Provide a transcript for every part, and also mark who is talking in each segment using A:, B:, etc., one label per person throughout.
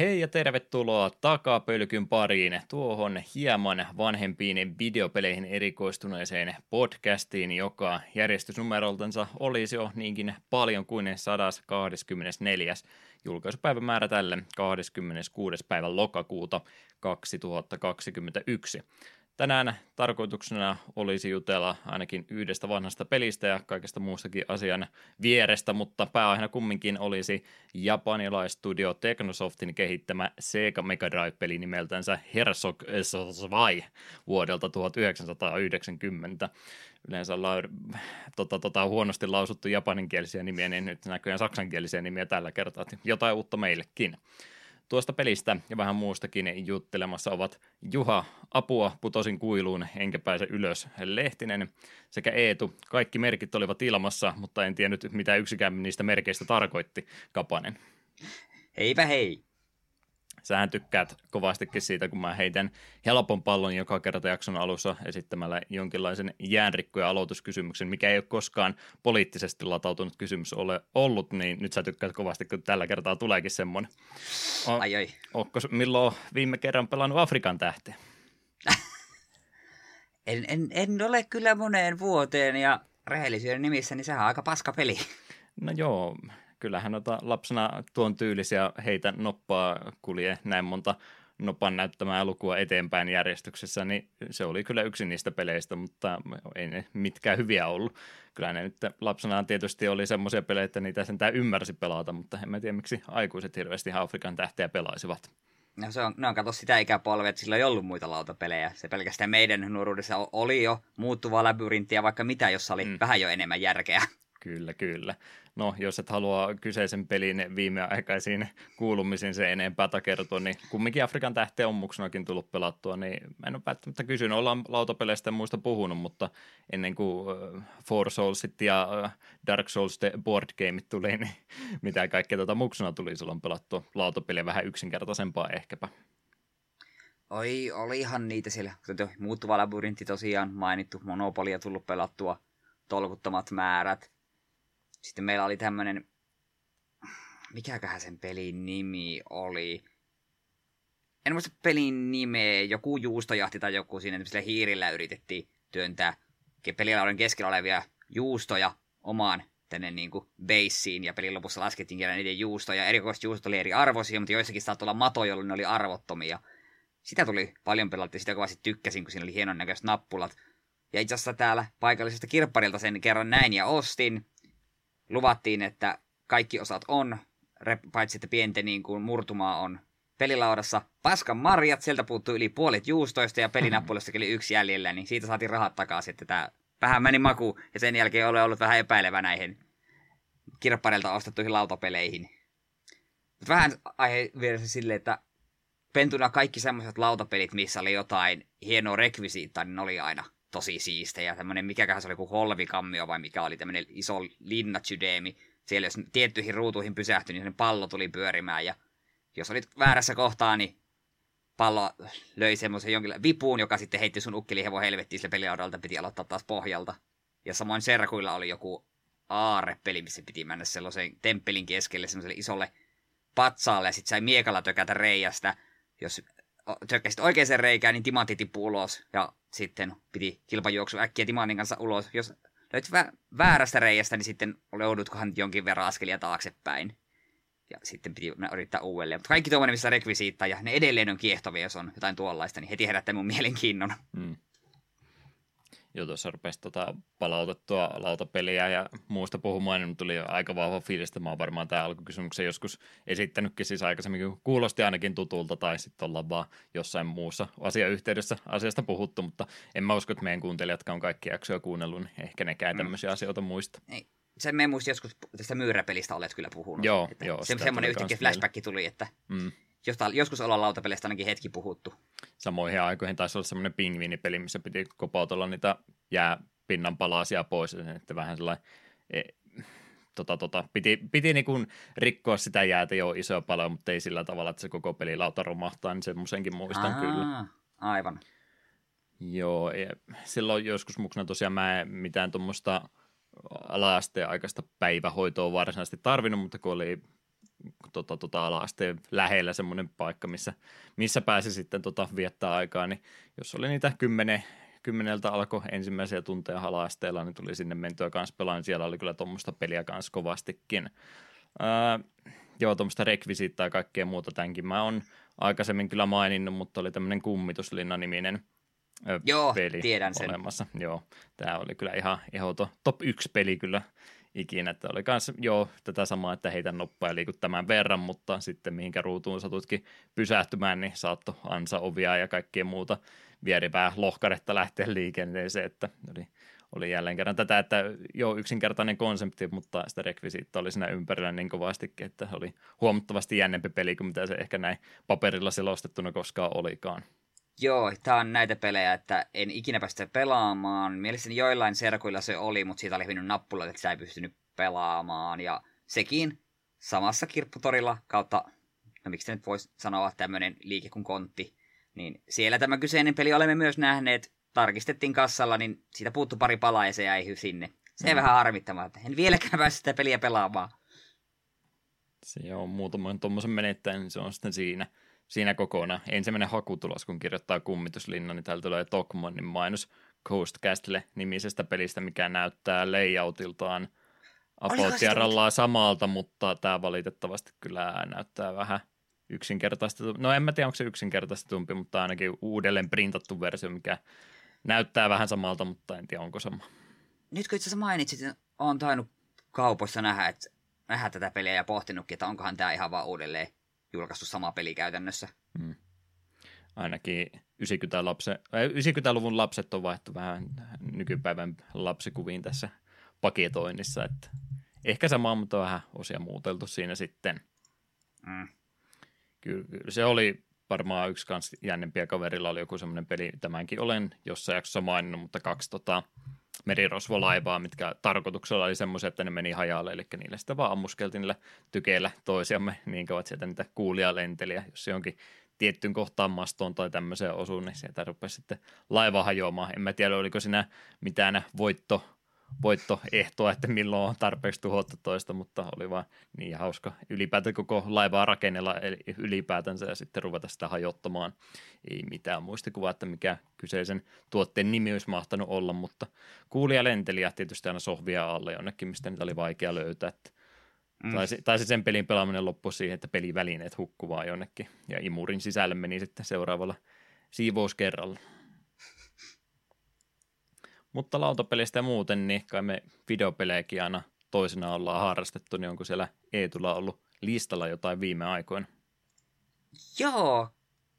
A: Hei ja tervetuloa takapölkyn pariin tuohon hieman vanhempiin videopeleihin erikoistuneeseen podcastiin, joka järjestysnumeroltansa olisi jo niinkin paljon kuin 124. julkaisupäivämäärä tälle 26. päivän lokakuuta 2021. Tänään tarkoituksena olisi jutella ainakin yhdestä vanhasta pelistä ja kaikesta muustakin asian vierestä, mutta pääaiheena kumminkin olisi japanilaistudio Technosoftin kehittämä Sega Mega Drive-peli nimeltänsä Herzog Zwei vuodelta 1990. Yleensä ollaan tota, tota, huonosti lausuttu japaninkielisiä nimiä, niin nyt näköjään saksankielisiä nimiä tällä kertaa. Jotain uutta meillekin. Tuosta pelistä ja vähän muustakin juttelemassa ovat Juha, apua, putosin kuiluun, enkä pääse ylös, Lehtinen sekä Eetu. Kaikki merkit olivat ilmassa, mutta en tiennyt, mitä yksikään niistä merkeistä tarkoitti, Kapanen.
B: Heipä hei!
A: Sähän tykkäät kovastikin siitä, kun mä heitän helpon pallon joka kerta jakson alussa esittämällä jonkinlaisen jäänrikko- ja aloituskysymyksen, mikä ei ole koskaan poliittisesti latautunut kysymys ole ollut, niin nyt sä tykkäät kovasti, kun tällä kertaa tuleekin semmoinen.
B: O- ai ai.
A: Onko milloin viime kerran pelannut Afrikan tähteä?
B: en, en, en ole kyllä moneen vuoteen ja rehellisyyden nimissä, niin sehän on aika paska peli.
A: No joo, kyllähän noita lapsena tuon tyylisiä heitä noppaa kulje näin monta nopan näyttämää elokuvaa eteenpäin järjestyksessä, niin se oli kyllä yksi niistä peleistä, mutta ei ne mitkään hyviä ollut. Kyllä ne nyt lapsenaan tietysti oli semmoisia pelejä, että niitä sentään ymmärsi pelata, mutta en tiedä miksi aikuiset hirveästi Afrikan tähteä pelaisivat.
B: No se on, ne on kato sitä ikäpolvea, että sillä ei ollut muita lautapelejä. Se pelkästään meidän nuoruudessa oli jo muuttuvaa labyrinttiä, vaikka mitä, jossa oli mm. vähän jo enemmän järkeä.
A: Kyllä, kyllä. No, jos et halua kyseisen pelin viimeaikaisiin kuulumisiin se enempää takertua, niin kumminkin Afrikan tähteen on muksunakin tullut pelattua, niin en ole välttämättä kysynyt, ollaan lautapeleistä ja muista puhunut, mutta ennen kuin Four Soulsit ja Dark Souls Board Gameit tuli, niin mitä kaikkea tuota muksuna tuli silloin pelattua lautapeliä vähän yksinkertaisempaa ehkäpä.
B: Oi, olihan niitä siellä. Muuttuva labyrintti tosiaan mainittu, Monopolia tullut pelattua, tolkuttomat määrät – sitten meillä oli tämmönen, mikäköhän sen pelin nimi oli. En muista pelin nimeä, joku juustojahti tai joku siinä, että hiirillä yritettiin työntää pelilauden keskellä olevia juustoja omaan tänne niin kuin baseen, ja pelin lopussa laskettiin kerran niiden juustoja. Erikoiset juustot oli eri arvoisia, mutta joissakin saattoi olla mato, jolloin ne oli arvottomia. Sitä tuli paljon pelattua, sitä kovasti tykkäsin, kun siinä oli hienon näköiset nappulat. Ja itse asiassa täällä paikallisesta kirpparilta sen kerran näin ja ostin luvattiin, että kaikki osat on, paitsi että pienten niin kuin murtumaa on pelilaudassa. Paskan marjat, sieltä puuttuu yli puolet juustoista ja pelinappulosta oli yksi jäljellä, niin siitä saatiin rahat takaisin, että tämä vähän meni maku, ja sen jälkeen olen ollut vähän epäilevä näihin kirppareilta ostettuihin lautapeleihin. Mutta vähän aihe vieressä silleen, että pentuna kaikki semmoiset lautapelit, missä oli jotain hienoa rekvisiittaa, niin oli aina tosi siistejä. Tämmöinen, mikäköhän se oli, kuin holvikammio vai mikä oli tämmöinen iso linnatsydeemi. Siellä jos tiettyihin ruutuihin pysähtyi, niin pallo tuli pyörimään ja jos olit väärässä kohtaa, niin pallo löi semmoisen jonkin vipuun, joka sitten heitti sun ukkelihevo helvettiin sille peliaudalta, piti aloittaa taas pohjalta. Ja samoin Serkuilla oli joku aarepeli, missä piti mennä sellaisen temppelin keskelle semmoiselle isolle patsaalle ja sitten sai miekalla tökätä reijästä. Jos tökkäsit oikeaan reikään, niin timantti tippui ulos ja sitten piti kilpajuoksu äkkiä timantin kanssa ulos. Jos löyt vä- väärästä reiästä, niin sitten joudutkohan jonkin verran askelia taaksepäin. Ja sitten piti yrittää uudelleen. Mutta kaikki tuommoinen, missä rekvisiittaa ja ne edelleen on kiehtovia, jos on jotain tuollaista, niin heti herättää mun mielenkiinnon. Mm
A: jo tuossa rupesi tota palautettua lautapeliä ja muusta puhumaan, niin tuli aika vahva fiilis, mä oon varmaan tämä alkukysymyksen joskus esittänytkin siis aikaisemmin, kun kuulosti ainakin tutulta tai sitten ollaan vaan jossain muussa asiayhteydessä asiasta puhuttu, mutta en mä usko, että meidän kuuntelijatkaan on kaikki jaksoja kuunnellut, niin ehkä nekään mm. tämmöisiä asioita muista.
B: Ei. Sen me muista joskus tästä myyräpelistä olet kyllä puhunut.
A: Joo, että joo.
B: Se, semmoinen yhtäkkiä flashback tuli, että mm josta joskus ollaan lautapeleistä ainakin hetki puhuttu.
A: Samoihin aikoihin taisi olla semmoinen pingviinipeli, missä piti kopautella niitä jääpinnan palasia pois, että vähän sellainen e, tota, tota, piti, piti niin kuin rikkoa sitä jäätä jo isoa paljon, mutta ei sillä tavalla, että se koko lauta romahtaa, niin semmoisenkin muistan Aa, kyllä.
B: Aivan.
A: Joo, ja silloin joskus muksena tosiaan mä en mitään tuommoista ala aikaista päivähoitoa varsinaisesti tarvinnut, mutta kun oli tota, tota ala-asteen lähellä semmoinen paikka, missä, missä pääsi sitten tota, viettää aikaa, niin jos oli niitä kymmenen, kymmeneltä alkoi ensimmäisiä tunteja ala-asteella, niin tuli sinne mentyä kanssa pelaan, niin siellä oli kyllä tuommoista peliä kanssa kovastikin. Ää, joo, tuommoista rekvisiittaa ja kaikkea muuta tämänkin mä oon aikaisemmin kyllä maininnut, mutta oli tämmöinen kummituslinna-niminen
B: Joo,
A: peli
B: tiedän sen.
A: olemassa. Joo, tämä oli kyllä ihan ehdoton top 1 peli kyllä ikinä, että oli myös joo tätä samaa, että heitä noppaa ja liikut tämän verran, mutta sitten mihinkä ruutuun satutkin pysähtymään, niin saatto ansa ovia ja kaikkea muuta vieripää lohkaretta lähteä liikenteeseen, että oli, oli jälleen kerran tätä, että joo yksinkertainen konsepti, mutta sitä rekvisiitta oli siinä ympärillä niin kovastikin, että oli huomattavasti jännempi peli kuin mitä se ehkä näin paperilla selostettuna koskaan olikaan.
B: Joo, tää on näitä pelejä, että en ikinä päästä pelaamaan. Mielestäni joillain serkuilla se oli, mutta siitä oli hyvin nappula, että sitä ei pystynyt pelaamaan. Ja sekin samassa kirpputorilla kautta, no miksi nyt voisi sanoa tämmöinen liike kuin kontti, niin siellä tämä kyseinen peli olemme myös nähneet. Tarkistettiin kassalla, niin siitä puuttu pari palaa ja se jäi sinne. Se mm. vähän harmittamaan, että en vieläkään pääse sitä peliä pelaamaan.
A: Se on muutaman tuommoisen menettäen, niin se on sitten siinä siinä kokonaan. Ensimmäinen hakutulos, kun kirjoittaa kummituslinna, niin täällä tulee Tokmannin mainos Coast Castle-nimisestä pelistä, mikä näyttää layoutiltaan Apotiarallaa samalta, mutta tämä valitettavasti kyllä näyttää vähän yksinkertaistettu. No en mä tiedä, onko se yksinkertaistetumpi, mutta ainakin uudelleen printattu versio, mikä näyttää vähän samalta, mutta en tiedä, onko sama.
B: Nyt kun itse asiassa mainitsit, olen tainnut kaupoissa nähdä, että nähdä tätä peliä ja pohtinutkin, että onkohan tämä ihan vaan uudelleen julkaistu sama peli käytännössä. Hmm.
A: Ainakin 90 lapse, 90-luvun lapset on vaihtu vähän nykypäivän lapsikuviin tässä paketoinnissa, että ehkä sama, mutta vähän osia muuteltu siinä sitten. Hmm. Kyllä, kyllä se oli varmaan yksi kans jännempiä kaverilla oli joku semmoinen peli, tämänkin olen jossain jaksossa maininnut, mutta kaksi tota, merirosvolaivaa, mitkä tarkoituksella oli semmoisia, että ne meni hajalle, eli niille sitä vaan ammuskeltiin niillä tykeillä toisiamme, niin kauan sieltä niitä kuulia lenteliä, jos se onkin tiettyyn kohtaan mastoon tai tämmöiseen osuu, niin sieltä rupesi sitten laiva hajoamaan. En mä tiedä, oliko siinä mitään voitto voittoehtoa, että milloin on tarpeeksi tuhottu toista, mutta oli vaan niin hauska ylipäätään koko laivaa rakennella ylipäätänsä ja sitten ruveta sitä hajottamaan. Ei mitään muistikuvaa, että mikä kyseisen tuotteen nimi olisi mahtanut olla, mutta kuulija lenteli ja tietysti aina sohvia alle jonnekin, mistä niitä oli vaikea löytää. Että Mm. Tai, tai se sen pelin pelaaminen loppui siihen, että pelivälineet hukkuvaa jonnekin ja imurin sisälle meni sitten seuraavalla siivouskerralla. Mutta lautapeleistä ja muuten, niin kai me videopelejäkin aina toisena ollaan harrastettu, niin onko siellä Eetulla ollut listalla jotain viime aikoina?
B: Joo,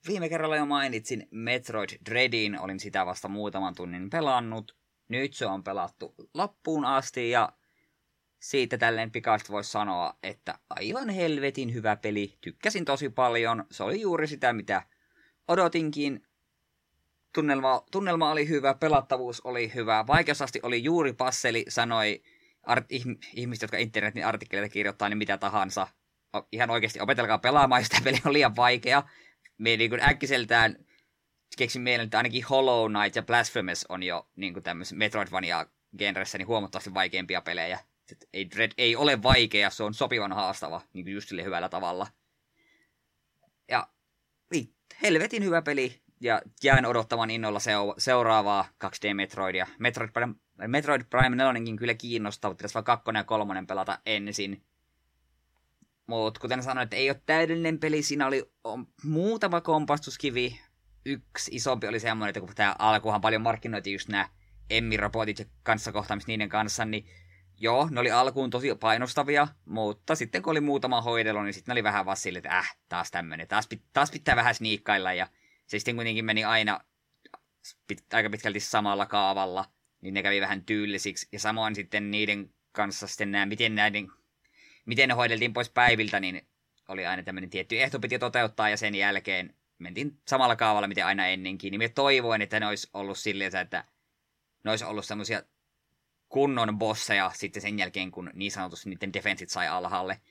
B: viime kerralla jo mainitsin Metroid Dreadin, olin sitä vasta muutaman tunnin pelannut. Nyt se on pelattu loppuun asti ja siitä tälleen pikaisesti voisi sanoa, että aivan helvetin hyvä peli. Tykkäsin tosi paljon. Se oli juuri sitä, mitä odotinkin tunnelma, tunnelma oli hyvä, pelattavuus oli hyvä, vaikeusasti oli juuri passeli, sanoi art, ihmiset, jotka internetin artikkeleita kirjoittaa, niin mitä tahansa. Ihan oikeasti opetelkaa pelaamaan, jos tämä peli on liian vaikea. Me niin kuin äkkiseltään keksin mieleen, että ainakin Hollow Knight ja Blasphemous on jo niin kuin tämmöisen Metroidvania-genressä niin huomattavasti vaikeampia pelejä. ei, Dread ei ole vaikea, se on sopivan haastava, niin kuin just sille hyvällä tavalla. Ja helvetin hyvä peli ja jään odottamaan innolla seuraavaa 2D Metroidia. Metroid Prime, Metroid Prime 4 kyllä kiinnostaa, mutta pitäisi vaan kakkonen ja kolmonen pelata ensin. Mutta kuten sanoin, että ei ole täydellinen peli, siinä oli on, muutama kompastuskivi. Yksi isompi oli semmoinen, että kun tämä alkuhan paljon markkinoitiin just nämä Emmi-robotit ja kanssakohtaamiset niiden kanssa, niin joo, ne oli alkuun tosi painostavia, mutta sitten kun oli muutama hoidelu, niin sitten ne oli vähän vaan sille, että äh, taas tämmöinen, taas, pit, taas pitää vähän sniikkailla ja se sitten kuitenkin meni aina pit, aika pitkälti samalla kaavalla, niin ne kävi vähän tyylisiksi. Ja samoin sitten niiden kanssa sitten nämä, miten näiden, miten ne hoideltiin pois päiviltä, niin oli aina tämmöinen tietty ehto piti toteuttaa, ja sen jälkeen mentiin samalla kaavalla, miten aina ennenkin. Niin me toivoin, että ne olisi ollut silleen, että ne olisi ollut semmoisia kunnon bosseja sitten sen jälkeen, kun niin sanotusti niiden defensit sai alhaalle.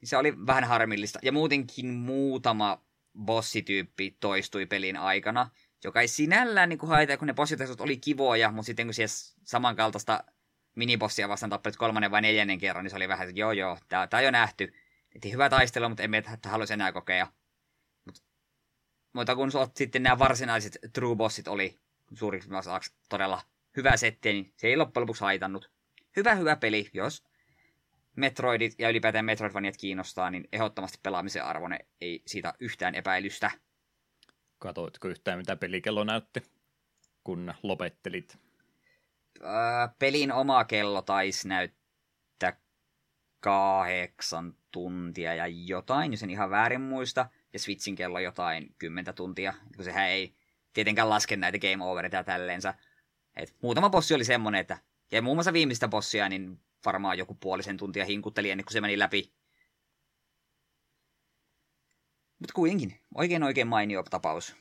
B: Niin se oli vähän harmillista. Ja muutenkin muutama bossityyppi toistui pelin aikana, joka ei sinällään niin haita, kun ne bossitasot oli kivoja, mutta sitten kun siellä samankaltaista minibossia vastaan tappelit kolmannen vai neljännen kerran, niin se oli vähän, että joo joo, tää on jo nähty. että hyvä taistelu, mutta emme haluaisi enää kokea. Mut, mutta kun sitten nämä varsinaiset true bossit oli suuriksi todella hyvä setti, niin se ei loppujen lopuksi haitannut. Hyvä, hyvä peli, jos Metroidit ja ylipäätään Metroidvaniat kiinnostaa, niin ehdottomasti pelaamisen arvone ei siitä yhtään epäilystä.
A: Katoitko yhtään, mitä pelikello näytti, kun lopettelit?
B: Öö, pelin oma kello taisi näyttää kahdeksan tuntia ja jotain, jos en ihan väärin muista. Ja Switchin kello jotain kymmentä tuntia, kun sehän ei tietenkään laske näitä game overita ja tälleensä. Et muutama bossi oli semmonen, että ja muun muassa viimeistä bossia, niin varmaan joku puolisen tuntia hinkutteli ennen kuin se meni läpi. Mutta kuitenkin, oikein oikein mainio tapaus.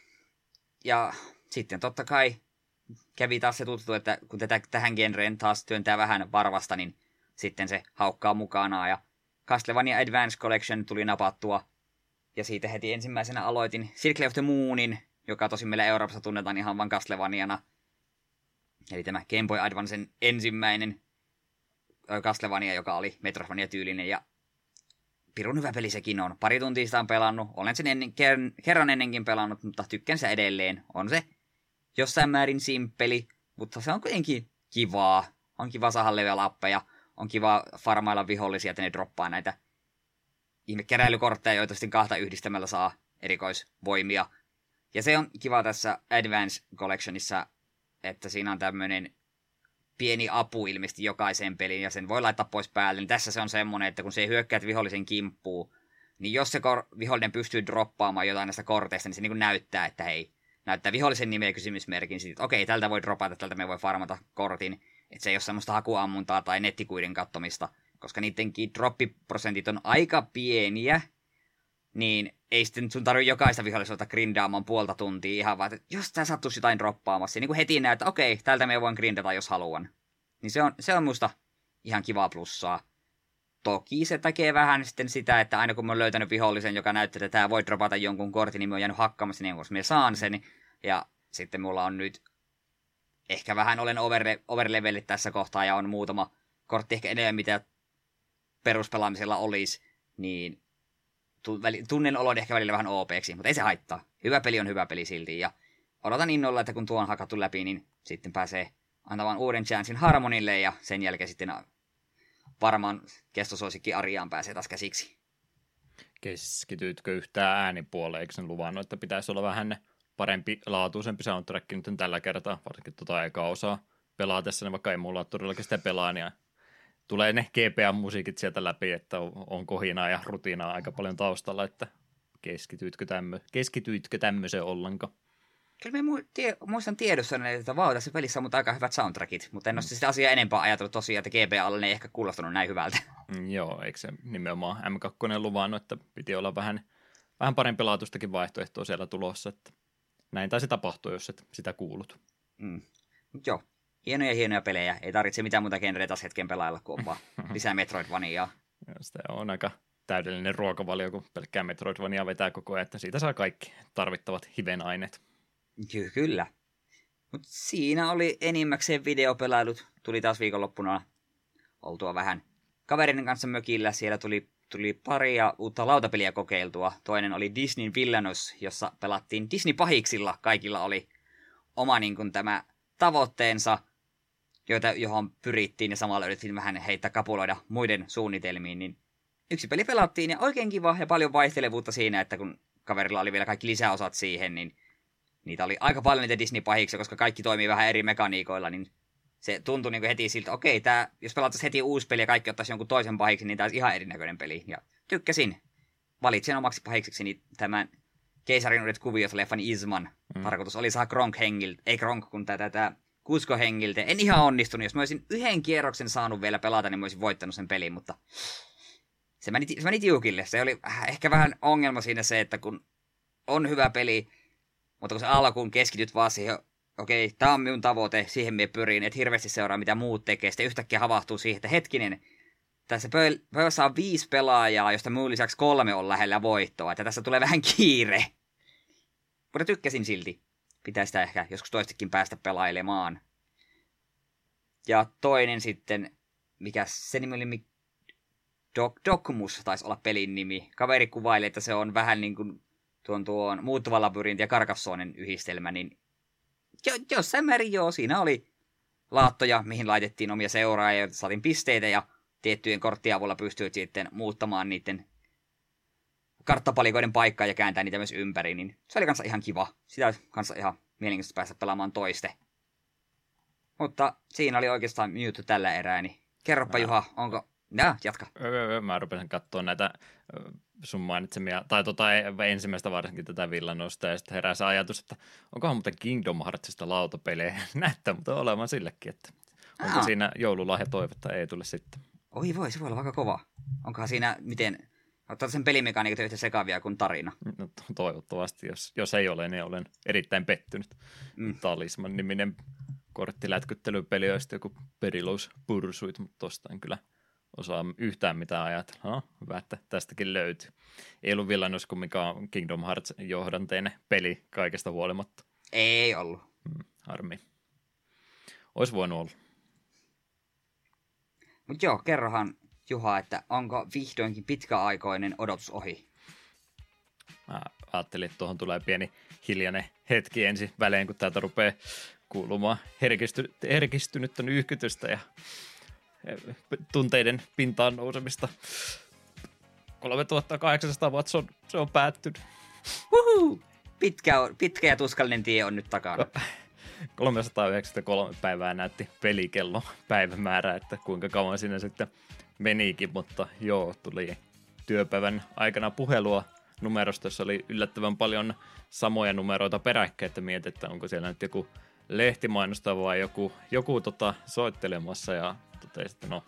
B: Ja sitten totta kai kävi taas se tuttu, että kun tätä, tähän genreen taas työntää vähän varvasta, niin sitten se haukkaa mukana. Ja Castlevania Advance Collection tuli napattua. Ja siitä heti ensimmäisenä aloitin Circle of the Moonin, joka tosi meillä Euroopassa tunnetaan ihan vain Castlevaniana. Eli tämä Game Boy Advancen ensimmäinen Castlevania, joka oli Metroidvania-tyylinen. Ja pirun hyvä peli sekin on. Pari tuntia sitä on pelannut. Olen sen ennen, kerran ennenkin pelannut, mutta tykkään se edelleen. On se jossain määrin simppeli, mutta se on kuitenkin kivaa. On kiva saada level appeja. On kiva farmailla vihollisia, että ne droppaa näitä ihme keräilykortteja, joita sitten kahta yhdistämällä saa erikoisvoimia. Ja se on kiva tässä Advance Collectionissa, että siinä on tämmöinen pieni apu ilmeisesti jokaiseen peliin ja sen voi laittaa pois päälle. Niin tässä se on semmoinen, että kun se ei hyökkää vihollisen kimppuun, niin jos se kor- vihollinen pystyy droppaamaan jotain näistä korteista, niin se niin näyttää, että hei, näyttää vihollisen nimeä kysymysmerkin, siitä, että okei, tältä voi dropata, tältä me voi farmata kortin, että se ei ole semmoista hakuammuntaa tai nettikuiden kattomista, koska niidenkin droppiprosentit on aika pieniä, niin ei sitten sun tarvitse jokaista viholliselta grindaamaan puolta tuntia ihan vaan, että jos tää sattuisi jotain droppaamassa, niin kuin heti näet, että okei, tältä me voin grindata, jos haluan. Niin se on, se on musta ihan kiva plussaa. Toki se tekee vähän sitten sitä, että aina kun mä oon löytänyt vihollisen, joka näyttää, että tämä voi dropata jonkun kortin, niin mä oon jäänyt hakkaamassa niin, koska mä saan sen. Ja sitten mulla on nyt, ehkä vähän olen overle- overlevellit tässä kohtaa ja on muutama kortti ehkä enemmän, mitä peruspelaamisella olisi, niin tunnen olon ehkä välillä vähän OPksi, mutta ei se haittaa. Hyvä peli on hyvä peli silti, ja odotan innolla, että kun tuo on hakattu läpi, niin sitten pääsee antamaan uuden chanssin Harmonille, ja sen jälkeen sitten varmaan kestosuosikki Ariaan pääsee taas käsiksi.
A: Keskityytkö yhtään äänipuoleen, eikö sen luvannut, että pitäisi olla vähän parempi laatuisempi soundtrack nyt tällä kertaa, varsinkin tuota eka osaa pelaatessa, niin vaikka ei mulla todellakin sitä pelaa, niin tulee ne GPA-musiikit sieltä läpi, että on, kohinaa ja rutiinaa aika paljon taustalla, että keskityitkö, tämmö, keskityitkö tämmöiseen ollenkaan?
B: Kyllä mä tie, muistan tiedossa, että vau, tässä pelissä on aika hyvät soundtrackit, mutta en ole mm. sitä asiaa enempää ajatellut tosiaan, että GPA ei ehkä kuulostanut näin hyvältä.
A: Mm, joo, eikö se nimenomaan M2 luvannut, että piti olla vähän, vähän parempi laatustakin vaihtoehtoa siellä tulossa, että näin taisi tapahtua, jos et sitä kuulut.
B: Mm. Joo, hienoja hienoja pelejä. Ei tarvitse mitään muuta genreä taas hetken pelailla, kuin on vaan lisää Metroidvaniaa.
A: Se on aika täydellinen ruokavalio, kun pelkkää Metroidvania vetää koko ajan, että siitä saa kaikki tarvittavat hivenaineet.
B: Ky- kyllä. Mutta siinä oli enimmäkseen videopelailut. Tuli taas viikonloppuna oltua vähän kaverin kanssa mökillä. Siellä tuli, tuli paria uutta lautapeliä kokeiltua. Toinen oli Disney Villainous, jossa pelattiin Disney-pahiksilla. Kaikilla oli oma niin kun, tämä tavoitteensa – joita, johon pyrittiin ja samalla yritettiin vähän heittää kapuloida muiden suunnitelmiin, niin yksi peli pelattiin ja oikein kiva ja paljon vaihtelevuutta siinä, että kun kaverilla oli vielä kaikki lisäosat siihen, niin niitä oli aika paljon niitä Disney-pahiksia, koska kaikki toimii vähän eri mekaniikoilla, niin se tuntui niin heti siltä, okei, tää, jos pelattaisiin heti uusi peli ja kaikki ottaisi jonkun toisen pahiksi, niin tämä olisi ihan erinäköinen peli. Ja tykkäsin. Valitsin omaksi pahikseksi tämän Keisarin uudet kuviot leffan Isman. Mm. Tarkoitus oli saada Gronk hengiltä, ei Gronk, kun tätä, tätä kuskohengiltä. En ihan onnistunut. Jos mä olisin yhden kierroksen saanut vielä pelata, niin mä olisin voittanut sen pelin, mutta se meni, se meni tiukille. Se oli ehkä vähän ongelma siinä se, että kun on hyvä peli, mutta kun se alkuun keskityt vaan siihen, okei, okay, tämä on minun tavoite, siihen me pyrin, että hirveästi seuraa mitä muut tekee, sitten yhtäkkiä havahtuu siihen, että hetkinen, tässä pöydässä on viisi pelaajaa, josta muun lisäksi kolme on lähellä voittoa, että tässä tulee vähän kiire. Mutta tykkäsin silti pitää sitä ehkä joskus toistakin päästä pelailemaan. Ja toinen sitten, mikä se nimi oli, Doc, Docmus taisi olla pelin nimi. Kaveri kuvaili, että se on vähän niin kuin tuon, tuon muuttuva labyrinti ja Carcassonen yhdistelmä, niin jo, jossain määrin joo, siinä oli laattoja, mihin laitettiin omia seuraajia, saatiin pisteitä ja tiettyjen korttien avulla pystyy sitten muuttamaan niiden karttapalikoiden paikkaa ja kääntää niitä myös ympäri, niin se oli kanssa ihan kiva. Sitä kanssa ihan mielenkiintoista päästä pelaamaan toiste. Mutta siinä oli oikeastaan myyty tällä erää, niin kerropa Mä... Juha, onko... Ja, jatka.
A: Mä rupesin katsoa näitä sun mainitsemia, tai tota, ensimmäistä varsinkin tätä villanosta, ja sitten herää se ajatus, että onkohan muuten Kingdom Heartsista lautapelejä. Näyttää mutta olemaan sillekin, että onko Aa. siinä joululahja toivetta ei tule sitten.
B: Oi voi, se voi olla aika kova. Onkohan siinä, miten, ottaa sen pelimekaniikat yhtä sekavia kuin tarina?
A: No, toivottavasti, jos, jos ei ole, niin olen erittäin pettynyt. Mm. Talisman niminen korttilätkyttelypeli olisi joku Perilous Pursuit, mutta tosta en kyllä osaa yhtään mitään ajatella. No, hyvä, että tästäkin löytyy. Ei ollut Villanus on Kingdom Hearts johdanteinen peli kaikesta huolimatta.
B: Ei ollut.
A: Hmm, harmi. Olisi voinut olla.
B: Mutta joo, kerrohan Juha, että onko vihdoinkin pitkäaikoinen odotus ohi?
A: Mä ajattelin, että tuohon tulee pieni hiljainen hetki ensin välein, kun täältä rupeaa kuulumaan herkisty, herkistynyttä nyyhkytystä ja tunteiden pintaan nousemista. 3800 Watson, se on päättynyt.
B: Uhu! Pitkä, pitkä ja tuskallinen tie on nyt takana.
A: 393 päivää näytti pelikello päivämäärä, että kuinka kauan siinä sitten menikin, mutta joo, tuli työpäivän aikana puhelua numerosta, jossa oli yllättävän paljon samoja numeroita peräkkäin, että mietit, että onko siellä nyt joku lehtimainosta vai joku, joku tota, soittelemassa. Ja totesin, että no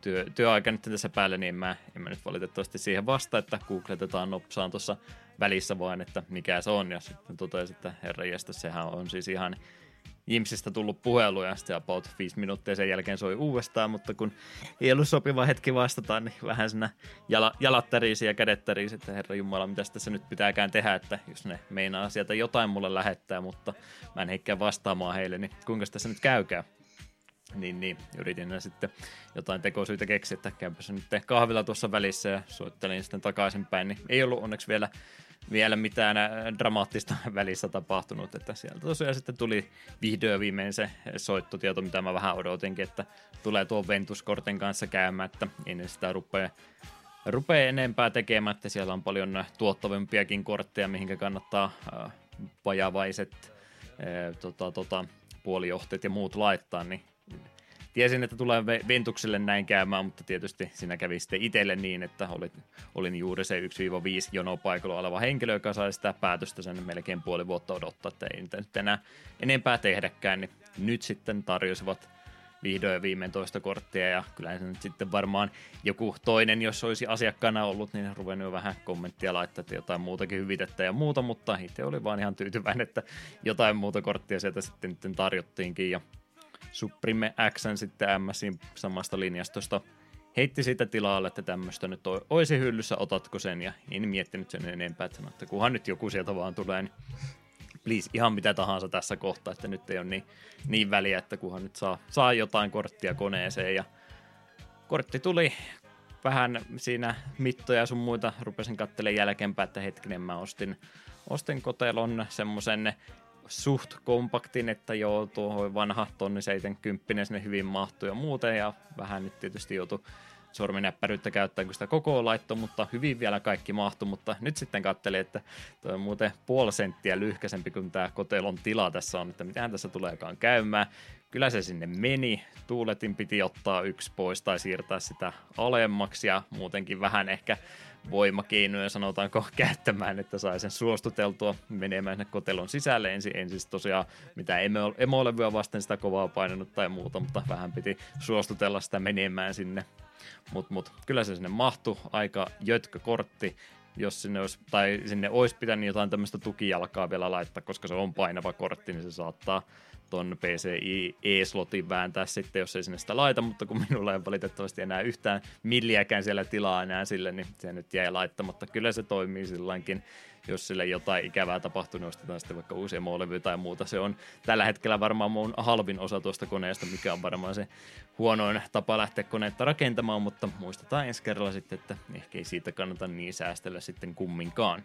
A: työ, työaika nyt tässä päällä, niin mä, en mä nyt valitettavasti siihen vasta, että googletetaan nopsaan tuossa välissä vaan, että mikä se on, ja sitten totesin, että herra jästä, sehän on siis ihan Jimsistä tullut puhelu ja sitten about 5 minuuttia sen jälkeen soi uudestaan, mutta kun ei ollut sopiva hetki vastata, niin vähän siinä jala, jalat tärisi ja kädet tärisi, että herra Jumala, mitä tässä nyt pitääkään tehdä, että jos ne meinaa sieltä jotain mulle lähettää, mutta mä en heikkää vastaamaan heille, niin kuinka tässä nyt käykää? Niin, niin, yritin sitten jotain tekosyitä keksiä, että käypä se nyt kahvilla tuossa välissä ja soittelin sitten takaisinpäin, niin ei ollut onneksi vielä vielä mitään äh, dramaattista välissä tapahtunut, että sieltä tosiaan sitten tuli vihdoin viimein se soittotieto, mitä mä vähän odotinkin, että tulee tuon Ventuskorten kanssa käymään, että ennen sitä rupeaa rupea enempää tekemään, että siellä on paljon tuottavimpiakin kortteja, mihinkä kannattaa äh, vajavaiset äh, tota, tota, puolijohteet ja muut laittaa, niin tiesin, että tulee Ventukselle näin käymään, mutta tietysti siinä kävi sitten itselle niin, että olin, olin juuri se 1-5 jonopaikalla oleva henkilö, joka sai sitä päätöstä sen melkein puoli vuotta odottaa, että ei nyt enää enempää tehdäkään, niin nyt sitten tarjosivat vihdoin ja viimein toista korttia ja kyllä se nyt sitten varmaan joku toinen, jos olisi asiakkaana ollut, niin ruvennut jo vähän kommenttia laittaa, että jotain muutakin hyvitettä ja muuta, mutta itse oli vaan ihan tyytyväinen, että jotain muuta korttia sieltä sitten tarjottiinkin ja Supreme X sitten MSin samasta linjastosta heitti sitä tilalle, että tämmöistä nyt olisi hyllyssä, otatko sen, ja en miettinyt sen enempää, että, että kunhan nyt joku sieltä vaan tulee, niin please, ihan mitä tahansa tässä kohtaa, että nyt ei ole niin, niin väliä, että kunhan nyt saa, saa jotain korttia koneeseen, ja kortti tuli vähän siinä mittoja sun muita, rupesin katselemaan jälkeenpäin, että hetkinen mä ostin, ostin kotelon semmoisen suht kompaktin, että joo, tuohon vanha tonni 70 sinne hyvin mahtuu ja muuten, ja vähän nyt tietysti joutui sorminäppäryyttä käyttää, kun sitä koko laitto, mutta hyvin vielä kaikki mahtu, mutta nyt sitten katselin, että tuo on muuten puoli senttiä lyhkäisempi kuin tämä kotelon tila tässä on, että mitähän tässä tuleekaan käymään. Kyllä se sinne meni, tuuletin piti ottaa yksi pois tai siirtää sitä alemmaksi ja muutenkin vähän ehkä voimakeinoja sanotaanko käyttämään, että sai sen suostuteltua menemään sinne kotelon sisälle. Ensin, ensin tosiaan mitä emo, emolevyä vasten sitä kovaa painanut tai muuta, mutta vähän piti suostutella sitä menemään sinne. Mutta mut, kyllä se sinne mahtui, aika jötkä kortti, jos sinne olisi, tai sinne olisi pitänyt jotain tämmöistä tukijalkaa vielä laittaa, koska se on painava kortti, niin se saattaa ton PCI E-slotin vääntää sitten, jos ei sinne sitä laita, mutta kun minulla ei valitettavasti enää yhtään milliäkään siellä tilaa enää sille, niin se nyt jäi laittamatta. Kyllä se toimii silloinkin, jos sille jotain ikävää tapahtuu, niin ostetaan sitten vaikka uusia molevyjä tai muuta. Se on tällä hetkellä varmaan mun halvin osa tuosta koneesta, mikä on varmaan se huonoin tapa lähteä koneetta rakentamaan, mutta muistetaan ensi kerralla sitten, että ehkä ei siitä kannata niin säästellä sitten kumminkaan.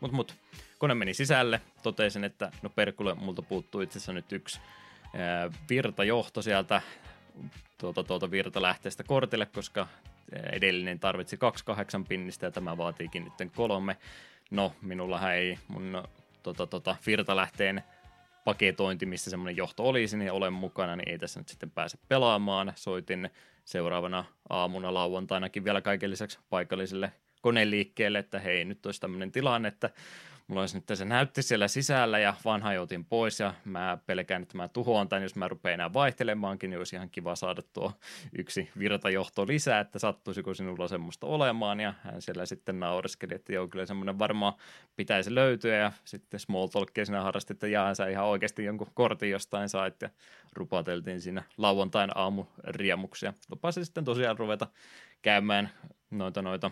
A: Mut, mut, kone meni sisälle, totesin, että no perkulle, multa puuttuu itse asiassa nyt yksi ää, virtajohto sieltä tuota, tuota virtalähteestä kortille, koska edellinen tarvitsi 28 pinnistä ja tämä vaatiikin nyt kolme. No, minulla ei mun tota, tota, virtalähteen paketointi, missä semmoinen johto olisi, niin olen mukana, niin ei tässä nyt sitten pääse pelaamaan. Soitin seuraavana aamuna lauantainakin vielä kaiken lisäksi paikalliselle koneliikkeelle, että hei, nyt olisi tämmöinen tilanne, että mulla olisi nyt se näytti siellä sisällä ja vanha joutin pois ja mä pelkään, että mä tuhoan tämän, jos mä rupean enää vaihtelemaankin, niin olisi ihan kiva saada tuo yksi virtajohto lisää, että sattuisiko sinulla semmoista olemaan. Ja hän siellä sitten naureskeli, että joo, kyllä semmoinen varmaan pitäisi löytyä. Ja sitten small talkia siinä harrasti, että jaa, sä ihan oikeasti jonkun kortin jostain sait. Ja rupateltiin siinä lauantain aamu riemuksia. Lupasin sitten tosiaan ruveta käymään noita noita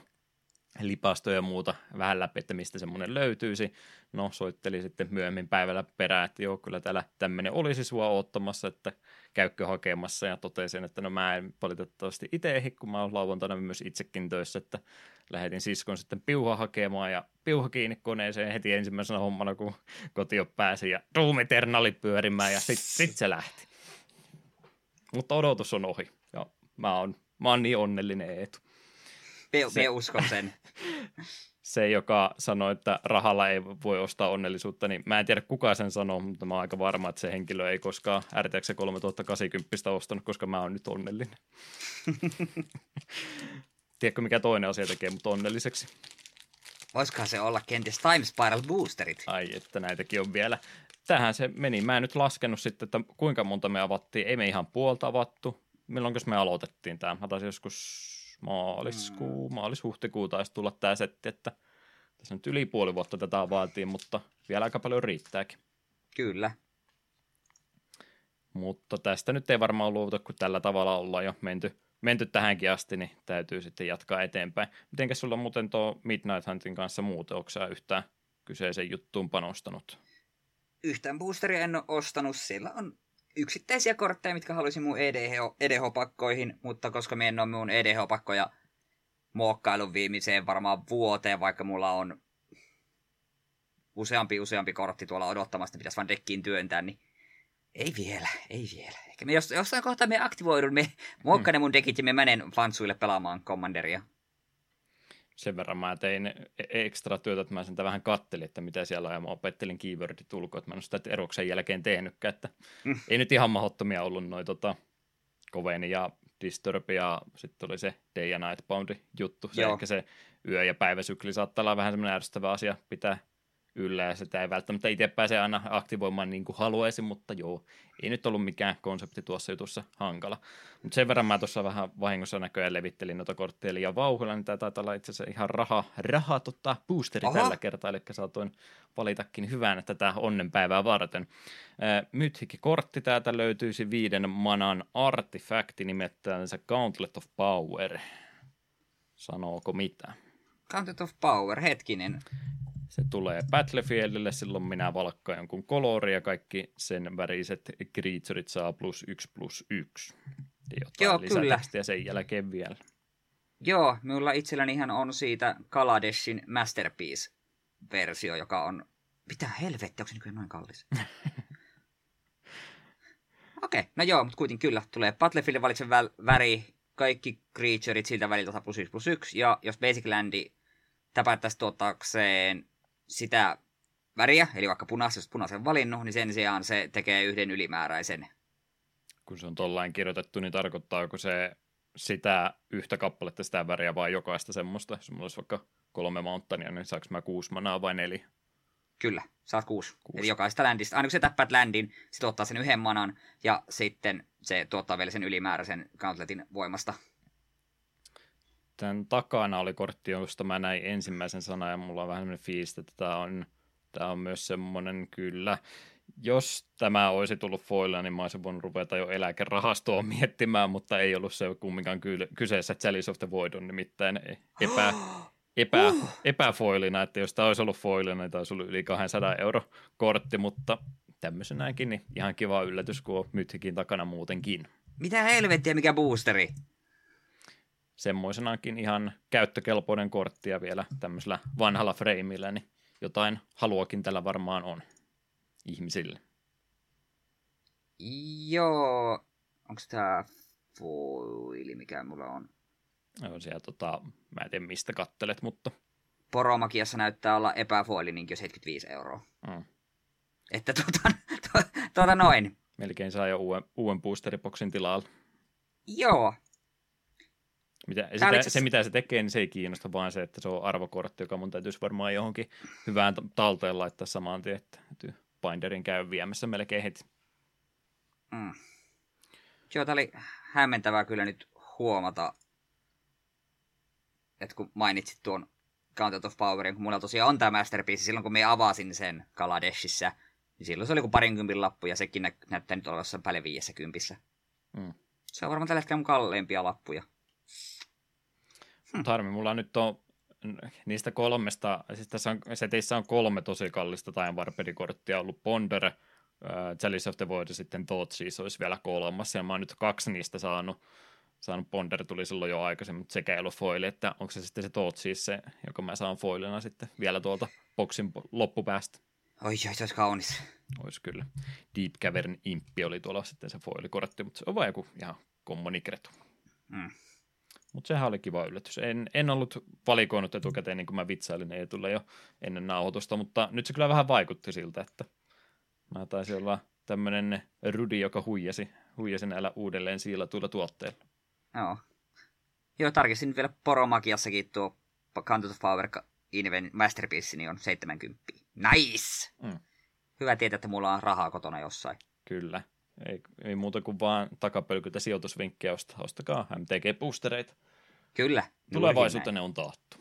A: lipastoja ja muuta vähän läpi, että mistä semmoinen löytyisi. No, soitteli sitten myöhemmin päivällä perään, että joo, kyllä täällä tämmöinen olisi sua ottamassa, että käykö hakemassa, ja totesin, että no mä en valitettavasti itse ehdi, kun mä oon lauantaina myös itsekin töissä, että lähetin siskon sitten piuha hakemaan, ja piuha kiinni koneeseen heti ensimmäisenä hommana, kun kotio pääsi, ja ruumiternaali pyörimään, ja sitten sit se lähti. Mutta odotus on ohi, ja mä oon, mä oon niin onnellinen Eetu.
B: Me, se, me uskon sen.
A: se, joka sanoi, että rahalla ei voi ostaa onnellisuutta, niin mä en tiedä kuka sen sanoo, mutta mä oon aika varma, että se henkilö ei koskaan RTX 3080 ostanut, koska mä oon nyt onnellinen. Tiedätkö, mikä toinen asia tekee mut onnelliseksi?
B: Voisikohan se olla kenties Time Spiral Boosterit?
A: Ai, että näitäkin on vielä. Tähän se meni. Mä en nyt laskenut sitten, että kuinka monta me avattiin. Ei me ihan puolta avattu. Milloin me aloitettiin tämä? Mä taisin joskus maaliskuu, mm. maalis-huhtikuu taisi tulla tämä setti, että tässä nyt yli puoli vuotta tätä vaatii, mutta vielä aika paljon riittääkin.
B: Kyllä.
A: Mutta tästä nyt ei varmaan luovuta, kun tällä tavalla ollaan jo menty, menty tähänkin asti, niin täytyy sitten jatkaa eteenpäin. Mitenkäs sulla muuten tuo Midnight Huntin kanssa muuten, onko sä yhtään kyseisen juttuun panostanut?
B: Yhtään boosteria en ole ostanut, sillä on yksittäisiä kortteja, mitkä haluaisin mun EDH-pakkoihin, mutta koska me en ole mun EDH-pakkoja muokkailun viimeiseen varmaan vuoteen, vaikka mulla on useampi useampi kortti tuolla odottamassa, pitäisi vaan dekkiin työntää, niin ei vielä, ei vielä. Ehkä me jos, jossain kohtaa me aktivoidun, me muokkaan hmm. mun dekit ja me menen fansuille pelaamaan Commanderia
A: sen verran mä tein ekstra työtä, että mä sen vähän kattelin, että mitä siellä on, ja mä opettelin keywordit ulkoa, että mä en ole sitä eroksen jälkeen tehnytkään, että mm. ei nyt ihan mahdottomia ollut noin tota, Koveni ja Disturb ja sitten oli se Day and Night Bound juttu, se ehkä se yö- ja päiväsykli saattaa olla vähän semmoinen ärsyttävä asia pitää yllä ja sitä ei välttämättä itse pääse aina aktivoimaan niin kuin haluaisin, mutta joo, ei nyt ollut mikään konsepti tuossa jutussa hankala. Mutta sen verran mä tuossa vähän vahingossa näköjään levittelin noita kortteja liian vauhdilla, niin tämä taitaa olla itse asiassa ihan raha, raha tota, boosteri Aha. tällä kertaa, eli saatoin valitakin hyvän tätä onnenpäivää varten. Mythikki kortti täältä löytyisi viiden manan artifakti nimeltään se Gauntlet of Power. Sanooko mitä?
B: Gauntlet of Power, hetkinen.
A: Se tulee Battlefieldille, silloin minä valkkaan jonkun kolori ja kaikki sen väriset creatureit saa plus yksi plus yksi. Jotain Joo, kyllä. sen jälkeen vielä.
B: Joo, minulla itselläni ihan on siitä Kaladeshin Masterpiece-versio, joka on... Mitä helvettiä, onko se nykyään noin kallis? Okei, okay, no joo, mutta kuitenkin kyllä. Tulee Battlefieldin valitsen väl- väri, kaikki creatureit siltä väliltä plus 1 plus 1, ja jos Basic Landi täpättäisi tuottaakseen sitä väriä, eli vaikka punaisen, jos punaisen valinnut, niin sen sijaan se tekee yhden ylimääräisen.
A: Kun se on tollain kirjoitettu, niin tarkoittaako se sitä yhtä kappaletta sitä väriä vai jokaista semmoista? Jos mulla olisi vaikka kolme mountaania, niin saanko mä kuusi manaa vai neljä?
B: Kyllä, saat kuusi. kuusi. Eli jokaista ländistä. Aina kun sä täppäät ländin, se tuottaa sen yhden manan ja sitten se tuottaa vielä sen ylimääräisen gauntletin voimasta
A: tämän takana oli kortti, josta mä näin ensimmäisen sanan ja mulla on vähän sellainen fiilis, että tämä on, tämä on myös semmoinen kyllä jos tämä olisi tullut foililla, niin mä olisin voinut ruveta jo eläkerahastoa miettimään, mutta ei ollut se kumminkaan kyseessä. Chalice of the Void on nimittäin epä, epä, uh. epäfoilina, että jos tämä olisi ollut foilina, niin tämä olisi ollut yli 200 euro kortti, mutta tämmöisenäkin niin ihan kiva yllätys, kun on mythikin takana muutenkin.
B: Mitä helvettiä, mikä boosteri?
A: Semmoisenakin ihan käyttökelpoinen kortti ja vielä tämmöisellä vanhalla freimillä, niin jotain haluakin tällä varmaan on ihmisille.
B: Joo, onko tämä foili, mikä mulla on?
A: On siellä, tota, mä en tiedä mistä kattelet, mutta...
B: Poromakiassa näyttää olla epäfoili niin 75 euroa. Mm. Että tuota, tuota, tuota noin.
A: Melkein saa jo uuden, uuden boosteripoksin tilalla.
B: Joo.
A: Mitä, sitä. Se, mitä se tekee, niin se ei kiinnosta, vaan se, että se on arvokortti, joka mun täytyisi varmaan johonkin hyvään talteen laittaa samaan tien, että binderin käy viemässä melkein heti.
B: Mm. Joo, tämä oli hämmentävää kyllä nyt huomata, että kun mainitsit tuon Counter of Powerin, kun mulla tosiaan on tämä Masterpiece, silloin kun me avasin sen Kaladeshissa, niin silloin se oli kuin parinkympin lappu, ja sekin nä- näyttää nyt olevan jossain viiessä kympissä. Mm. Se on varmaan tällä hetkellä mun kalleimpia lappuja.
A: Hm. Harmi, mulla nyt on niistä kolmesta, siis tässä on, seteissä on kolme tosi kallista Time Warpedi-korttia ollut Ponder, äh, Chalice of the Void ja sitten Thought siis olisi vielä kolmas, ja mä oon nyt kaksi niistä saanut, saanut Ponder tuli silloin jo aikaisemmin, mutta sekä ei ollut foili, että onko se sitten se Thought siis se, joka mä saan foilina sitten vielä tuolta boksin loppupäästä.
B: Oi, oi, se olisi kaunis.
A: Olisi kyllä. Deep Cavern Impi oli tuolla sitten se foilikortti, mutta se on vain joku ihan kommunikretu. Mm. Mutta sehän oli kiva yllätys. En, en ollut valikoinut etukäteen, niin kuin mä vitsailin Eetulle jo ennen nauhoitusta, mutta nyt se kyllä vähän vaikutti siltä, että mä taisin olla tämmöinen rudi, joka huijasi, huijasi näillä uudelleen siilatuilla tuotteilla.
B: Joo. Joo, tarkistin vielä Poromakiassakin tuo Canto of Power Inven Masterpiece niin on 70. Nice! Mm. Hyvä tietää, että mulla on rahaa kotona jossain.
A: Kyllä. Ei, ei muuta kuin vaan takapölkytä sijoitusvinkkejä, ostakaa MTG-boostereita.
B: Kyllä.
A: Tulevaisuutta ne on taattu.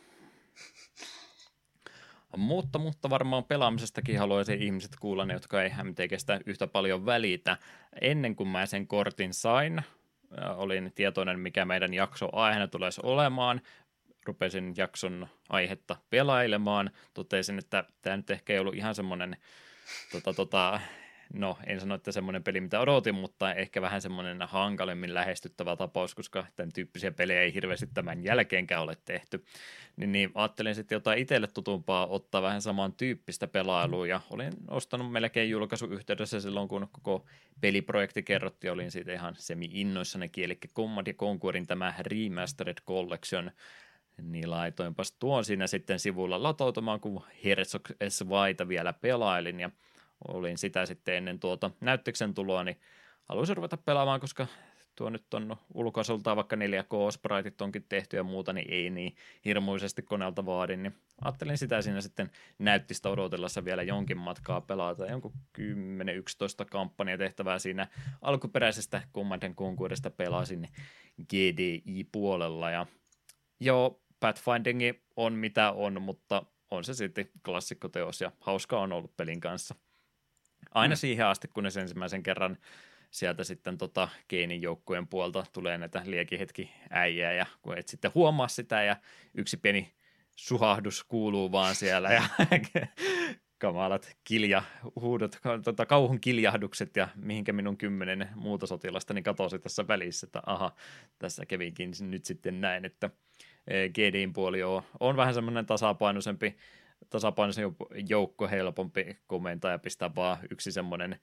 A: mutta, mutta varmaan pelaamisestakin haluaisin ihmiset kuulla ne, jotka ei MTGstä yhtä paljon välitä. Ennen kuin mä sen kortin sain, olin tietoinen, mikä meidän jakso aiheena tulisi olemaan. Rupesin jakson aihetta pelailemaan. Totesin, että tämä nyt ehkä ei ollut ihan semmoinen tota, tota, no en sano, että semmoinen peli, mitä odotin, mutta ehkä vähän semmoinen hankalemmin lähestyttävä tapaus, koska tämän tyyppisiä pelejä ei hirveästi tämän jälkeenkään ole tehty. Niin, niin ajattelin sitten jotain itselle tutumpaa, ottaa vähän samantyyppistä pelailua, ja olin ostanut melkein julkaisuyhteydessä silloin, kun koko peliprojekti kerrottiin, olin siitä ihan semi-innoissanikin, eli Command Conquerin tämä Remastered Collection, niin laitoinpas tuon siinä sitten sivulla latautumaan, kun Herzog S. Vaita vielä pelailin, ja olin sitä sitten ennen tuota näyttöksen tuloa, niin haluaisin ruveta pelaamaan, koska tuo nyt on ulkoasultaan vaikka 4K-spritit onkin tehty ja muuta, niin ei niin hirmuisesti koneelta vaadin, niin ajattelin sitä siinä sitten näyttistä odotellessa vielä jonkin matkaa pelata, jonkun 10-11 kampanjatehtävää siinä alkuperäisestä Command Conquerista pelasin GDI-puolella, ja joo, Pathfinding on mitä on, mutta on se sitten klassikkoteos ja hauska on ollut pelin kanssa – Aina mm. siihen asti, kunnes ensimmäisen kerran sieltä sitten tota Keinin joukkueen puolta tulee näitä liekihetki äijää ja kun et sitten huomaa sitä ja yksi pieni suhahdus kuuluu vaan siellä ja kamalat kiljahuudot, tota, kauhun kiljahdukset ja mihinkä minun kymmenen muuta sotilastani katosi tässä välissä, että aha, tässä kävinkin nyt sitten näin, että e, GDin puoli on, on vähän semmoinen tasapainoisempi tasapainoisen joukko helpompi komentaa ja pistää vaan yksi semmoinen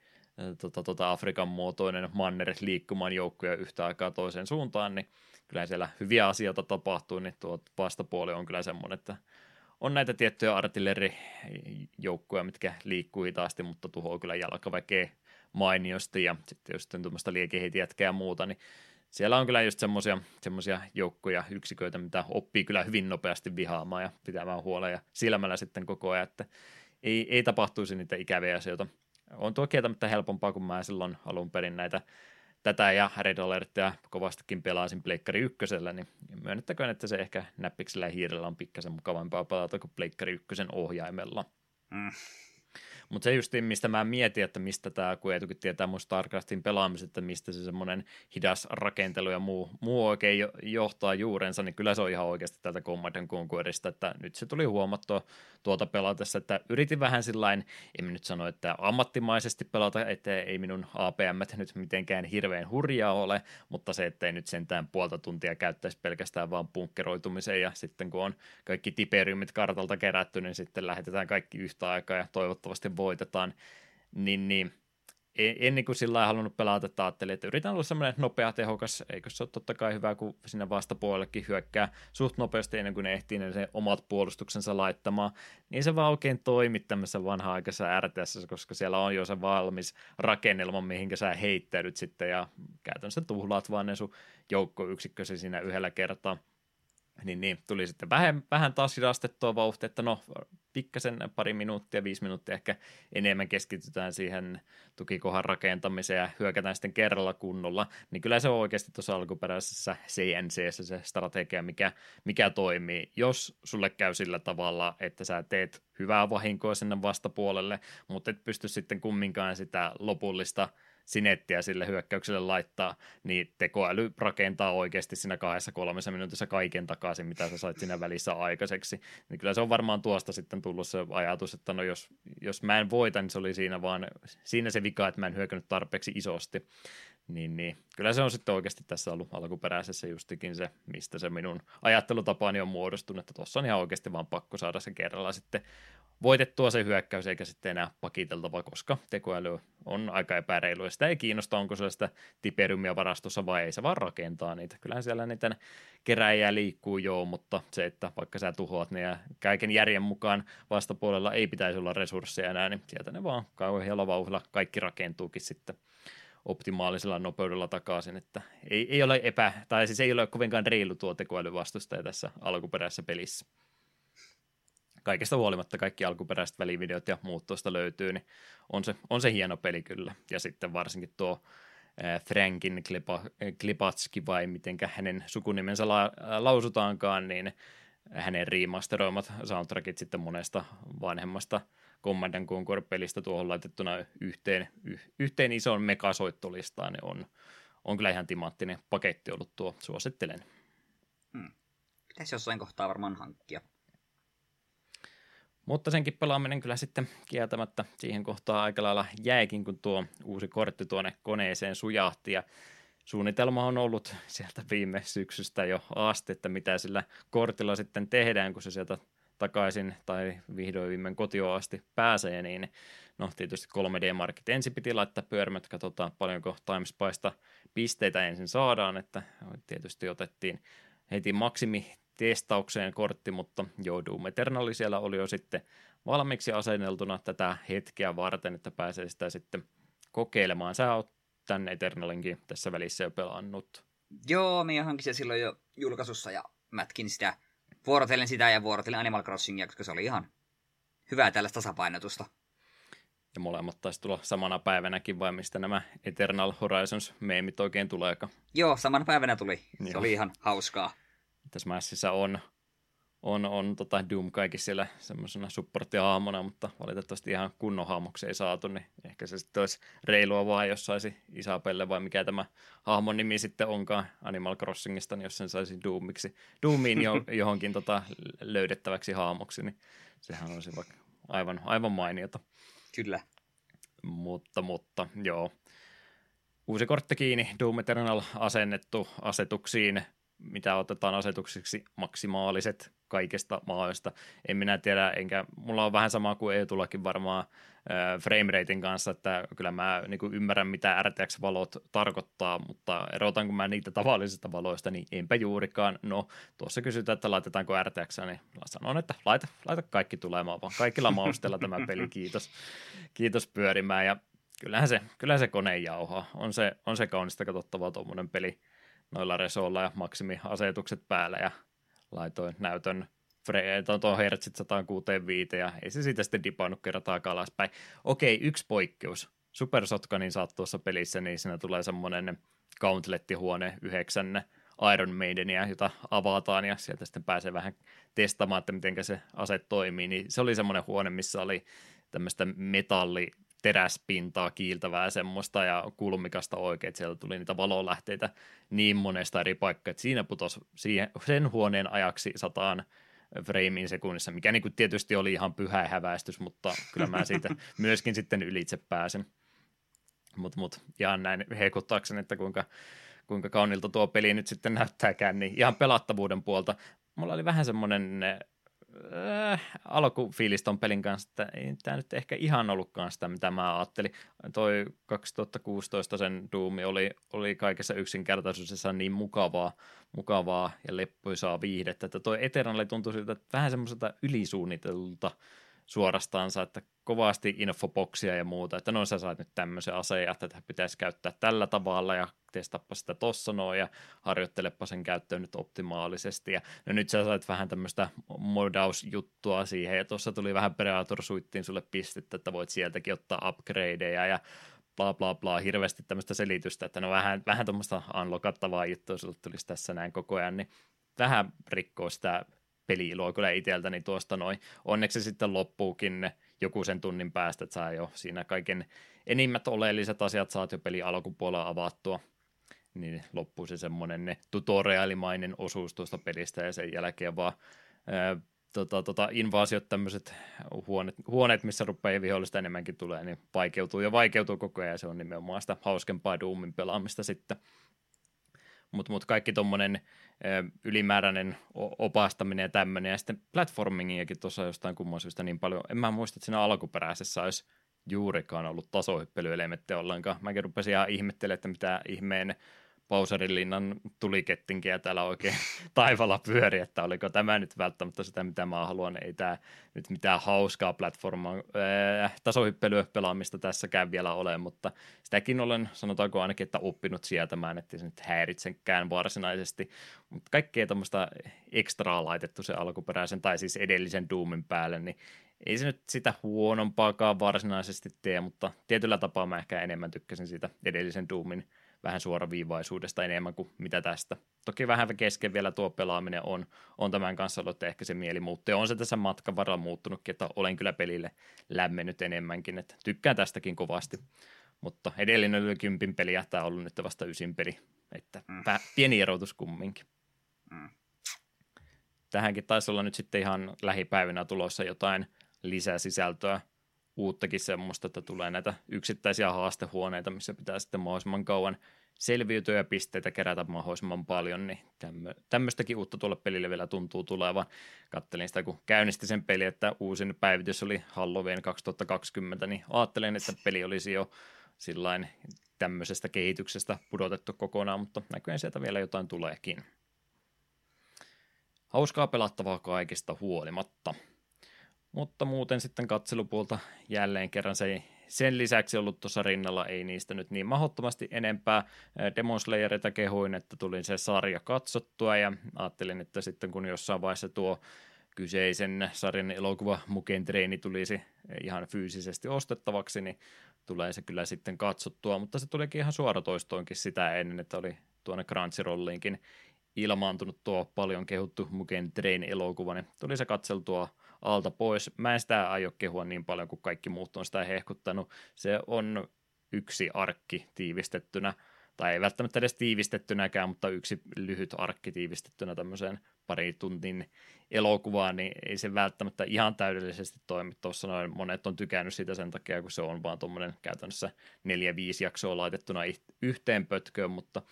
A: tota, tota Afrikan muotoinen manner liikkumaan joukkoja yhtä aikaa toiseen suuntaan, niin kyllä siellä hyviä asioita tapahtuu, niin tuo vastapuoli on kyllä semmoinen, että on näitä tiettyjä artillerijoukkoja, mitkä liikkuu hitaasti, mutta tuhoaa kyllä jalkaväkeä mainiosti, ja sitten jos tuommoista liekeheitijätkää ja muuta, niin siellä on kyllä just semmoisia, semmoisia joukkoja, yksiköitä, mitä oppii kyllä hyvin nopeasti vihaamaan ja pitämään huolella ja silmällä sitten koko ajan, että ei, ei tapahtuisi niitä ikäviä asioita. On tuo kieltämättä helpompaa, kun mä silloin alun perin näitä tätä ja Red Alertia kovastikin pelasin Pleikkari ykkösellä, niin myönnettäköön, että se ehkä näppiksellä ja hiirellä on pikkasen mukavampaa pelata kuin Pleikkari ykkösen ohjaimella. Mm. Mutta se just, mistä mä mietin, että mistä tämä, kun etukin tietää mun StarCraftin pelaamiset, että mistä se semmoinen hidas rakentelu ja muu, muu oikein johtaa juurensa, niin kyllä se on ihan oikeasti tältä Command Conquerista, että nyt se tuli huomattua tuota pelatessa, että yritin vähän sillain, en nyt sano, että ammattimaisesti pelata, että ei minun APM nyt mitenkään hirveän hurjaa ole, mutta se, että ei nyt sentään puolta tuntia käyttäisi pelkästään vaan punkkeroitumiseen ja sitten kun on kaikki tiperiumit kartalta kerätty, niin sitten lähetetään kaikki yhtä aikaa ja toivottavasti voitetaan, niin, niin en niin kuin sillä halunnut pelata, että ajattelin, että yritän olla semmoinen nopea, tehokas, eikö se ole totta kai hyvä, kun sinne vastapuolellekin hyökkää suht nopeasti ennen kuin ne ehtii ne sen omat puolustuksensa laittamaan, niin se vaan oikein toimi tämmöisessä vanha-aikaisessa RTS, koska siellä on jo se valmis rakennelma, mihinkä sä heittäydyt sitten, ja käytännössä tuhlaat vaan ne sun joukkoyksikkösi siinä yhdellä kertaa niin, niin tuli sitten vähän, vähän taas hidastettua vauhtia, että no pikkasen pari minuuttia, viisi minuuttia ehkä enemmän keskitytään siihen tukikohan rakentamiseen ja hyökätään sitten kerralla kunnolla, niin kyllä se on oikeasti tuossa alkuperäisessä CNC se strategia, mikä, mikä toimii. Jos sulle käy sillä tavalla, että sä teet hyvää vahinkoa sinne vastapuolelle, mutta et pysty sitten kumminkaan sitä lopullista – sinettiä sille hyökkäykselle laittaa, niin tekoäly rakentaa oikeasti siinä kahdessa kolmessa minuutissa kaiken takaisin, mitä sä sait siinä välissä aikaiseksi. Niin kyllä se on varmaan tuosta sitten tullut se ajatus, että no jos, jos mä en voita, niin se oli siinä vaan siinä se vika, että mä en hyökännyt tarpeeksi isosti. Niin, niin. Kyllä se on sitten oikeasti tässä ollut alkuperäisessä justikin se, mistä se minun ajattelutapaani on muodostunut, että tuossa on ihan oikeasti vaan pakko saada se kerralla sitten voitettua se hyökkäys eikä sitten enää pakiteltava, koska tekoäly on aika epäreilu ja sitä ei kiinnosta, onko se sitä tiperiumia varastossa vai ei. Se vaan rakentaa niitä. Kyllähän siellä niitä keräjiä liikkuu joo, mutta se, että vaikka sä tuhoat ne ja kaiken järjen mukaan vastapuolella ei pitäisi olla resursseja enää, niin sieltä ne vaan kauhealla vauhdilla kaikki rakentuukin sitten optimaalisella nopeudella takaisin, että ei, ei ole epä, tai siis ei ole kovinkaan reilu tuo tekoälyvastustaja tässä alkuperäisessä pelissä kaikesta huolimatta kaikki alkuperäiset välivideot ja muut tuosta löytyy, niin on se, on se hieno peli kyllä. Ja sitten varsinkin tuo Frankin Klipatski vai mitenkä hänen sukunimensä la, lausutaankaan, niin hänen remasteroimat soundtrackit sitten monesta vanhemmasta Command Conquer-pelistä tuohon laitettuna yhteen, yhteen isoon megasoittolistaan, niin on, on kyllä ihan timaattinen paketti ollut tuo, suosittelen.
B: Hmm. Pitäisi jossain kohtaa varmaan hankkia.
A: Mutta senkin pelaaminen kyllä sitten kieltämättä siihen kohtaan aika lailla jäikin, kun tuo uusi kortti tuonne koneeseen sujahti. Ja suunnitelma on ollut sieltä viime syksystä jo asti, että mitä sillä kortilla sitten tehdään, kun se sieltä takaisin tai vihdoin viimein kotioon asti pääsee, niin no tietysti 3D-markit ensin piti laittaa pyörimään, että katsotaan paljonko Timespysta pisteitä ensin saadaan, että tietysti otettiin heti maksimi testaukseen kortti, mutta joo, Doom Eternal siellä oli jo sitten valmiiksi asenneltuna tätä hetkeä varten, että pääsee sitä sitten kokeilemaan. Sä oot tänne Eternalinkin tässä välissä jo pelannut.
B: Joo, minä hankin se silloin jo julkaisussa ja mätkin sitä, vuorotellen sitä ja vuorotellen Animal Crossingia, koska se oli ihan hyvää tällaista tasapainotusta.
A: Ja molemmat taisi tulla samana päivänäkin, vai mistä nämä Eternal Horizons meemit oikein tuleeka?
B: Joo, samana päivänä tuli. Se Joo. oli ihan hauskaa
A: tässä Massissa on, on, on tota Doom kaikki siellä semmoisena supporttihaamona, mutta valitettavasti ihan kunnon hahmoksi ei saatu, niin ehkä se sitten olisi reilua vaan, jos saisi Isabelle vai mikä tämä hahmon nimi sitten onkaan Animal Crossingista, niin jos sen saisi Doomiksi, Doomiin jo, johonkin tota löydettäväksi hahmoksi, niin sehän olisi vaikka aivan, aivan mainiota.
B: Kyllä.
A: Mutta, mutta joo. Uusi kortti kiinni, Doom Eternal asennettu asetuksiin mitä otetaan asetuksiksi maksimaaliset kaikesta maailmasta. En minä tiedä, enkä mulla on vähän sama kuin Eetullakin varmaan frameratein kanssa, että kyllä mä niin ymmärrän, mitä RTX-valot tarkoittaa, mutta erotanko mä niitä tavallisista valoista, niin enpä juurikaan. No, tuossa kysytään, että laitetaanko RTX, niin sanon, että laita, laita kaikki tulemaan, vaan kaikilla mausteilla tämä peli, kiitos, kiitos pyörimään, ja kyllähän se, kyllähän se kone jauhaa. On se, on se kaunista katsottavaa tuommoinen peli, noilla resoilla ja maksimiasetukset päällä ja laitoin näytön tuon hertsit 165 ja ei se siitä sitten dipannut kertaakaan alaspäin. Okei, yksi poikkeus. Super Sotkanin saat tuossa pelissä, niin siinä tulee semmoinen gauntlettihuone yhdeksän Iron Maidenia, jota avataan ja sieltä sitten pääsee vähän testaamaan, että miten se ase toimii. Niin se oli semmoinen huone, missä oli tämmöistä metalli teräspintaa kiiltävää semmoista ja kulmikasta oikein, että sieltä tuli niitä valolähteitä niin monesta eri paikkaa, että siinä putosi siihen, sen huoneen ajaksi sataan framein sekunnissa, mikä niin kuin tietysti oli ihan pyhä häväistys, mutta kyllä mä siitä myöskin sitten ylitse pääsen. Mutta mut, ihan näin heikuttaakseni, että kuinka, kuinka kaunilta tuo peli nyt sitten näyttääkään, niin ihan pelattavuuden puolta. Mulla oli vähän semmoinen äh, alkufiilis ton pelin kanssa, että ei tämä nyt ehkä ihan ollutkaan sitä, mitä mä ajattelin. Toi 2016 sen Doom oli, oli kaikessa yksinkertaisuudessa niin mukavaa, mukavaa ja leppoisaa viihdettä, että toi Eternal tuntui siltä vähän semmoiselta ylisuunnitelulta suorastaansa, että kovasti infoboksia ja muuta, että no sä saat nyt tämmöisen aseen, että tätä pitäisi käyttää tällä tavalla ja testappa sitä tossa noin ja harjoittelepa sen käyttöön nyt optimaalisesti. Ja no nyt sä sait vähän tämmöistä modausjuttua siihen ja tuossa tuli vähän Predator Suittiin sulle pistettä, että voit sieltäkin ottaa upgradeja ja bla bla bla, hirveästi tämmöistä selitystä, että no vähän, vähän tuommoista unlockattavaa juttua sulle tulisi tässä näin koko ajan, niin vähän rikkoo sitä peli-iloa kyllä itseltäni tuosta noin. Onneksi se sitten loppuukin joku sen tunnin päästä, että saa jo siinä kaiken enimmät oleelliset asiat saat jo peli alkupuolella avattua, niin loppuu se semmoinen tutorialimainen osuus tuosta pelistä ja sen jälkeen vaan ää, tota, tota, invaasiot, tämmöiset huoneet, huoneet, missä rupeaa vihollista enemmänkin tulee, niin vaikeutuu ja vaikeutuu koko ajan ja se on nimenomaan sitä hauskempaa Doomin pelaamista sitten. Mutta mut kaikki tuommoinen ylimääräinen opastaminen ja tämmöinen, ja sitten platformingiakin tuossa jostain kumman syystä niin paljon. En mä muista, että siinä alkuperäisessä olisi juurikaan ollut tasohyppelyelementtejä ollenkaan. Mäkin rupesin ihan ihmettelemään, että mitä ihmeen Bowserin linnan tulikettinkiä täällä oikein taivalla pyöri, että oliko tämä nyt välttämättä sitä, mitä mä haluan. Ei tämä nyt mitään hauskaa platforma äh, tasohyppelyä pelaamista tässäkään vielä ole, mutta sitäkin olen, sanotaanko ainakin, että oppinut sietämään, että se nyt häiritsenkään varsinaisesti. Mutta kaikkea tämmöistä ekstraa laitettu se alkuperäisen tai siis edellisen Doomin päälle, niin ei se nyt sitä huonompaakaan varsinaisesti tee, mutta tietyllä tapaa mä ehkä enemmän tykkäsin siitä edellisen Doomin vähän suoraviivaisuudesta enemmän kuin mitä tästä. Toki vähän kesken vielä tuo pelaaminen on, on tämän kanssa ollut ehkä se mieli muuttu. Ja on se tässä matkan varrella muuttunutkin, että olen kyllä pelille lämmennyt enemmänkin, että tykkään tästäkin kovasti. Mutta edellinen oli kympin peli ja tämä on ollut nyt vasta ysin peli, että mm. pieni erotus kumminkin. Mm. Tähänkin taisi olla nyt sitten ihan lähipäivinä tulossa jotain lisäsisältöä uuttakin semmoista, että tulee näitä yksittäisiä haastehuoneita, missä pitää sitten mahdollisimman kauan selviytyä ja pisteitä kerätä mahdollisimman paljon, niin tämmö, tämmöistäkin uutta tuolle pelille vielä tuntuu tulevan. Kattelin sitä, kun käynnisti sen peli, että uusin päivitys oli Halloween 2020, niin ajattelin, että peli olisi jo sillain tämmöisestä kehityksestä pudotettu kokonaan, mutta näköjään sieltä vielä jotain tuleekin. Hauskaa pelattavaa kaikista huolimatta. Mutta muuten sitten katselupuolta jälleen kerran se ei sen lisäksi ollut tuossa rinnalla, ei niistä nyt niin mahdottomasti enempää. Demon Slayerita kehuin, että tulin se sarja katsottua ja ajattelin, että sitten kun jossain vaiheessa tuo kyseisen sarjan elokuva Muken treeni tulisi ihan fyysisesti ostettavaksi, niin tulee se kyllä sitten katsottua, mutta se tulikin ihan suoratoistoonkin sitä ennen, että oli tuonne Crunchyrolliinkin ilmaantunut tuo paljon kehuttu Muken Train elokuva, niin tuli se katseltua alta pois. Mä en sitä aio kehua niin paljon kuin kaikki muut on sitä hehkuttanut. Se on yksi arkki tiivistettynä, tai ei välttämättä edes tiivistettynäkään, mutta yksi lyhyt arkki tiivistettynä tämmöiseen pari tuntin elokuvaan, niin ei se välttämättä ihan täydellisesti toimi. Tuossa noin monet on tykännyt siitä sen takia, kun se on vaan tuommoinen käytännössä neljä-viisi jaksoa laitettuna yhteen pötköön, mutta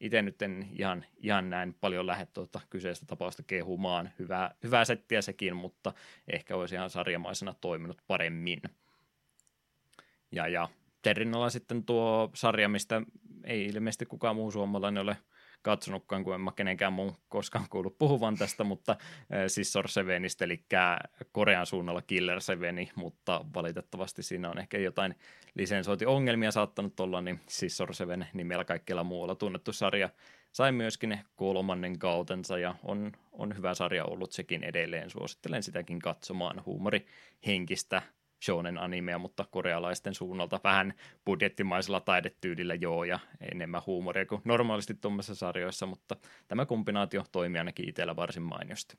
A: itse nyt en ihan, ihan näin paljon lähde tuota kyseistä tapausta kehumaan. Hyvää, hyvää settiä sekin, mutta ehkä olisi ihan sarjamaisena toiminut paremmin. Ja, ja Terrinnalla sitten tuo sarja, mistä ei ilmeisesti kukaan muu suomalainen ole katsonutkaan, kun en mä kenenkään muun koskaan kuullut puhuvan tästä, mutta Sissor Sevenistä, eli Korean suunnalla Killer Seveni, mutta valitettavasti siinä on ehkä jotain lisensointiongelmia saattanut olla, niin Sissor Seven nimellä kaikkialla muualla tunnettu sarja sai myöskin kolmannen kautensa ja on, on hyvä sarja ollut sekin edelleen. Suosittelen sitäkin katsomaan huumorihenkistä shonen animea, mutta korealaisten suunnalta vähän budjettimaisella taidetyydillä joo ja enemmän huumoria kuin normaalisti tuommoisissa sarjoissa, mutta tämä kombinaatio toimii ainakin itsellä varsin mainiosti.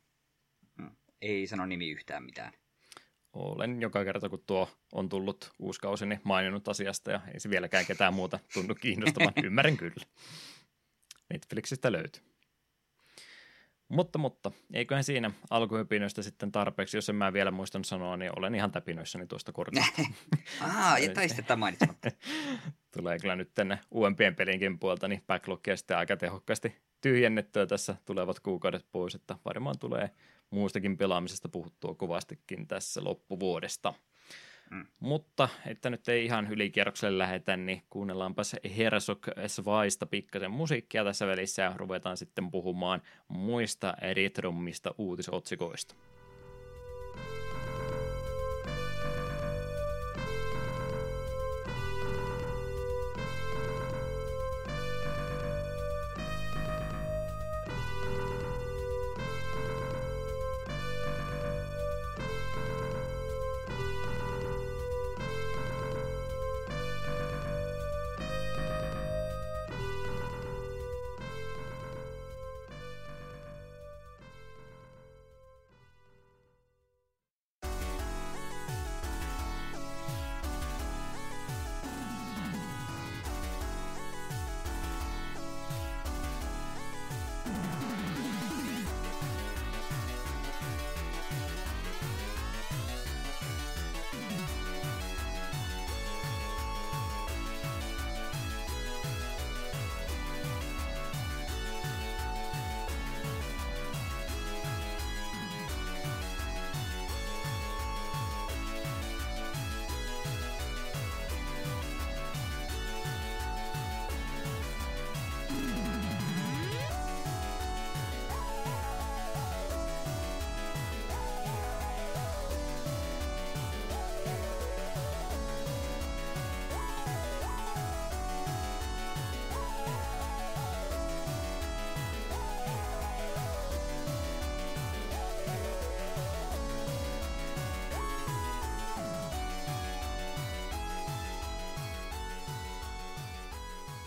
B: Hmm. Ei sano nimi yhtään mitään.
A: olen joka kerta, kun tuo on tullut uusi kausi, niin maininnut asiasta ja ei se vieläkään ketään muuta tunnu kiinnostavan. Ymmärrän kyllä. Netflixistä löytyy. Mutta, mutta, eiköhän siinä alkuhypinöistä sitten tarpeeksi, jos en mä vielä muistan sanoa, niin olen ihan täpinöissäni tuosta kortista.
B: Aa, ja taistetta mainitsematta.
A: Tulee kyllä nyt tänne uudempien pelinkin puolta, niin backlogia sitten aika tehokkaasti tyhjennettyä tässä tulevat kuukaudet pois, että varmaan tulee muustakin pelaamisesta puhuttua kovastikin tässä loppuvuodesta. Mm. Mutta, että nyt ei ihan ylikierrokselle lähetä, niin kuunnellaanpas Herzog Svaista pikkasen musiikkia tässä välissä ja ruvetaan sitten puhumaan muista retrummista uutisotsikoista.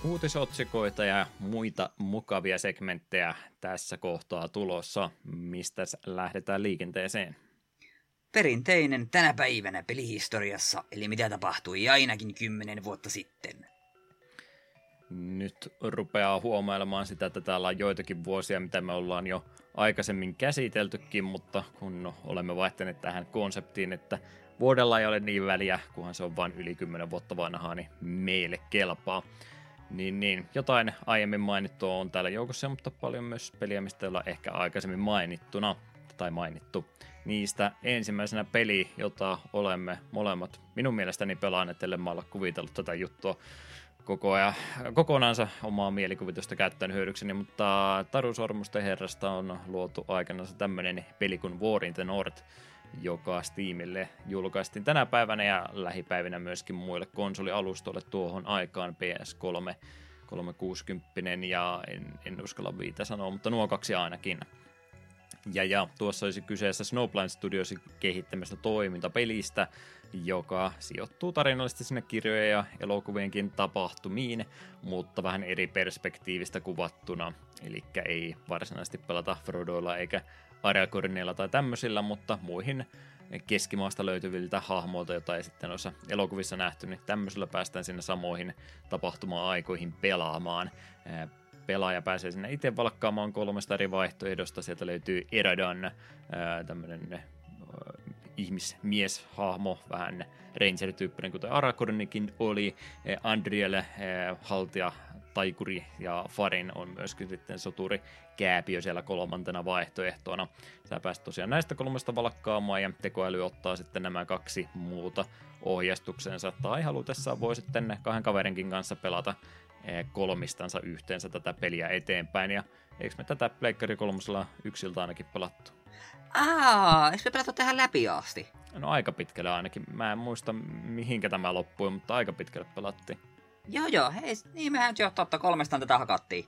A: Uutisotsikoita ja muita mukavia segmenttejä tässä kohtaa tulossa. Mistä lähdetään liikenteeseen?
B: Perinteinen tänä päivänä pelihistoriassa, eli mitä tapahtui ainakin kymmenen vuotta sitten.
A: Nyt rupeaa huomailemaan sitä, että täällä on joitakin vuosia, mitä me ollaan jo aikaisemmin käsiteltykin, mutta kun olemme vaihtaneet tähän konseptiin, että vuodella ei ole niin väliä, kunhan se on vain yli 10 vuotta vanhaa, niin meille kelpaa. Niin, niin. Jotain aiemmin mainittua on täällä joukossa, mutta paljon myös peliä, mistä ollaan ehkä aikaisemmin mainittuna tai mainittu. Niistä ensimmäisenä peli, jota olemme molemmat minun mielestäni pelaaneet, ellei mä olla kuvitellut tätä juttua koko ajan, kokonaansa omaa mielikuvitusta käyttänyt hyödykseni, mutta Taru Sormusten herrasta on luotu aikana tämmöinen peli kuin War in the North, joka Steamille julkaistiin tänä päivänä ja lähipäivinä myöskin muille konsolialustoille tuohon aikaan PS3 360 ja en, en uskalla viitä sanoa, mutta nuo kaksi ainakin. Ja, ja tuossa olisi kyseessä Snowblind Studios kehittämästä toimintapelistä, joka sijoittuu tarinallisesti sinne kirjojen ja elokuvienkin tapahtumiin, mutta vähän eri perspektiivistä kuvattuna. Eli ei varsinaisesti pelata Frodoilla eikä Aragornilla tai tämmöisillä, mutta muihin keskimaasta löytyviltä hahmoilta, joita ei sitten noissa elokuvissa nähty, niin tämmöisellä päästään sinne samoihin tapahtuma-aikoihin pelaamaan. Pelaaja pääsee sinne itse valkkaamaan kolmesta eri vaihtoehdosta. Sieltä löytyy Eradan, tämmöinen ihmismieshahmo, vähän ranger-tyyppinen, kuten Aragornikin oli. Andriel, haltija taikuri ja Farin on myöskin sitten soturi kääpiö siellä kolmantena vaihtoehtona. Sä pääset tosiaan näistä kolmesta valkkaamaan ja tekoäly ottaa sitten nämä kaksi muuta ohjastuksensa. Tai halutessaan voi sitten kahden kaverinkin kanssa pelata eh, kolmistansa yhteensä tätä peliä eteenpäin. Ja eikö me tätä Pleikkari kolmosella yksiltä ainakin pelattu?
B: Aa, eikö me pelattu tähän läpi asti?
A: No aika pitkälle ainakin. Mä en muista mihinkä tämä loppui, mutta aika pitkälle pelattiin.
B: Joo joo, hei, niin mehän jo totta kolmestaan tätä hakattiin.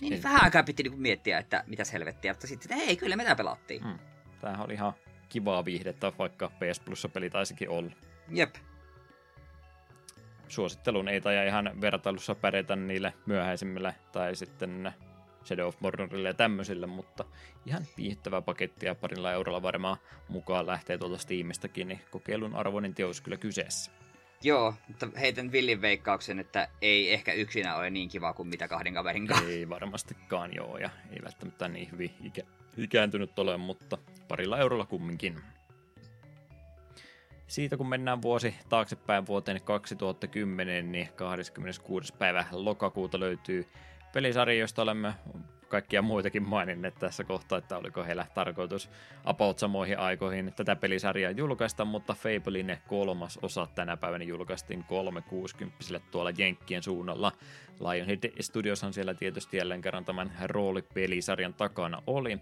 B: Niin, niin. vähän aikaa piti niinku miettiä, että mitä helvettiä, mutta sitten, hei, kyllä me tämä pelattiin. Hmm.
A: Tämähän oli ihan kivaa viihdettä, vaikka PS Plus-peli taisikin olla.
B: Jep.
A: Suosittelun ei taja ihan vertailussa pärjätä niille myöhäisimmille tai sitten Shadow of Mordorille ja tämmöisille, mutta ihan viihdyttävä paketti ja parilla eurolla varmaan mukaan lähtee tuolta Steamistakin, niin kokeilun arvoinen teos kyllä kyseessä.
B: Joo, mutta heitän villin veikkauksen, että ei ehkä yksinä ole niin kiva kuin mitä kahden kaverin kanssa.
A: Ei varmastikaan joo, ja ei välttämättä niin hyvin ikä, ikääntynyt ole, mutta parilla eurolla kumminkin. Siitä kun mennään vuosi taaksepäin vuoteen 2010, niin 26. päivä lokakuuta löytyy pelisarja, josta olemme kaikkia muitakin maininneet tässä kohtaa, että oliko heillä tarkoitus about samoihin aikoihin tätä pelisarjaa julkaista, mutta Fablein kolmas osa tänä päivänä julkaistiin 360 tuolla Jenkkien suunnalla. Lionhead Studioshan siellä tietysti jälleen kerran tämän roolipelisarjan takana oli.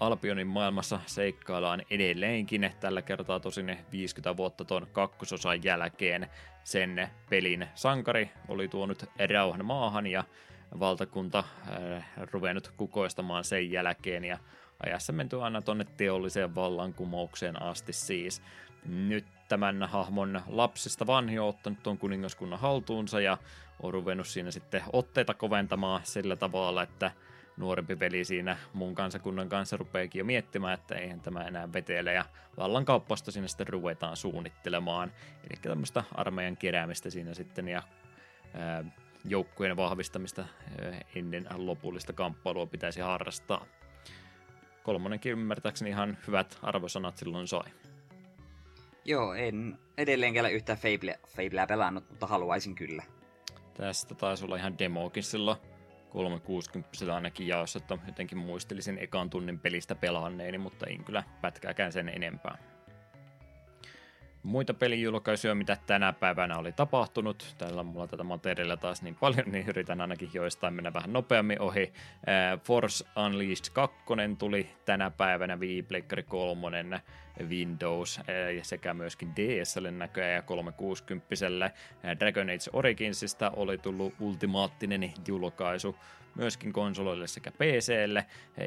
A: Alpionin maailmassa seikkaillaan edelleenkin, tällä kertaa tosin 50 vuotta tuon kakkososan jälkeen. Sen pelin sankari oli tuonut rauhan maahan ja valtakunta äh, ruvennut kukoistamaan sen jälkeen ja ajassa menty aina tuonne teolliseen vallankumoukseen asti siis. Nyt tämän hahmon lapsista vanhi on ottanut tuon kuningaskunnan haltuunsa ja on ruvennut siinä sitten otteita koventamaan sillä tavalla, että nuorempi veli siinä muun kansakunnan kanssa rupeekin jo miettimään, että eihän tämä enää vetele ja vallankauppasta siinä sitten ruvetaan suunnittelemaan. Eli tämmöistä armeijan keräämistä siinä sitten ja ää, joukkueen vahvistamista eh, ennen lopullista kamppailua pitäisi harrastaa. Kolmonenkin ymmärtääkseni ihan hyvät arvosanat silloin sai.
B: Joo, en edelleenkään yhtään Fableä, Fableä pelannut, mutta haluaisin kyllä.
A: Tästä taisi olla ihan demokin silloin 360 ainakin jaossa, että jotenkin muistelisin ekan tunnin pelistä pelanneeni, mutta en kyllä pätkääkään sen enempää muita pelijulkaisuja, mitä tänä päivänä oli tapahtunut. Täällä on mulla tätä materiaalia taas niin paljon, niin yritän ainakin joistain mennä vähän nopeammin ohi. Force Unleashed 2 tuli tänä päivänä, Viipleikkari 3, Windows sekä myöskin DSL näköjään ja 360 Dragon Age Originsista oli tullut ultimaattinen julkaisu myöskin konsoleille sekä PClle.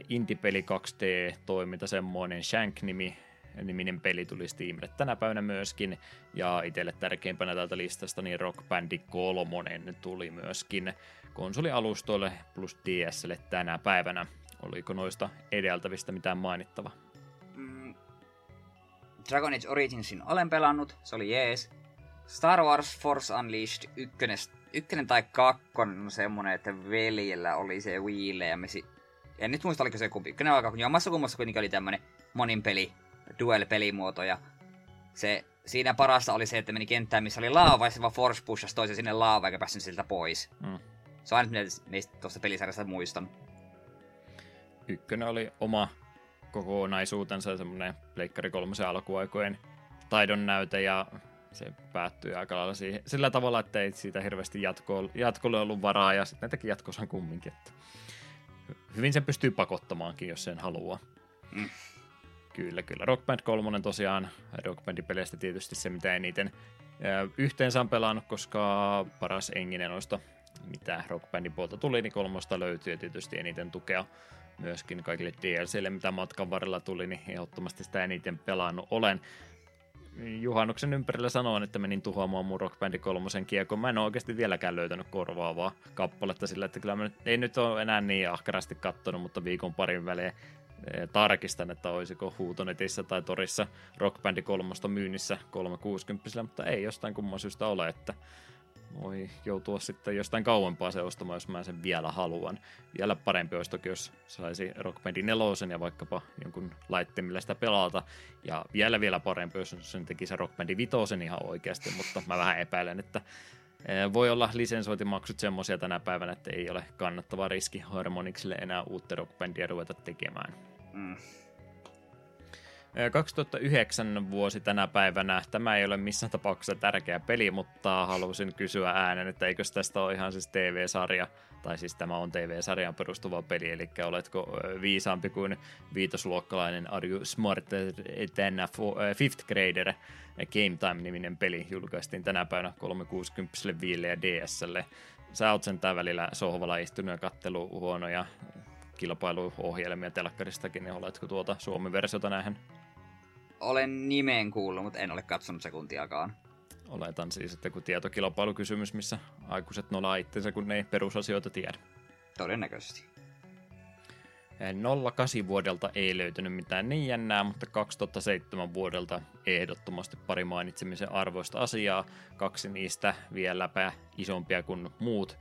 A: Indie-peli 2D-toiminta, semmoinen Shank-nimi niminen peli tuli Steamille tänä päivänä myöskin, ja itselle tärkeimpänä tältä listasta niin Rock Band 3 tuli myöskin konsolialustoille plus DSlle tänä päivänä. Oliko noista edeltävistä mitään mainittava? Mm,
B: Dragon Age Originsin olen pelannut, se oli jees. Star Wars Force Unleashed ykkönen, ykkönen tai kakkonen on semmonen, että veljellä oli se Wii ja me si- en nyt muista oliko se kumpi, ykkönen vai kakkonen, jommassa kummassa kuitenkin oli tämmönen monin peli duel-pelimuoto ja se, siinä parasta oli se, että meni kenttään, missä oli laava ja se vaan force pushasi toisen sinne laava eikä päässyt siltä pois. Mm. Se on aina meistä tuosta pelisarjasta muistan.
A: Ykkönen oli oma kokonaisuutensa semmoinen Pleikkari kolmosen alkuaikojen taidon näyte ja se päättyi aika lailla siihen, sillä tavalla, että ei siitä hirveästi jatko, jatkolle ollut varaa ja sitten näitäkin jatkossa kumminkin. Että hyvin se pystyy pakottamaankin, jos sen haluaa. Mm. Kyllä, kyllä. Rock Band 3 tosiaan, Rock Bandin peleistä tietysti se, mitä eniten yhteensä on pelannut, koska paras enginen noista, mitä Rock Bandin puolta tuli, niin kolmosta löytyy ja tietysti eniten tukea myöskin kaikille DLCille, mitä matkan varrella tuli, niin ehdottomasti sitä eniten pelannut olen. Juhannuksen ympärillä sanoin, että menin tuhoamaan mun Rock Band 3 kiekon. Mä en oikeasti vieläkään löytänyt korvaavaa kappaletta sillä, että kyllä mä nyt, ei nyt ole enää niin ahkerasti kattonut, mutta viikon parin välein tarkistan, että olisiko Huutonetissä tai Torissa Rock Band 3 myynnissä 360, mutta ei jostain kumman syystä ole, että voi joutua sitten jostain kauempaa se ostamaan, jos mä sen vielä haluan. Vielä parempi olisi toki, jos saisi Rock Band 4 ja vaikkapa jonkun laitteen, millä sitä pelata. Ja vielä vielä parempi, jos sen tekisi Rock Band 5 ihan oikeasti, mutta mä vähän epäilen, että voi olla lisensointimaksut semmoisia tänä päivänä, että ei ole kannattava riski Harmonixille enää uutta rockbandia ruveta tekemään. Mm. 2009 vuosi tänä päivänä. Tämä ei ole missään tapauksessa tärkeä peli, mutta halusin kysyä äänen, että eikö tästä ole ihan siis TV-sarja, tai siis tämä on TV-sarjan perustuva peli, eli oletko viisaampi kuin viitosluokkalainen Are You Smarter than a Fifth Grader? Game Time-niminen peli julkaistiin tänä päivänä 360 Viille ja DSlle. Sä oot sen välillä sohvalla istunut ja kattelu huonoja kilpailuohjelmia telkkaristakin, niin oletko tuota Suomi-versiota nähden?
B: Olen nimeen kuullut, mutta en ole katsonut sekuntiakaan.
A: Oletan siis, että kun tietokilpailukysymys, missä aikuiset nolaa itsensä, kun ne ei perusasioita tiedä.
B: Todennäköisesti.
A: 08 vuodelta ei löytynyt mitään niin jännää, mutta 2007 vuodelta ehdottomasti pari mainitsemisen arvoista asiaa. Kaksi niistä vieläpä isompia kuin muut.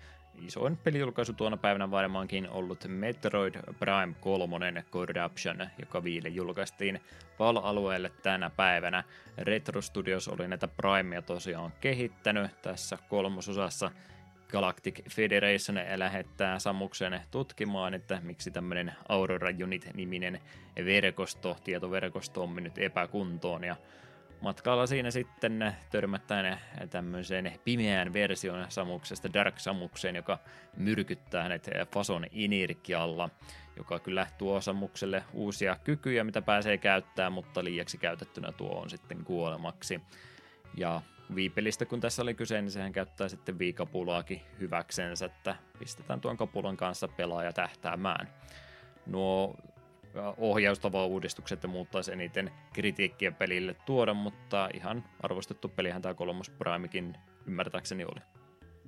A: Isoin pelijulkaisu tuona päivänä varmaankin ollut Metroid Prime 3 Corruption, joka viile julkaistiin PAL-alueelle tänä päivänä. Retro Studios oli näitä Primea tosiaan kehittänyt tässä kolmososassa – Galactic Federation lähettää Samuksen tutkimaan, että miksi tämmöinen Aurora Unit-niminen verkosto, tietoverkosto on mennyt epäkuntoon ja matkalla siinä sitten törmättään tämmöiseen pimeään versioon Samuksesta, Dark Samukseen, joka myrkyttää hänet Fason Inirkialla, joka kyllä tuo Samukselle uusia kykyjä, mitä pääsee käyttämään, mutta liiaksi käytettynä tuo on sitten kuolemaksi. Ja viipelistä, kun tässä oli kyse, niin sehän käyttää sitten viikapulaakin hyväksensä, että pistetään tuon kapulan kanssa pelaaja tähtäämään. Nuo ohjaustava uudistukset ja muuttaisi eniten kritiikkiä pelille tuoda, mutta ihan arvostettu pelihän tämä kolmas Primekin ymmärtääkseni oli.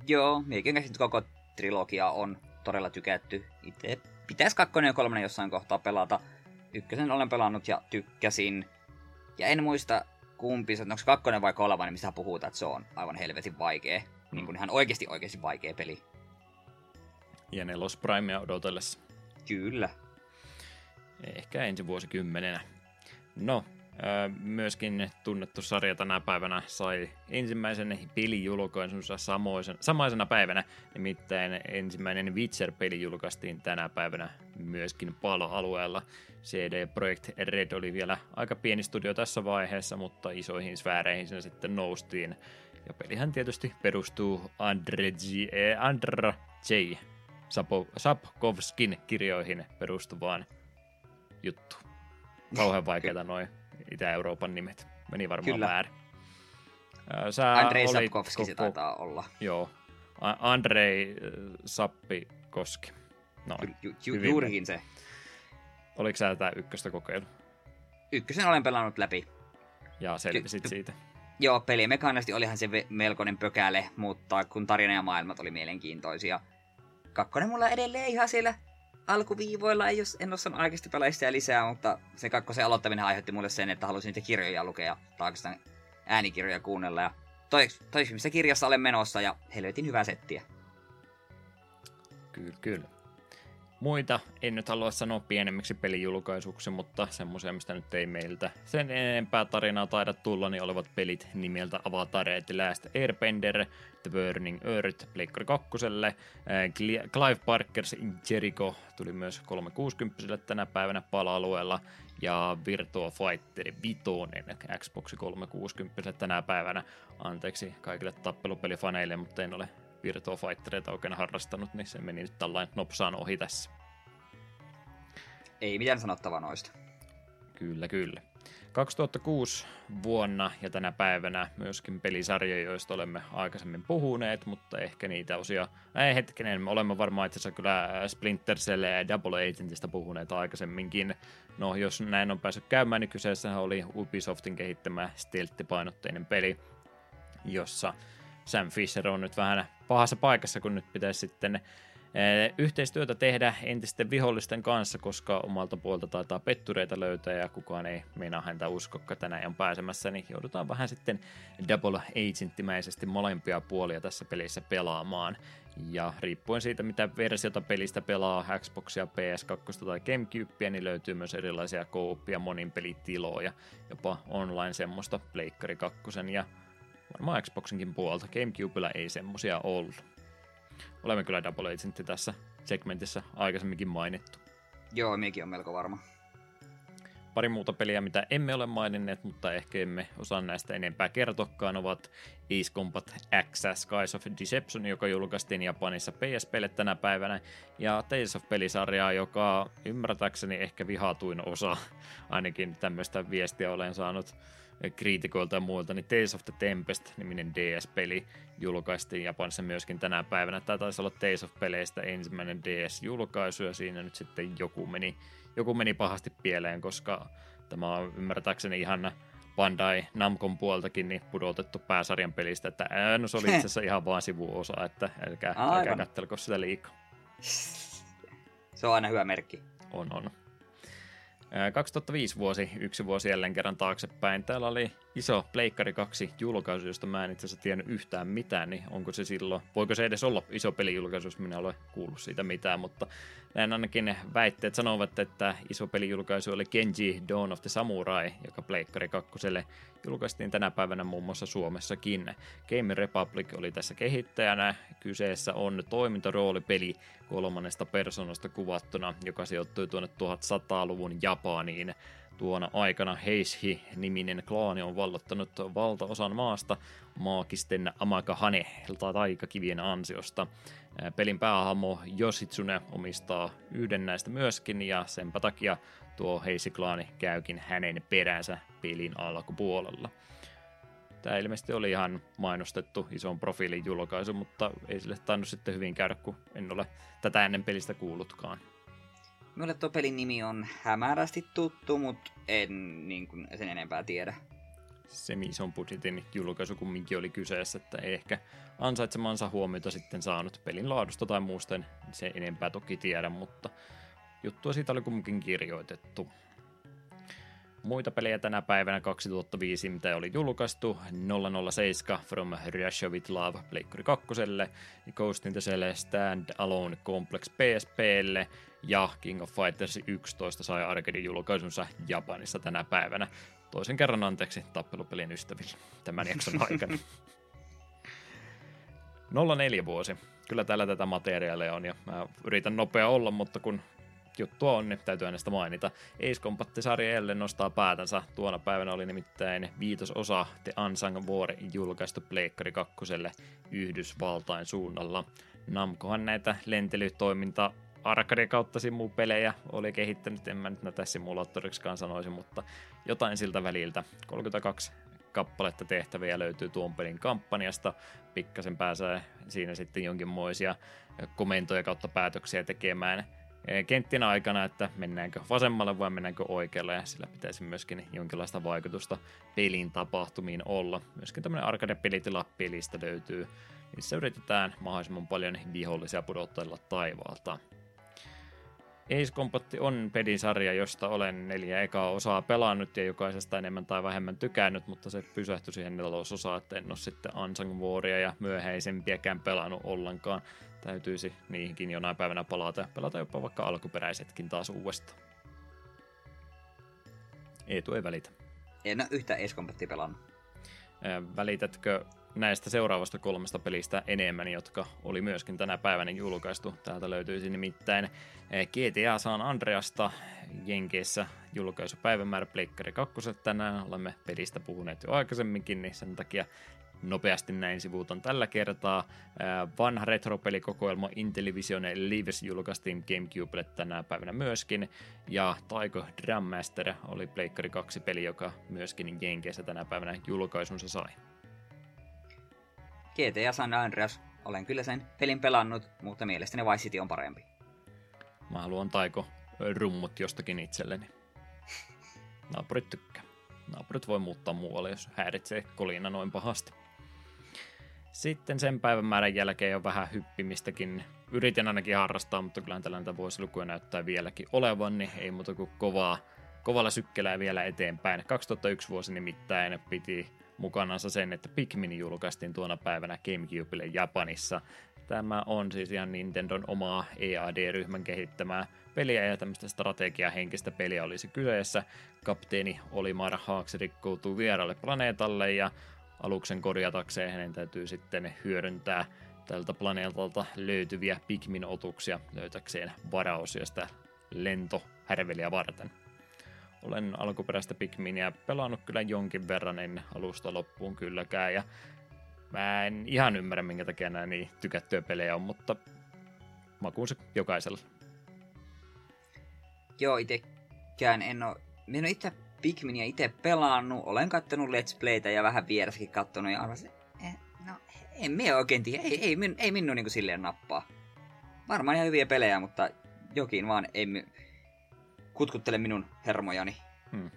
B: Joo, meikin käsitin koko trilogia on todella tykätty. Itse pitäisi kakkonen ja kolmonen jossain kohtaa pelata. Ykkösen olen pelannut ja tykkäsin. Ja en muista, kumpi se, onko kakkonen vai kolmannen, niin mistä puhutaan, että se on aivan helvetin vaikea. Niin kuin ihan oikeasti oikeasti vaikea peli.
A: Ja nelos Primea odotellessa.
B: Kyllä.
A: Ehkä ensi vuosikymmenenä. No, myöskin tunnettu sarja tänä päivänä sai ensimmäisen pelijulkaisunsa samaisena päivänä, nimittäin ensimmäinen Witcher-peli julkaistiin tänä päivänä myöskin palo-alueella. CD Projekt Red oli vielä aika pieni studio tässä vaiheessa, mutta isoihin sfääreihin sen sitten noustiin. Ja pelihän tietysti perustuu Andre G, eh, Andra J. Sapo, Sapkovskin kirjoihin perustuvaan juttuun. Kauhean vaikeita noin Itä-Euroopan nimet. Meni varmaan Kyllä. väärin.
B: Sä Andrei Sapkovski koko... se taitaa olla.
A: Joo. Andrei Sappikoski.
B: No, ju, ju, juurikin se.
A: Oliko sä tätä ykköstä kokeilu?
B: Ykkösen olen pelannut läpi.
A: Ja selvisit siitä.
B: Joo, pelimekaanisesti olihan se melkoinen pökäle, mutta kun tarina ja maailmat oli mielenkiintoisia. Kakkonen mulla edelleen ihan siellä alkuviivoilla, ei jos, en ole saanut oikeasti pelaa sitä lisää, mutta se kakkosen aloittaminen aiheutti mulle sen, että halusin niitä kirjoja lukea, tai oikeastaan äänikirjoja kuunnella. Ja toiseksi missä kirjassa olen menossa, ja helvetin hyvää settiä.
A: Kyllä, kyllä. Muita en nyt halua sanoa pienemmiksi pelijulkaisuksi, mutta semmoisia, mistä nyt ei meiltä sen enempää tarinaa taida tulla, niin olevat pelit nimeltä Avatar The Last Airbender, The Burning Earth Pleikkari 2, Clive Parkers Jericho tuli myös 360 tänä päivänä pala-alueella, ja Virtua Fighter 5 Xbox 360 tänä päivänä. Anteeksi kaikille tappelupelifaneille, mutta en ole Virtua Fightereita oikein harrastanut, niin se meni nyt tällainen nopsaan ohi tässä.
B: Ei mitään sanottavaa noista.
A: Kyllä, kyllä. 2006 vuonna ja tänä päivänä myöskin pelisarjoja, joista olemme aikaisemmin puhuneet, mutta ehkä niitä osia, ei hetkinen, me olemme varmaan itse asiassa kyllä Splinter Cell ja Double Agentista puhuneet aikaisemminkin. No, jos näin on päässyt käymään, niin kyseessä oli Ubisoftin kehittämä stealth-painotteinen peli, jossa Sam Fisher on nyt vähän pahassa paikassa, kun nyt pitäisi sitten eh, yhteistyötä tehdä entisten vihollisten kanssa, koska omalta puolta taitaa pettureita löytää ja kukaan ei meinaa häntä uskokka tänään on pääsemässä, niin joudutaan vähän sitten double agenttimäisesti molempia puolia tässä pelissä pelaamaan. Ja riippuen siitä, mitä versiota pelistä pelaa, Xboxia, PS2 tai Gamecubea, niin löytyy myös erilaisia kooppia, monin pelitiloja, jopa online semmoista Pleikkari 2 ja Varmaan Xboxinkin puolta. Gamecubella ei semmosia ollut. Olemme kyllä Double Agentti tässä segmentissä aikaisemminkin mainittu.
B: Joo, mekin on melko varma.
A: Pari muuta peliä, mitä emme ole maininneet, mutta ehkä emme osaa näistä enempää kertokaan, ovat Ace Combat X Skies of Deception, joka julkaistiin Japanissa PSPlle tänä päivänä, ja Tales of pelisarjaa, joka ymmärtääkseni ehkä vihatuin osa, ainakin tämmöistä viestiä olen saanut kriitikoilta ja muilta, niin Tales of the Tempest-niminen DS-peli julkaistiin Japanissa myöskin tänä päivänä. Tämä taisi olla Tales of peleistä ensimmäinen DS-julkaisu, ja siinä nyt sitten joku meni, joku meni pahasti pieleen, koska tämä on ymmärtääkseni ihan Bandai Namcon puoltakin niin pudotettu pääsarjan pelistä, että ää, no se oli itse asiassa ihan vaan sivuosa, että älkää, älkää kattelko sitä liikaa.
B: Se on aina hyvä merkki.
A: On, on. 2005 vuosi, yksi vuosi jälleen kerran taaksepäin. Täällä oli iso Pleikkari 2 julkaisu, josta mä en itse asiassa tiennyt yhtään mitään, niin onko se silloin, voiko se edes olla iso pelijulkaisu, jos minä olen kuullut siitä mitään, mutta näin ainakin väitteet sanovat, että iso pelijulkaisu oli Kenji Dawn of the Samurai, joka Pleikkari 2 julkaistiin tänä päivänä muun muassa Suomessakin. Game Republic oli tässä kehittäjänä. Kyseessä on toimintaroolipeli kolmannesta persoonasta kuvattuna, joka sijoittui tuonne 1100-luvun Japaniin. Tuona aikana Heishi-niminen klaani on vallottanut valtaosan maasta maagisten Amakahane taikakivien ansiosta. Pelin päähahmo Yoshitsune omistaa yhden näistä myöskin ja senpä takia tuo Heisi-klaani käykin hänen peränsä pelin alkupuolella. Tämä ilmeisesti oli ihan mainostettu ison profiilin julkaisu, mutta ei sille tainnut sitten hyvin käydä, kun en ole tätä ennen pelistä kuullutkaan.
B: Minulle tuo pelin nimi on hämärästi tuttu, mutta en niin kuin, sen enempää tiedä.
A: Semi-ison budjetin julkaisu kumminkin oli kyseessä, että ei ehkä ansaitsemansa huomiota sitten saanut pelin laadusta tai muusta, en se enempää toki tiedä, mutta juttua siitä oli kumminkin kirjoitettu. Muita pelejä tänä päivänä 2005, mitä oli julkaistu, 007 From Russia with Love Pleikkuri 2, Ghost in the Shell Stand Alone Complex PSPlle ja King of Fighters 11 sai arcade julkaisunsa Japanissa tänä päivänä. Toisen kerran anteeksi tappelupelin ystäville tämän jakson aikana. 04 vuosi. Kyllä täällä tätä materiaalia on ja mä yritän nopea olla, mutta kun juttua on, niin täytyy hänestä mainita. Ace Combat-sarja jälleen nostaa päätänsä. Tuona päivänä oli nimittäin viitososa The Unsung War julkaistu Pleikkari 2 Yhdysvaltain suunnalla. Namcohan näitä lentelytoiminta arcade kautta pelejä oli kehittänyt, en mä nyt näitä simulaattoriksikaan sanoisi, mutta jotain siltä väliltä. 32 kappaletta tehtäviä löytyy tuon pelin kampanjasta. Pikkasen pääsee siinä sitten jonkinmoisia komentoja kautta päätöksiä tekemään kenttien aikana, että mennäänkö vasemmalle vai mennäänkö oikealle, ja sillä pitäisi myöskin jonkinlaista vaikutusta pelin tapahtumiin olla. Myöskin tämmöinen arcade-pelitila pelistä löytyy, missä yritetään mahdollisimman paljon vihollisia pudotella taivaalta. Ace Combat on pelisarja, josta olen neljä ekaa osaa pelannut ja jokaisesta enemmän tai vähemmän tykännyt, mutta se pysähtyi siihen nelososaan, että en ole sitten Unsung Waria ja myöhäisempiäkään pelannut ollenkaan. Täytyisi niihinkin jonain päivänä palata ja pelata jopa vaikka alkuperäisetkin taas uudestaan. Eetu ei välitä.
B: En ole yhtä Ace Combatia pelannut.
A: Välitätkö näistä seuraavasta kolmesta pelistä enemmän, jotka oli myöskin tänä päivänä julkaistu. Täältä löytyisi nimittäin eh, GTA San Andreasta Jenkeissä julkaisupäivämäärä Pleikkari 2. Tänään olemme pelistä puhuneet jo aikaisemminkin, niin sen takia nopeasti näin sivuutan tällä kertaa. Eh, vanha retropelikokoelma Intellivision Lives julkaistiin Gamecubelle tänä päivänä myöskin, ja Taiko Drum Master oli Pleikkari 2 peli, joka myöskin Jenkeissä tänä päivänä julkaisunsa sai.
B: GTA San Andreas, olen kyllä sen pelin pelannut, mutta mielestäni Vice City on parempi.
A: Mä haluan taiko rummut jostakin itselleni. Naapurit tykkää. Naapurit voi muuttaa muualle, jos häiritsee kolina noin pahasti. Sitten sen päivän määrän jälkeen on vähän hyppimistäkin. Yritin ainakin harrastaa, mutta kyllä tällä näitä vuosilukuja näyttää vieläkin olevan, niin ei muuta kuin kovaa, kovalla sykkelää vielä eteenpäin. 2001 vuosi nimittäin piti mukanansa sen, että Pikmin julkaistiin tuona päivänä Gamecubelle Japanissa. Tämä on siis ihan Nintendon omaa EAD-ryhmän kehittämää peliä ja tämmöistä strategiahenkistä peliä olisi kyseessä. Kapteeni Olimar Hawks rikkoutuu vieralle planeetalle ja aluksen korjatakseen hänen täytyy sitten hyödyntää tältä planeetalta löytyviä Pikmin-otuksia löytäkseen varaosiosta lentohärveliä varten. Olen alkuperäistä Pikminia pelannut kyllä jonkin verran ennen alusta loppuun kylläkään, ja mä en ihan ymmärrä, minkä takia nämä niin tykättyjä pelejä on, mutta makuun se jokaisella.
B: Joo, itsekään en ole, en ole itse Pikminia itse pelannut, olen kattonut Let's Playtä ja vähän vieressäkin kattonut ja arvasin, eh, no en me oikein tiedä, ei, ei, ei, minun niin silleen nappaa. Varmaan ihan hyviä pelejä, mutta jokin vaan ei, kutkuttele minun hermojani. Hmm.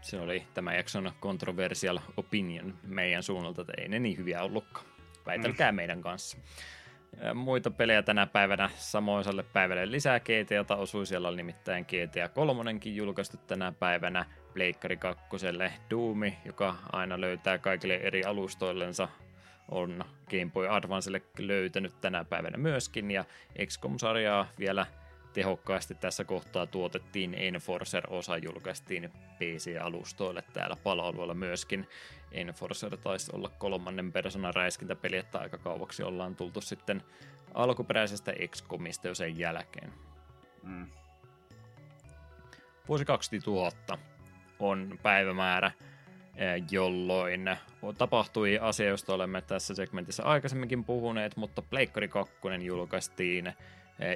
A: Se oli tämä jakson controversial opinion meidän suunnalta, että ei ne niin hyviä ollutkaan. Väitelkää hmm. meidän kanssa. muita pelejä tänä päivänä samoisalle päivälle lisää GTAta osui. Siellä oli nimittäin GTA 3 julkaistu tänä päivänä. Pleikkari 2. Doomi, joka aina löytää kaikille eri alustoillensa on Game Boy Advancelle löytänyt tänä päivänä myöskin, ja XCOM-sarjaa vielä tehokkaasti tässä kohtaa tuotettiin. Enforcer-osa julkaistiin PC-alustoille täällä palveluilla myöskin. Enforcer taisi olla kolmannen persoonan räiskintäpeli, että aika kauaksi ollaan tultu sitten alkuperäisestä XCOMista jo sen jälkeen. Mm. Vuosi 2000 on päivämäärä, eh, jolloin tapahtui asia, josta olemme tässä segmentissä aikaisemminkin puhuneet, mutta Pleikkari 2 julkaistiin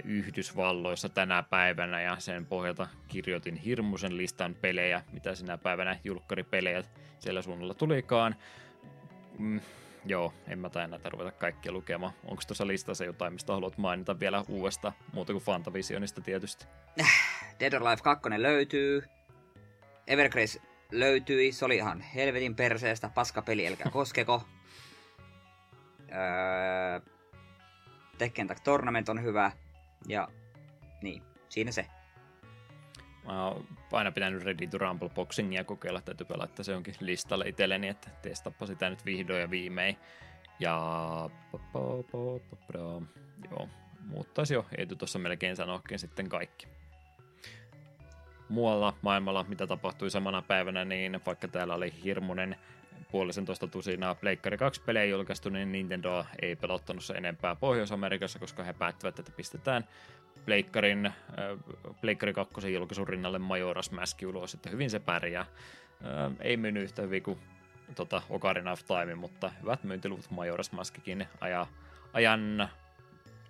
A: Yhdysvalloissa tänä päivänä ja sen pohjalta kirjoitin hirmuisen listan pelejä, mitä sinä päivänä julkkaripelejä siellä suunnalla tulikaan. Mm, joo, en mä tai näitä ruveta kaikkia lukemaan. Onko tuossa listassa jotain, mistä haluat mainita vielä uudesta, muuta kuin Fantavisionista tietysti?
B: Dead or Life 2 löytyy. Evergrace löytyi, se oli ihan helvetin perseestä, paska peli, älkää koskeko. öö, Tekken Tag Tournament on hyvä. Ja niin, siinä se.
A: Mä oon aina pitänyt Ready to Rumble Boxingia kokeilla, täytyy laittaa se onkin listalle itselleni, että testappa sitä nyt vihdoin ja viimein. Ja joo, muuttaisi jo Eetu tuossa melkein sanoakin sitten kaikki. Muualla maailmalla, mitä tapahtui samana päivänä, niin vaikka täällä oli hirmuinen puolisentoista tusinaa Pleikkari 2 pelejä julkaistu, niin Nintendo ei pelottanut se enempää Pohjois-Amerikassa, koska he päättävät, että pistetään Pleikkarin, äh, Pleikkari 2 julkaisun rinnalle Majora's Mask ulos, että hyvin se pärjää. Äh, ei myynyt yhtä hyvin kuin tota, Ocarina of Time, mutta hyvät myyntiluvut Majora's Maskikin aja, ajan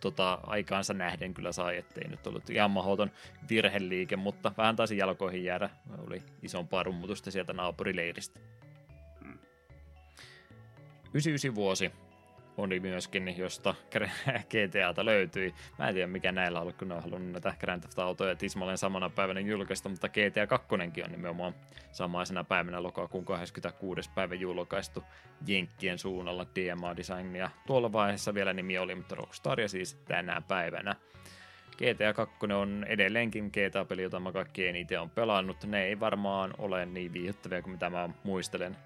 A: tota, aikaansa nähden kyllä sai, ettei nyt ollut ihan mahdoton virheliike, mutta vähän taisi jalkoihin jäädä. Oli isompaa rummutusta sieltä naapurileiristä. 99 vuosi oli myöskin, josta GTAta löytyi. Mä en tiedä mikä näillä on kun ne on halunnut näitä Grand Theft Autoja tismalleen samana päivänä julkaista, mutta GTA 2 on nimenomaan samaisena päivänä lokakuun 26. päivä julkaistu Jenkkien suunnalla DMA Designia. Tuolla vaiheessa vielä nimi oli, mutta Rockstaria siis tänä päivänä. GTA 2 on edelleenkin GTA-peli, jota mä kaikki eniten on pelannut. Ne ei varmaan ole niin viihdyttäviä kuin mitä mä muistelen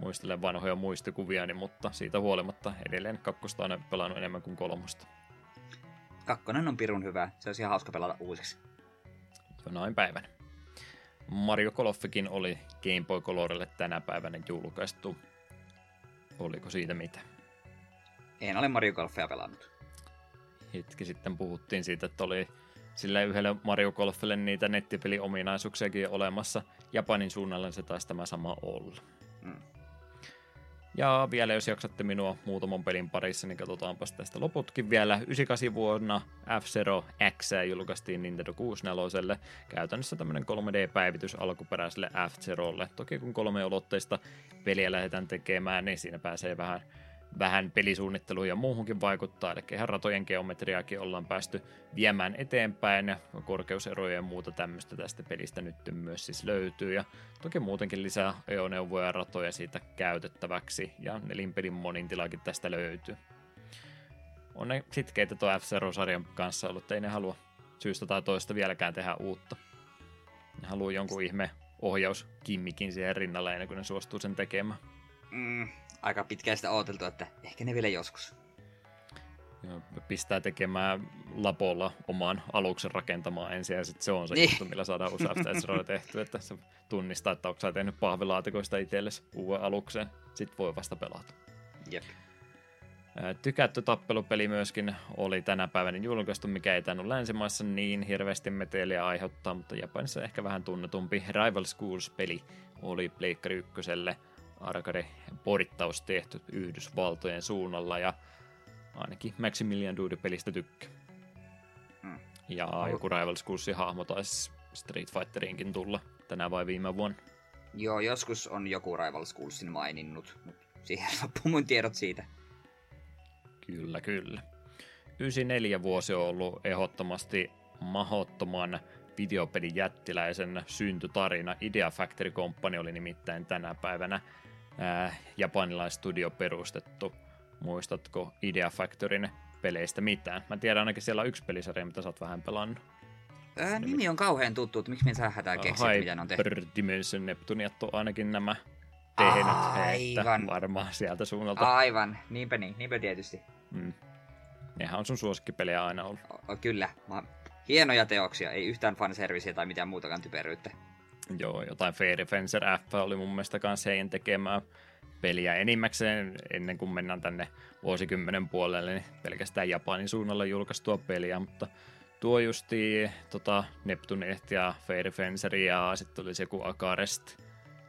A: muistelen vanhoja muistikuvia, mutta siitä huolimatta edelleen kakkosta on pelannut enemmän kuin kolmosta.
B: Kakkonen on pirun hyvä, se olisi ihan hauska pelata uusiksi.
A: Jonain päivänä. Mario Golfikin oli Game Boy Colorille tänä päivänä julkaistu. Oliko siitä mitä?
B: En ole Mario Golfia pelannut.
A: Hetki sitten puhuttiin siitä, että oli sillä yhdelle Mario Golfille niitä nettipeliominaisuuksiakin olemassa. Japanin suunnalla se taisi tämä sama olla. Ja vielä jos jaksatte minua muutaman pelin parissa, niin katsotaanpa tästä loputkin vielä. 98 vuonna F-Zero X julkaistiin Nintendo 64. Käytännössä tämmöinen 3D-päivitys alkuperäiselle F-Zerolle. Toki kun kolme olotteista peliä lähdetään tekemään, niin siinä pääsee vähän vähän pelisuunnitteluun ja muuhunkin vaikuttaa, eli ihan ratojen geometriaakin ollaan päästy viemään eteenpäin, ja korkeuseroja ja muuta tämmöistä tästä pelistä nyt myös siis löytyy, ja toki muutenkin lisää ajoneuvoja ja ratoja siitä käytettäväksi, ja nelinpelin monintilakin tästä löytyy. On ne sitkeitä tuo f sarjan kanssa ollut, ei ne halua syystä tai toista vieläkään tehdä uutta. Ne haluaa jonkun ihme ohjauskimmikin siihen rinnalle ennen kuin ne suostuu sen tekemään.
B: Mm, aika pitkään sitä odoteltu, että ehkä ne vielä joskus.
A: Pistää tekemään lapolla oman aluksen rakentamaan ensin ja sitten se on se niin. juttu, millä saadaan Ezroilla tehty, että se tunnistaa, että onko sä tehnyt pahvilaatikoista itsellesi uuden aluksen, sitten voi vasta pelata.
B: Jep.
A: Tykätty tappelupeli myöskin oli tänä päivänä julkaistu, mikä ei tainnut länsimaissa niin hirveästi meteliä aiheuttaa, mutta Japanissa ehkä vähän tunnetumpi Rival Schools-peli oli Pleikkari ykköselle – arcade-porittaus tehty Yhdysvaltojen suunnalla ja ainakin Maximilian Dude-pelistä tykkää. Mm. Ja joku Rival Schoolsin hahmo taisi Street Fighteriinkin tulla tänä vai viime vuonna.
B: Joo, joskus on joku Rival Schoolsin maininnut, mutta siihen loppuu mun tiedot siitä.
A: Kyllä, kyllä. 94 vuosi on ollut ehdottomasti mahottoman videopelin jättiläisen syntytarina. Idea Factory Company oli nimittäin tänä päivänä äh, japanilaistudio perustettu. Muistatko Idea Factoryn peleistä mitään. Mä tiedän ainakin siellä on yksi pelisarja, mitä sä oot vähän pelannut.
B: Ää, nimi on kauhean tuttu, että miksi me saa hätää keksiä, mitä ne on tehty.
A: Hyperdimension Neptuniat on ainakin nämä tehnyt,
B: Aivan.
A: että varmaan sieltä suunnalta.
B: Aivan, niinpä niin, niinpä tietysti.
A: Mm. Nehän on sun suosikkipelejä aina ollut.
B: O, kyllä, mä... hienoja teoksia, ei yhtään fanserviceä tai mitään muutakaan typeryyttä.
A: Joo, jotain Fairy Fencer F oli mun mielestä kanssa heidän tekemää peliä enimmäkseen ennen kuin mennään tänne vuosikymmenen puolelle, niin pelkästään Japanin suunnalla julkaistua peliä, mutta tuo justi tota, Neptunet ja Fairy Fencer ja sitten oli se joku Akarest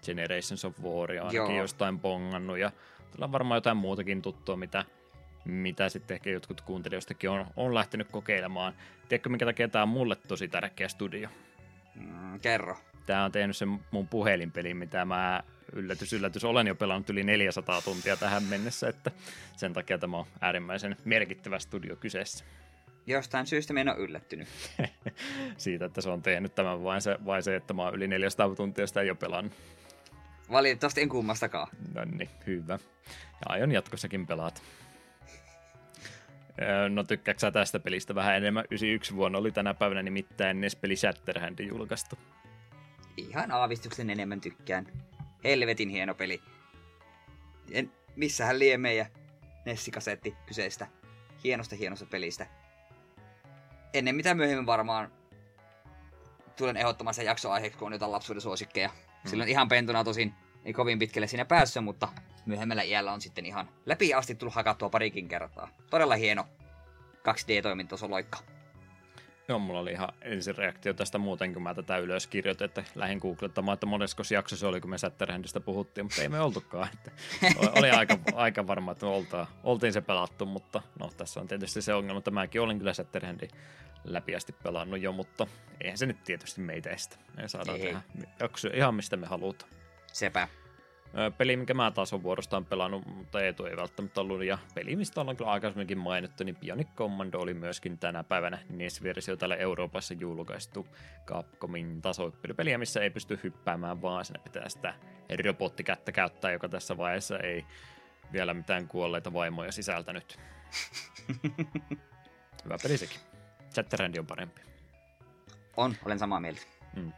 A: Generations of War ainakin Joo. jostain pongannut ja Tällä on varmaan jotain muutakin tuttua, mitä, mitä sitten ehkä jotkut kuuntelijoistakin on, on lähtenyt kokeilemaan. Tiedätkö, minkä takia tämä on mulle tosi tärkeä studio?
B: Mm, kerro.
A: Tämä on tehnyt sen mun puhelinpeli, mitä mä yllätys, yllätys, olen jo pelannut yli 400 tuntia tähän mennessä, että sen takia tämä on äärimmäisen merkittävä studio kyseessä.
B: Jostain syystä minä en ole yllättynyt.
A: Siitä, että se on tehnyt tämän, vai se, vai se että mä oon yli 400 tuntia sitä jo pelannut.
B: Valitettavasti en kummastakaan.
A: No niin, hyvä. Ja aion jatkossakin pelata. No tykkääksä tästä pelistä vähän enemmän? 91 vuonna oli tänä päivänä nimittäin NES-peli Shatterhand julkaistu.
B: Ihan aavistuksen enemmän tykkään. Helvetin hieno peli. En, missähän lie meidän Nessikasetti kyseistä hienosta hienosta pelistä. Ennen mitä myöhemmin varmaan tulen ehdottomaan sen jaksoaiheeksi, kun on jotain lapsuuden suosikkeja. Mm. Silloin ihan pentuna tosin ei kovin pitkälle siinä päässä, mutta myöhemmällä iällä on sitten ihan läpi asti tullut hakattua parikin kertaa. Todella hieno 2D-toimintasoloikka.
A: Joo, mulla oli ihan reaktio tästä muuten, kun mä tätä ylös kirjoitin, että lähdin googlettamaan, että monesko jakso se oli, kun me Shatterhandista puhuttiin, mutta ei me oltukaan. Että oli aika, aika varma, että me oltaan, oltiin se pelattu, mutta no tässä on tietysti se ongelma, että mäkin olin kyllä Shatterhandin läpi asti pelannut jo, mutta eihän se nyt tietysti meitä estä. Me saadaan ei. tehdä jaksoja ihan mistä me halutaan.
B: Sepä.
A: Peli, minkä mä taas on vuorostaan pelannut, mutta Eetu ei välttämättä ollut, ja peli, mistä ollaan kyllä aikaisemminkin mainittu, niin Bionic Commando oli myöskin tänä päivänä NES-versio täällä Euroopassa julkaistu Capcomin tasoippelypeliä, missä ei pysty hyppäämään, vaan sinne pitää sitä robottikättä käyttää, joka tässä vaiheessa ei vielä mitään kuolleita vaimoja sisältänyt. Hyvä peli sekin. Chatterandi on parempi.
B: On, olen samaa mieltä.
A: Mm.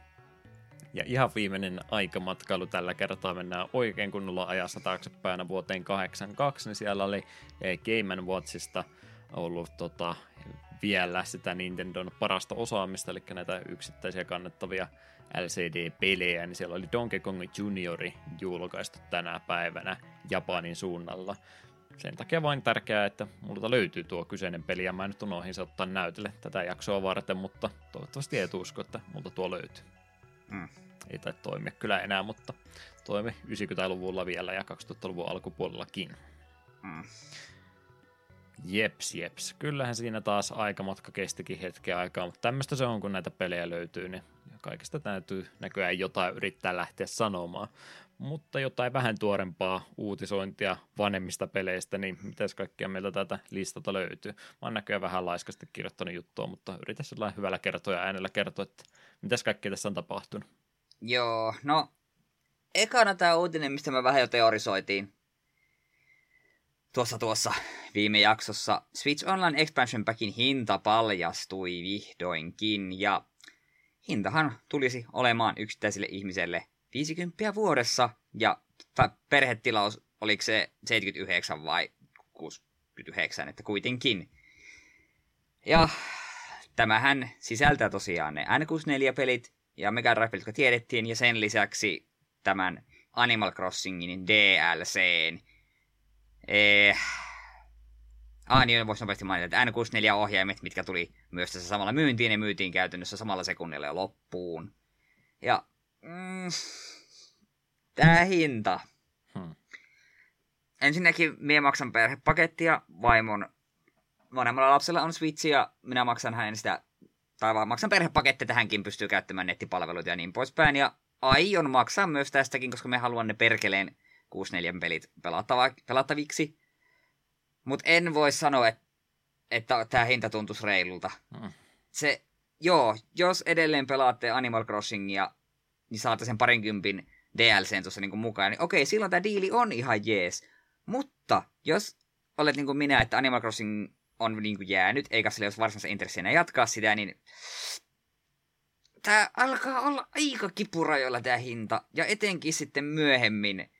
A: Ja ihan viimeinen aikamatkailu tällä kertaa mennään oikein kunnolla ajassa taaksepäin vuoteen 82, niin siellä oli eh, Game Watchista ollut tota, vielä sitä Nintendon parasta osaamista, eli näitä yksittäisiä kannettavia LCD-pelejä, niin siellä oli Donkey Kong Juniori julkaistu tänä päivänä Japanin suunnalla. Sen takia vain tärkeää, että multa löytyy tuo kyseinen peli, ja mä nyt unohdin se ottaa näytelle tätä jaksoa varten, mutta toivottavasti ei usko, että multa tuo löytyy. Mm ei tai toimia kyllä enää, mutta toimi 90-luvulla vielä ja 2000-luvun alkupuolellakin. Mm. Jeps, jeps. Kyllähän siinä taas aikamatka kestikin hetken aikaa, mutta tämmöistä se on, kun näitä pelejä löytyy, niin kaikista täytyy näköjään jotain yrittää lähteä sanomaan. Mutta jotain vähän tuorempaa uutisointia vanhemmista peleistä, niin mitäs kaikkia meiltä tätä listalta löytyy? Mä oon näköjään vähän laiskasti kirjoittanut juttua, mutta yritän sellainen hyvällä kertoa ja äänellä kertoa, että mitäs kaikkea tässä on tapahtunut.
B: Joo, no ekana tämä uutinen, mistä me vähän jo teorisoitiin tuossa tuossa viime jaksossa. Switch Online Expansion Packin hinta paljastui vihdoinkin ja hintahan tulisi olemaan yksittäiselle ihmiselle 50 vuodessa ja perhetilaus oliko se 79 vai 69, että kuitenkin. Ja tämähän sisältää tosiaan ne N64-pelit, ja Mega Drive, jotka tiedettiin, ja sen lisäksi tämän Animal Crossingin DLCn. Eh... Ah, niin voisi nopeasti mainita, että N64-ohjaimet, mitkä tuli myös tässä samalla myyntiin, ne myytiin käytännössä samalla sekunnilla jo loppuun. Ja... Mm, tää hinta. Hmm. Ensinnäkin minä maksan perhepakettia, vaimon vanhemmalla lapsella on Switch ja minä maksan hänen sitä tai vaan maksan perhepaketti tähänkin, pystyy käyttämään nettipalveluita ja niin poispäin. Ja aion maksaa myös tästäkin, koska me haluan ne perkeleen 64 pelit pelattava, pelattaviksi. Mutta en voi sanoa, että, että tämä hinta tuntuisi reilulta. Hmm. Se, joo, jos edelleen pelaatte Animal Crossingia, niin saatte sen parinkympin DLCn tuossa niinku mukaan, niin okei, silloin tämä diili on ihan jees. Mutta jos olet niin kuin minä, että Animal Crossing on niin kuin jäänyt, eikä sille olisi varsinaista intressiä jatkaa sitä, niin tämä alkaa olla aika kipurajoilla tämä hinta. Ja etenkin sitten myöhemmin,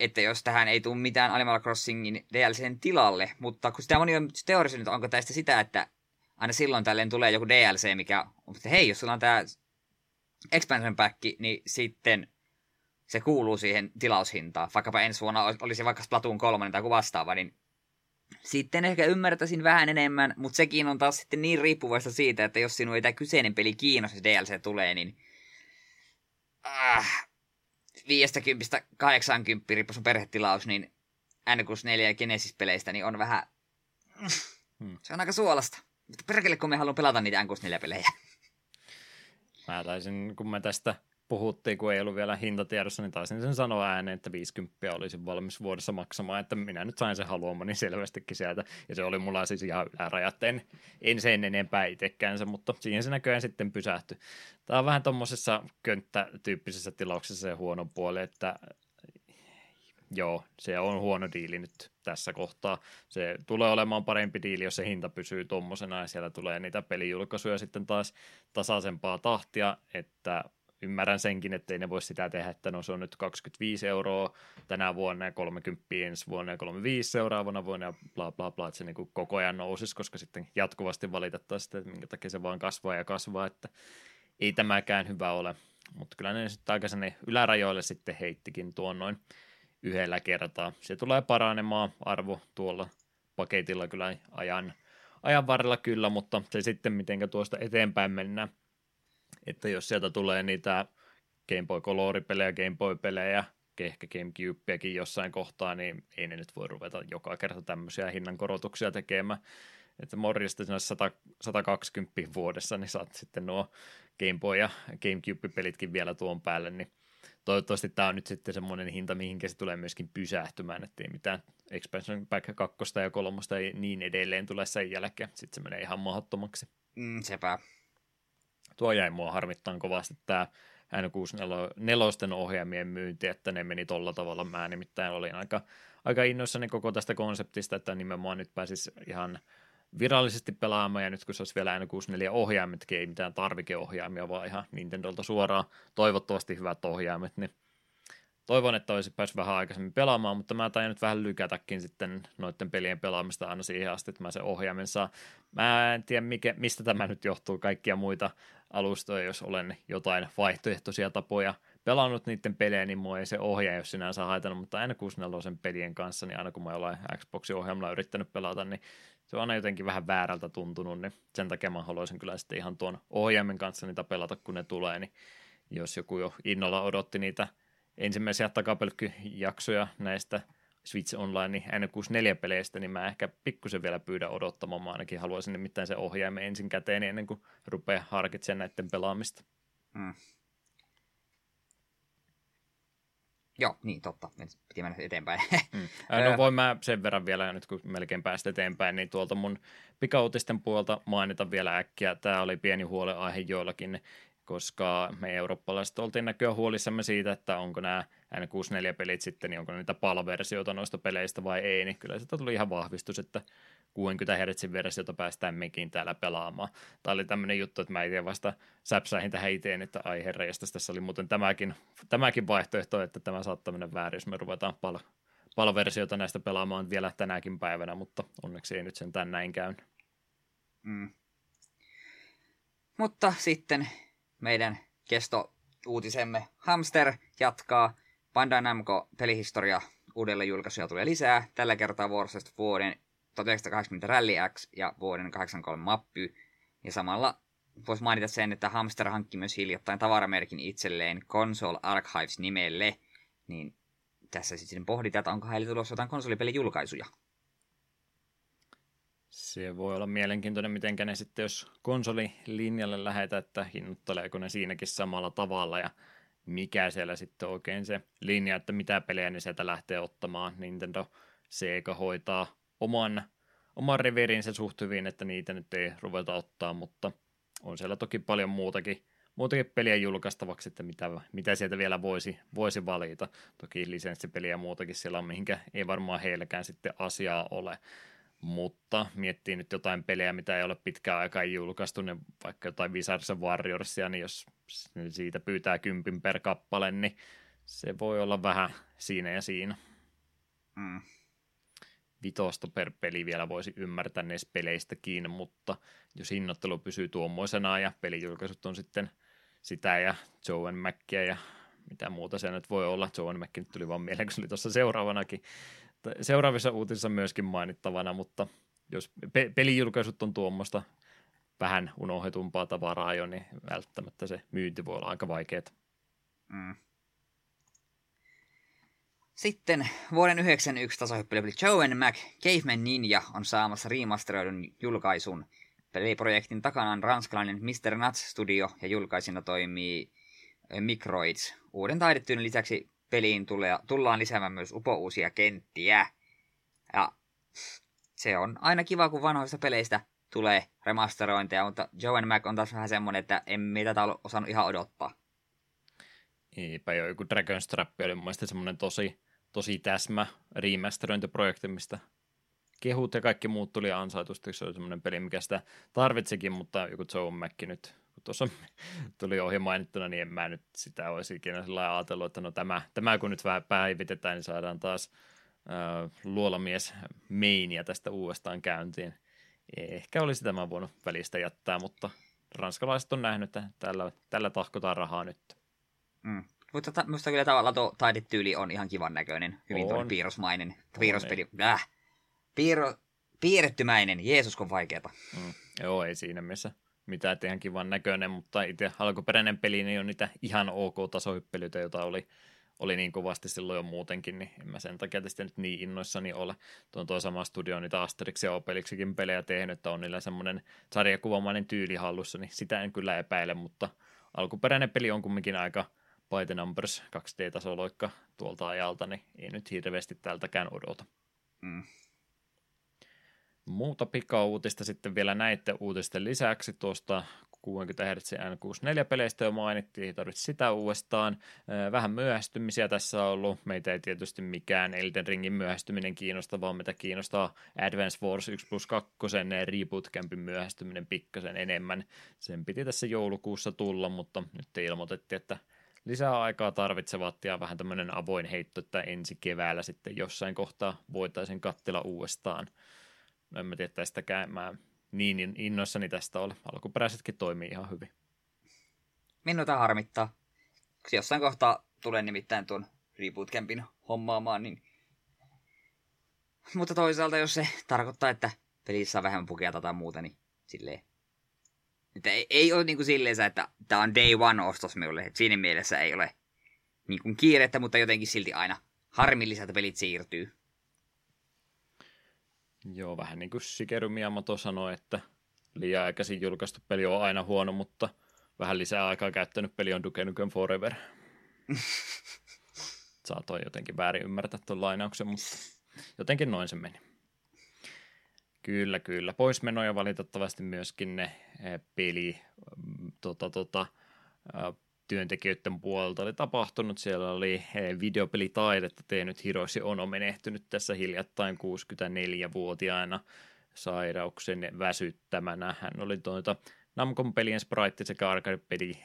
B: että jos tähän ei tule mitään Animal Crossingin DLCn tilalle, mutta kun sitä moni on teorisoinut, onko tästä sitä, että aina silloin tälleen tulee joku DLC, mikä on, että hei, jos sulla on tämä expansion pack, niin sitten se kuuluu siihen tilaushintaan. Vaikkapa ensi vuonna olisi vaikka Splatoon 3 tai joku vastaava, niin sitten ehkä ymmärtäisin vähän enemmän, mutta sekin on taas sitten niin riippuvaista siitä, että jos sinun ei tämä kyseinen peli kiinnosta, DLC tulee, niin äh, 50 80 riippuu sun perhetilaus, niin N64 ja Genesis-peleistä, niin on vähän... Hmm. Se on aika suolasta. Mutta perkele, kun me haluan pelata niitä N64-pelejä.
A: Mä taisin, kun me tästä puhuttiin, kun ei ollut vielä hintatiedossa, niin taisin sen sanoa ääneen, että 50 olisin valmis vuodessa maksamaan, että minä nyt sain sen haluamani selvästikin sieltä, ja se oli mulla siis ihan ylärajat, en, en sen enempää itsekäänsä, mutta siihen se näköjään sitten pysähtyi. Tämä on vähän tuommoisessa könttätyyppisessä tilauksessa se huono puoli, että joo, se on huono diili nyt tässä kohtaa. Se tulee olemaan parempi diili, jos se hinta pysyy tuommoisena ja siellä tulee niitä pelijulkaisuja sitten taas tasaisempaa tahtia, että ymmärrän senkin, että ei ne voi sitä tehdä, että no se on nyt 25 euroa tänä vuonna ja 30 ensi vuonna ja 35 seuraavana vuonna ja bla bla bla, että se niin kuin koko ajan nousisi, koska sitten jatkuvasti valitettaisiin, että minkä takia se vaan kasvaa ja kasvaa, että ei tämäkään hyvä ole. Mutta kyllä ne sitten aika ylärajoille sitten heittikin tuon noin yhdellä kertaa. Se tulee paranemaan arvo tuolla paketilla kyllä ajan, ajan varrella kyllä, mutta se sitten miten tuosta eteenpäin mennään – että jos sieltä tulee niitä Game Boy Color-pelejä, Game Boy-pelejä, ehkä Gamecubeakin jossain kohtaa, niin ei ne nyt voi ruveta joka kerta tämmöisiä hinnankorotuksia tekemään. Että morjesta 100, 120 vuodessa, niin saat sitten nuo Game Boy ja Gamecube-pelitkin vielä tuon päälle, niin toivottavasti tämä on nyt sitten semmoinen hinta, mihinkä se tulee myöskin pysähtymään, ettei mitään Expansion Pack 2 ja 3 ja niin edelleen tule sen jälkeen. Sitten se menee ihan mahdottomaksi.
B: Mm, sepä
A: tuo jäi mua harmittaan kovasti tämä N64 ohjaamien myynti, että ne meni tolla tavalla. Mä nimittäin olin aika, aika innoissani koko tästä konseptista, että nimenomaan nyt pääsis ihan virallisesti pelaamaan, ja nyt kun se olisi vielä N64-ohjaimetkin, ei mitään tarvikeohjaimia, vaan ihan Nintendolta suoraan toivottavasti hyvät ohjaimet, niin toivon, että olisi päässyt vähän aikaisemmin pelaamaan, mutta mä tain nyt vähän lykätäkin sitten noiden pelien pelaamista aina siihen asti, että mä sen ohjaimen saa. Mä en tiedä, mikä, mistä tämä nyt johtuu, kaikkia muita alustoja, jos olen jotain vaihtoehtoisia tapoja pelannut niiden pelejä, niin mua ei se ohjaaja jos sinänsä haitannut, mutta N64 pelien kanssa, niin aina kun mä jollain Xboxin ohjelmalla yrittänyt pelata, niin se on aina jotenkin vähän väärältä tuntunut, niin sen takia mä haluaisin kyllä sitten ihan tuon ohjaimen kanssa niitä pelata, kun ne tulee, niin jos joku jo innolla odotti niitä ensimmäisiä takapelkkyjaksoja näistä Switch Online N64-peleistä, niin mä ehkä pikkusen vielä pyydän odottamaan. Mä ainakin haluaisin nimittäin se ohjaimen ensin käteen ennen kuin rupeaa harkitsemaan näiden pelaamista. Mm.
B: Joo, niin totta. Piti mennä eteenpäin.
A: mm. No voin mä sen verran vielä, nyt kun melkein päästä eteenpäin, niin tuolta mun pikautisten puolta mainita vielä äkkiä. Tämä oli pieni huoleaihe joillakin koska me eurooppalaiset oltiin näköä huolissamme siitä, että onko nämä N64-pelit sitten, niin onko niitä PAL-versioita noista peleistä vai ei, niin kyllä sitä tuli ihan vahvistus, että 60 Hz versiota päästään mekin täällä pelaamaan. Tämä oli tämmöinen juttu, että mä itse vasta säpsäihin tähän iteen, että ai herra, tässä oli muuten tämäkin, tämäkin vaihtoehto, että tämä saattaa mennä väärin, jos me ruvetaan PAL, PAL-versiota näistä pelaamaan vielä tänäkin päivänä, mutta onneksi ei nyt sen näin käynyt. Mm.
B: Mutta sitten meidän kesto-uutisemme Hamster jatkaa. Bandai Namco pelihistoria uudelle julkaisuja tulee lisää. Tällä kertaa vuorosta vuoden 1980 Rally X ja vuoden 83 Mappy. Ja samalla voisi mainita sen, että Hamster hankki myös hiljattain tavaramerkin itselleen Console Archives nimelle. Niin tässä sitten pohditaan, että onko heille tulossa jotain konsolipelijulkaisuja.
A: Se voi olla mielenkiintoinen, miten ne sitten, jos konsolilinjalle lähetä, että hinnoitteleeko ne siinäkin samalla tavalla ja mikä siellä sitten oikein se linja, että mitä pelejä ne sieltä lähtee ottamaan. Nintendo Sega hoitaa oman, oman reverinsä suht hyvin, että niitä nyt ei ruveta ottaa, mutta on siellä toki paljon muutakin, muutakin peliä julkaistavaksi, että mitä, mitä sieltä vielä voisi, voisi valita. Toki lisenssipeliä ja muutakin siellä on, mihinkä ei varmaan heilläkään sitten asiaa ole. Mutta miettii nyt jotain pelejä, mitä ei ole pitkään aikaa julkaistu, niin vaikka jotain Wizards Warriorsia, niin jos siitä pyytää kympin per kappale, niin se voi olla vähän siinä ja siinä. Mm. Vitosta per peli vielä voisi ymmärtää näistä peleistäkin, mutta jos hinnoittelu pysyy tuommoisena ja pelijulkaisut on sitten sitä ja Joe Mackia ja mitä muuta se nyt voi olla. Joe Mac nyt tuli vaan mieleen, kun se oli tuossa seuraavanakin seuraavissa uutisissa myöskin mainittavana, mutta jos pe- pelijulkaisut on tuommoista vähän unohdetumpaa tavaraa jo, niin välttämättä se myynti voi olla aika vaikeaa. Mm.
B: Sitten vuoden 1991 tasohyppelypeli Joe Mac Caveman Ninja on saamassa remasteroidun julkaisun. Peliprojektin takana on ranskalainen Mr. Nuts Studio ja julkaisina toimii Microids. Uuden taidetyön lisäksi peliin tulee, tullaan lisäämään myös upouusia kenttiä. Ja se on aina kiva, kun vanhoista peleistä tulee remasterointeja, mutta Joe Mac on taas vähän semmonen, että emme tätä ole osannut ihan odottaa.
A: Eipä jo, joku Dragon's Trap oli mun mielestä semmoinen tosi, tosi täsmä remasterointiprojekti, mistä kehut ja kaikki muut tuli ansaitusti, se oli semmoinen peli, mikä sitä tarvitsikin, mutta joku Joe Mac nyt tuossa tuli ohi mainittuna, niin en mä nyt sitä olisi ikinä sillä ajatellut, että no tämä, tämä kun nyt vähän päivitetään, niin saadaan taas äh, luolamies meiniä tästä uudestaan käyntiin. Ehkä olisi tämä voinut välistä jättää, mutta ranskalaiset on nähnyt, että tällä, tällä tahkotaan rahaa nyt.
B: Mm. Mutta ta- minusta kyllä tavallaan tuo taidetyyli on ihan kivan näköinen, hyvin tuo piirrosmainen, piirrospeli. Äh. Piirro, piirrettymäinen, Jeesus kun vaikeeta.
A: Mm. Joo, ei siinä missä mitä ihan kivan näköinen, mutta itse alkuperäinen peli niin on niitä ihan ok tasohyppelyitä, joita oli, oli niin kovasti silloin jo muutenkin, niin en mä sen takia tästä nyt niin innoissani ole. Tuo tuo sama studio niitä Asterix ja Opelixikin pelejä tehnyt, että on niillä semmoinen sarjakuvamainen tyyli hallussa, niin sitä en kyllä epäile, mutta alkuperäinen peli on kumminkin aika by the numbers 2D-tasoloikka tuolta ajalta, niin ei nyt hirveästi tältäkään odota. Mm. Muuta pikauutista sitten vielä näiden uutisten lisäksi tuosta 60 Hz N64-peleistä jo mainittiin, ei tarvitse sitä uudestaan. Vähän myöhästymisiä tässä on ollut. Meitä ei tietysti mikään Elden Ringin myöhästyminen kiinnosta, vaan meitä kiinnostaa Advance Wars 1 plus 2 Reboot myöhästyminen pikkasen enemmän. Sen piti tässä joulukuussa tulla, mutta nyt ilmoitettiin, että lisää aikaa tarvitsevat ja vähän tämmöinen avoin heitto, että ensi keväällä sitten jossain kohtaa voitaisiin kattella uudestaan. No en mä tiedä tästäkään, mä niin innoissani tästä ole. Alkuperäisetkin toimii ihan hyvin.
B: Minua harmittaa. Koska jossain kohtaa tulee nimittäin tuon Reboot Campin hommaamaan, niin... Mutta toisaalta, jos se tarkoittaa, että pelissä on vähemmän pukeata tai muuta, niin silleen... Että ei, ei ole niin kuin silleen, että tämä on day one ostos minulle. Että siinä mielessä ei ole niin kuin kiirettä, mutta jotenkin silti aina harmilliselta pelit siirtyy.
A: Joo, vähän niin kuin Shigeru Miyamoto sanoi, että liian aikaisin julkaistu peli on aina huono, mutta vähän lisää aikaa käyttänyt peli on Duke Nukem Forever. Saatoin jotenkin väärin ymmärtää tuon lainauksen, mutta jotenkin noin se meni. Kyllä, kyllä. Poismenoja valitettavasti myöskin ne eh, peli mm, tota, tota, työntekijöiden puolelta oli tapahtunut. Siellä oli eh, videopelitaidetta tehnyt Hiroshi Ono menehtynyt tässä hiljattain 64-vuotiaana sairauksen väsyttämänä. Hän oli tuota Namcon pelien sprite sekä arcade-peli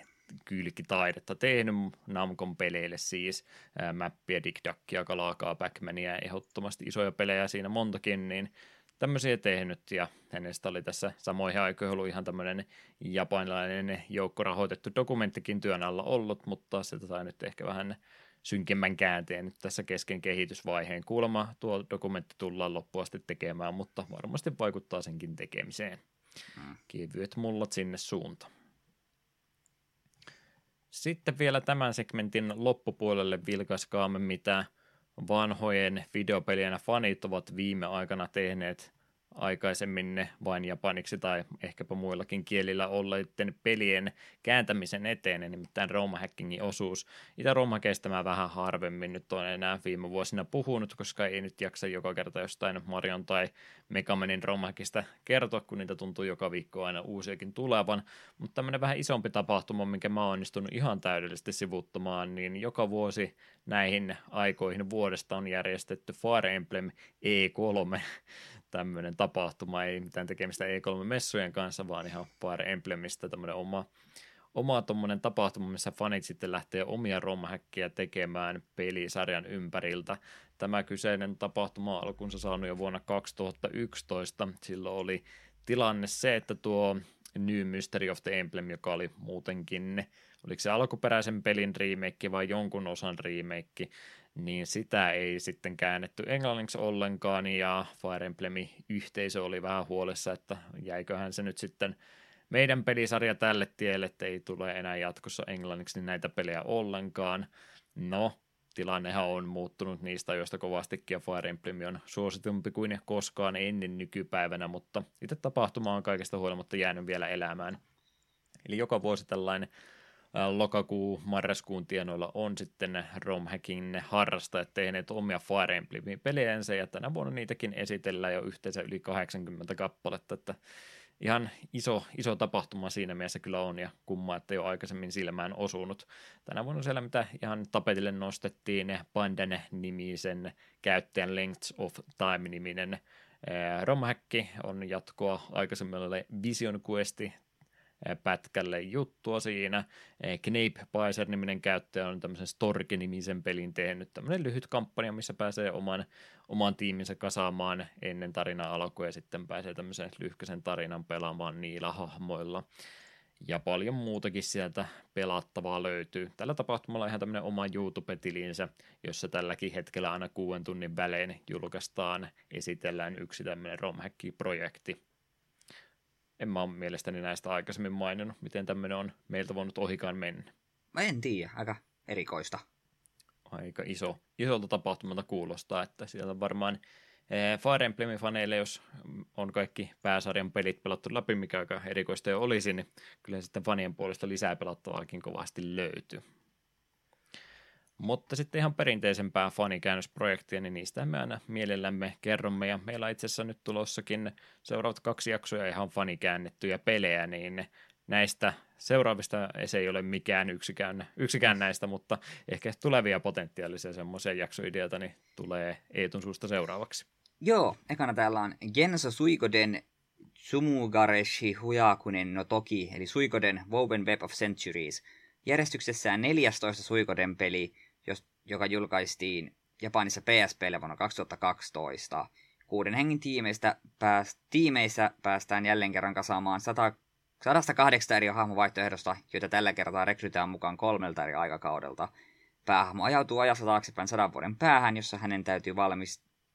A: kylkitaidetta tehnyt Namcon peleille siis, ää, Mappia, Dick Duckia, Kalaakaa, Pac-Mania, ehdottomasti isoja pelejä siinä montakin, niin tämmöisiä tehnyt ja hänestä oli tässä samoihin aikoihin ollut ihan tämmöinen japanilainen joukkorahoitettu dokumenttikin työn alla ollut, mutta se sai nyt ehkä vähän synkemmän käänteen nyt tässä kesken kehitysvaiheen. Kuulemma tuo dokumentti tullaan loppuasti tekemään, mutta varmasti vaikuttaa senkin tekemiseen. Mm. Kevyet mullat sinne suuntaan. Sitten vielä tämän segmentin loppupuolelle vilkaiskaamme, mitä vanhojen videopelien fanit ovat viime aikana tehneet aikaisemmin ne vain japaniksi tai ehkäpä muillakin kielillä olleiden pelien kääntämisen eteen, nimittäin Roma-hackingin osuus. Itä Roma kestämään vähän harvemmin nyt on enää viime vuosina puhunut, koska ei nyt jaksa joka kerta jostain Marion tai Megamanin Romhackista kertoa, kun niitä tuntuu joka viikko aina uusiakin tulevan. Mutta tämmöinen vähän isompi tapahtuma, minkä mä oon onnistunut ihan täydellisesti sivuttamaan, niin joka vuosi näihin aikoihin vuodesta on järjestetty Fire Emblem E3 tämmöinen tapahtuma, ei mitään tekemistä E3-messujen kanssa, vaan ihan Fire Emblemistä tämmöinen oma, oma tommonen tapahtuma, missä fanit sitten lähtee omia romhäkkiä tekemään pelisarjan ympäriltä. Tämä kyseinen tapahtuma alkunsa saanut jo vuonna 2011. Silloin oli tilanne se, että tuo New Mystery of the Emblem, joka oli muutenkin, oliko se alkuperäisen pelin remake vai jonkun osan remake, niin sitä ei sitten käännetty englanniksi ollenkaan, ja Fire Emblemin yhteisö oli vähän huolessa, että jäiköhän se nyt sitten meidän pelisarja tälle tielle, että ei tule enää jatkossa englanniksi niin näitä pelejä ollenkaan. No, tilannehan on muuttunut niistä, joista kovastikin ja Fire Emblem on suositumpi kuin koskaan ennen nykypäivänä, mutta itse tapahtuma on kaikesta huolimatta jäänyt vielä elämään. Eli joka vuosi tällainen lokakuu, marraskuun tienoilla on sitten romhackin harrastajat tehneet omia Fire Emblemin pelejänsä, ja tänä vuonna niitäkin esitellään jo yhteensä yli 80 kappaletta, että ihan iso, iso tapahtuma siinä mielessä kyllä on, ja kumma, että jo aikaisemmin silmään osunut. Tänä vuonna siellä, mitä ihan tapetille nostettiin, Pandan nimisen käyttäjän Lengths of Time-niminen romhäkki on jatkoa aikaisemmalle Vision Questi pätkälle juttua siinä. Knape Paiser-niminen käyttäjä on tämmöisen Storke-nimisen pelin tehnyt tämmöinen lyhyt kampanja, missä pääsee oman, oman tiiminsä kasaamaan ennen tarinan alkua ja sitten pääsee tämmöisen lyhkäisen tarinan pelaamaan niillä hahmoilla. Ja paljon muutakin sieltä pelattavaa löytyy. Tällä tapahtumalla ihan tämmöinen oma YouTube-tilinsä, jossa tälläkin hetkellä aina kuuden tunnin välein julkaistaan, esitellään yksi tämmöinen romhäkki-projekti en mä ole mielestäni näistä aikaisemmin maininnut, miten tämmöinen on meiltä voinut ohikaan mennä.
B: Mä en tiedä, aika erikoista.
A: Aika iso, isolta tapahtumalta kuulostaa, että sieltä varmaan eh, Fire Emblemin faneille, jos on kaikki pääsarjan pelit pelattu läpi, mikä aika erikoista jo olisi, niin kyllä sitten fanien puolesta lisää pelattavaakin kovasti löytyy. Mutta sitten ihan perinteisempää fanikäännösprojektia, niin niistä me aina mielellämme kerromme. Ja meillä on itse asiassa nyt tulossakin seuraavat kaksi jaksoja ihan fanikäännettyjä pelejä, niin näistä seuraavista se ei ole mikään yksikään, yksikään näistä, mutta ehkä tulevia potentiaalisia semmoisia jaksoideoita niin tulee Eetun suusta seuraavaksi.
B: Joo, ekana täällä on Genso Suikoden Sumugareshi Huyakunen no Toki, eli Suikoden Woven Web of Centuries. Järjestyksessään 14 Suikoden peli, joka julkaistiin Japanissa PSPlle vuonna 2012. Kuuden hengen tiimeistä pääst, tiimeissä päästään jälleen kerran kasaamaan 100, 108 eri hahmovaihtoehdosta, joita tällä kertaa rekrytään mukaan kolmelta eri aikakaudelta. Päähahmo ajautuu ajassa taaksepäin sadan vuoden päähän, jossa hänen täytyy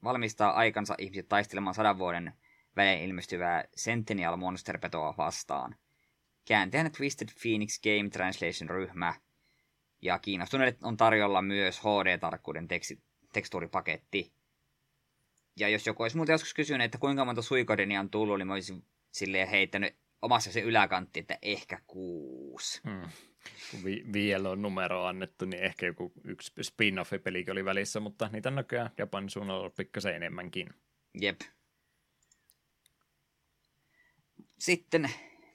B: valmistaa aikansa ihmiset taistelemaan sadan vuoden välein ilmestyvää Sentinel Monster-petoa vastaan. Kääntäjänä Twisted Phoenix Game Translation-ryhmä ja kiinnostuneille on tarjolla myös HD-tarkkuuden teksti, tekstuuripaketti. Ja jos joku olisi muuten joskus kysynyt, että kuinka monta Suikodenia on tullut, niin mä olisin silleen heittänyt omassa se yläkantti, että ehkä kuusi. Hmm.
A: Kun vi- vielä on numero annettu, niin ehkä joku yksi spin-off-pelikin oli välissä, mutta niitä on näköjään Japanin suunnalla pikkasen enemmänkin.
B: Jep. Sitten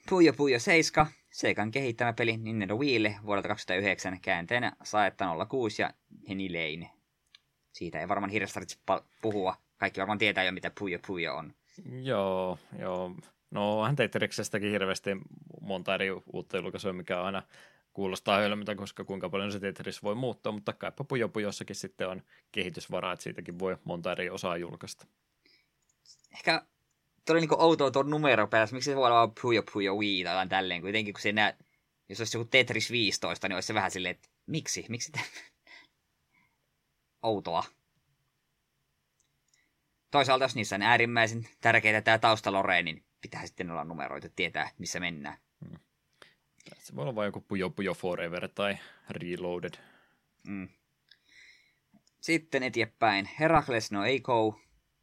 B: Puyo Puyo 7, Seikan kehittämä peli Nintendo Wiille vuodelta 2009 käänteenä Saetta 06 ja Lane. Siitä ei varmaan hirveästi tarvitse puhua. Kaikki varmaan tietää jo, mitä Puyo Puyo on.
A: Joo, joo. No onhan Tetrissästäkin hirveästi monta eri uutta julkaisua, mikä aina kuulostaa hölmöltä, koska kuinka paljon se Tetris voi muuttaa, mutta kaipa Puyo Puyossakin sitten on kehitysvaraa, että siitäkin voi monta eri osaa julkaista.
B: Ehkä Tuo oli niinku outoa tuo numero päässä. Miksi se voi olla Puyo Puyo Wii tai tälleen. Kuitenkin kun se nää, jos olisi joku Tetris 15, niin olisi se vähän silleen, että miksi? Miksi tämä? Outoa. Toisaalta jos niissä on äärimmäisen tärkeitä tämä taustalore, niin pitää sitten olla numeroita, tietää missä mennään. Hmm.
A: Se voi olla vain joku Puyo Puyo Forever tai Reloaded. Mm.
B: Sitten eteenpäin. Herakles no Eiko,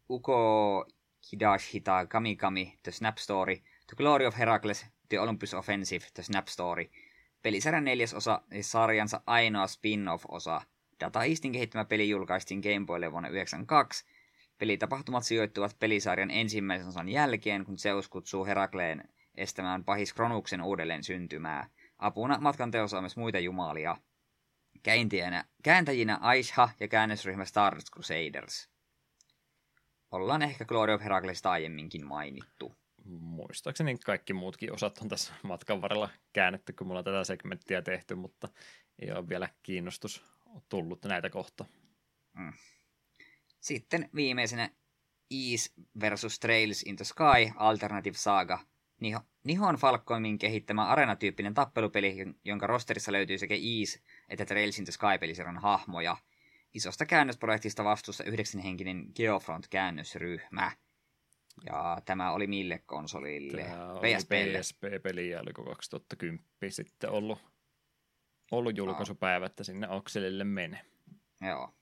B: Uko Hidashita Kamikami, The Snap Story, The Glory of Heracles, The Olympus Offensive, The Snap Story. Pelisarjan neljäs osa ja sarjansa ainoa spin-off-osa. Data Eastin kehittämä peli julkaistiin Game Boylle vuonna 1992. Pelitapahtumat sijoittuvat pelisarjan ensimmäisen osan jälkeen, kun Zeus kutsuu Herakleen estämään pahis Kronuksen uudelleen syntymää. Apuna matkan teossa on myös muita jumalia. Kääntäjinä, kääntäjinä Aisha ja käännösryhmä Star Crusaders. Ollaan ehkä Glory of Heraklesista aiemminkin mainittu.
A: Muistaakseni kaikki muutkin osat on tässä matkan varrella käännetty, kun mulla on tätä segmenttiä tehty, mutta ei ole vielä kiinnostus tullut näitä kohta. Mm.
B: Sitten viimeisenä Ease versus Trails in the Sky Alternative Saga. Nihon Falcomin kehittämä arenatyyppinen tappelupeli, jonka rosterissa löytyy sekä Ease että Trails in the Sky-pelisarjan hahmoja. Isosta käännösprojektista vastuussa yhdeksänhenkinen Geofront-käännösryhmä. Ja tämä oli mille konsolille?
A: Tämä oli PSP-peli ja oliko 2010 sitten ollut, ollut julkaisupäivä, että sinne Akselille mene.
B: Joo.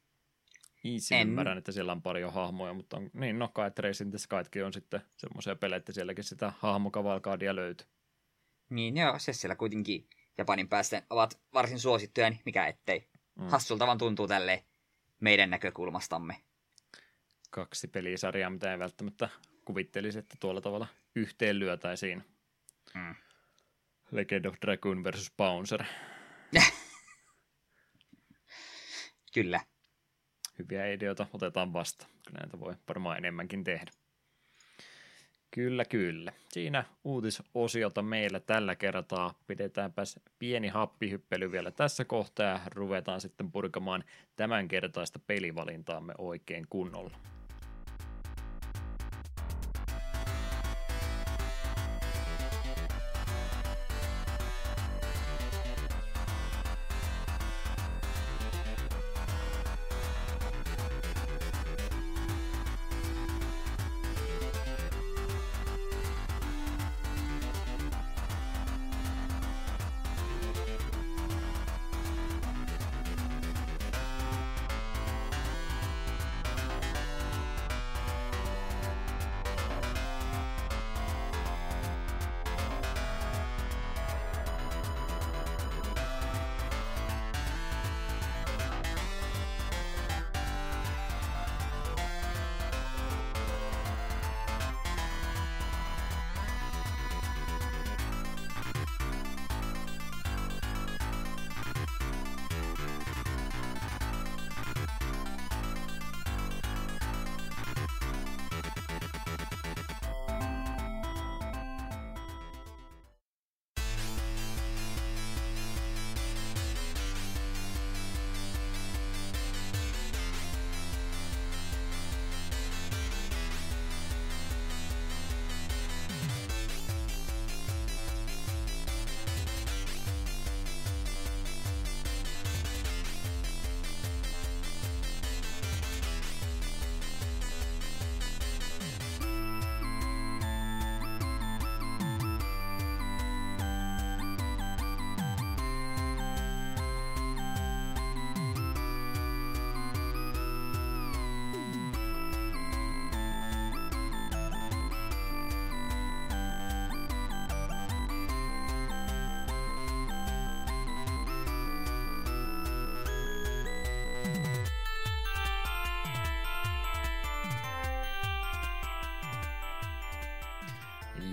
A: Easy en... ymmärrän, että siellä on paljon hahmoja, mutta on, niin no kai Trace in the Skytkin on sitten semmoisia pelejä, että sielläkin sitä hahmokavalkaadia löytyy.
B: Niin joo, se siellä kuitenkin Japanin päästä ovat varsin suosittuja, niin mikä ettei. Mm. Hassulta vaan tuntuu tälle meidän näkökulmastamme.
A: Kaksi pelisarjaa, mitä ei välttämättä kuvittelisi, että tuolla tavalla yhteen lyötäisiin. Mm. Legend of Dragoon versus Bouncer.
B: Kyllä
A: hyviä ideoita otetaan vasta. Kyllä näitä voi varmaan enemmänkin tehdä. Kyllä, kyllä. Siinä uutisosiota meillä tällä kertaa. Pidetäänpäs pieni happihyppely vielä tässä kohtaa ja ruvetaan sitten purkamaan tämänkertaista pelivalintaamme oikein kunnolla.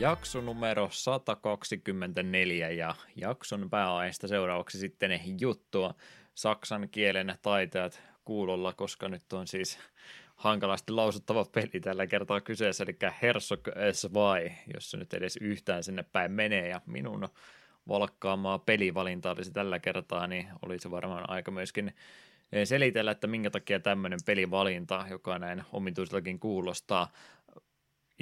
A: Jakso numero 124 ja jakson pääaiheesta seuraavaksi sitten juttua. Saksan kielen taitajat kuulolla, koska nyt on siis hankalasti lausuttava peli tällä kertaa kyseessä, eli Herzog Svai, jos se nyt edes yhtään sinne päin menee, ja minun valkkaamaa pelivalinta olisi tällä kertaa, niin olisi varmaan aika myöskin selitellä, että minkä takia tämmöinen pelivalinta, joka näin omituiseltakin kuulostaa,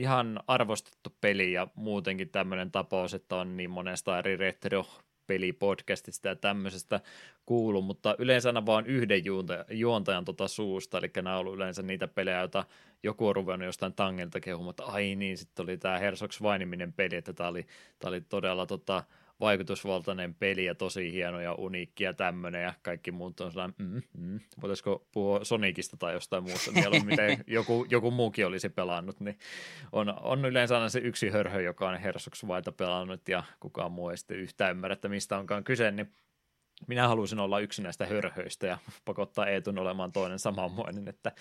A: ihan arvostettu peli ja muutenkin tämmöinen tapaus, että on niin monesta eri retro pelipodcastista ja tämmöisestä kuulu, mutta yleensä aina vaan yhden juontajan tota suusta, eli nämä on ollut yleensä niitä pelejä, joita joku on ruvennut jostain tangilta kehumaan, että ai niin, sitten oli tämä Herzogs Vainiminen peli, että tämä oli, tämä oli todella tota, vaikutusvaltainen peli ja tosi hieno ja uniikki ja tämmöinen ja kaikki muut on sellainen, mm, mm. voitaisiko puhua Sonicista tai jostain muusta miten joku, joku muukin olisi pelannut, niin on, on yleensä aina se yksi hörhö, joka on Herzogs Vaita pelannut ja kukaan muu ei sitten yhtään ymmärrä, että mistä onkaan kyse, niin minä halusin olla yksi näistä hörhöistä ja pakottaa Eetun olemaan toinen samanmoinen, että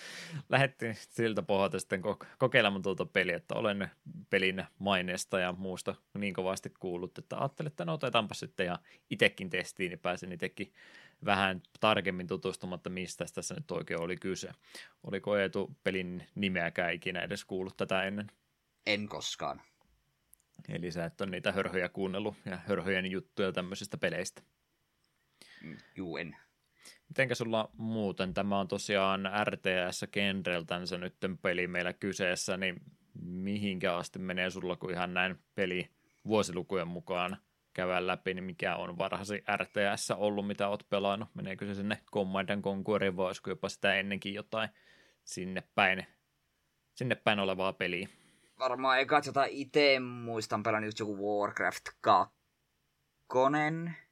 A: lähdettiin siltä pohjalta sitten kokeilemaan tuota peliä, että olen pelin maineesta ja muusta niin kovasti kuullut, että ajattelin, että no otetaanpa sitten ja itsekin testiin, niin pääsin itsekin vähän tarkemmin tutustumatta, mistä tässä nyt oikein oli kyse. Oliko Eetu pelin nimeäkään ikinä edes kuullut tätä ennen?
B: En koskaan.
A: Eli sä et ole niitä hörhöjä kuunnellut ja hörhöjen juttuja tämmöisistä peleistä.
B: Juu, en.
A: Mitenkä sulla muuten, tämä on tosiaan RTS-genreltänsä nyt peli meillä kyseessä, niin mihinkä asti menee sulla, kun ihan näin peli vuosilukujen mukaan käydään läpi, niin mikä on varhaisin RTS ollut, mitä oot pelannut? Meneekö se sinne Command Conquerin vai olisiko jopa sitä ennenkin jotain sinne päin, sinne päin olevaa peliä?
B: Varmaan eka jota itse muistan pelannut just joku Warcraft 2,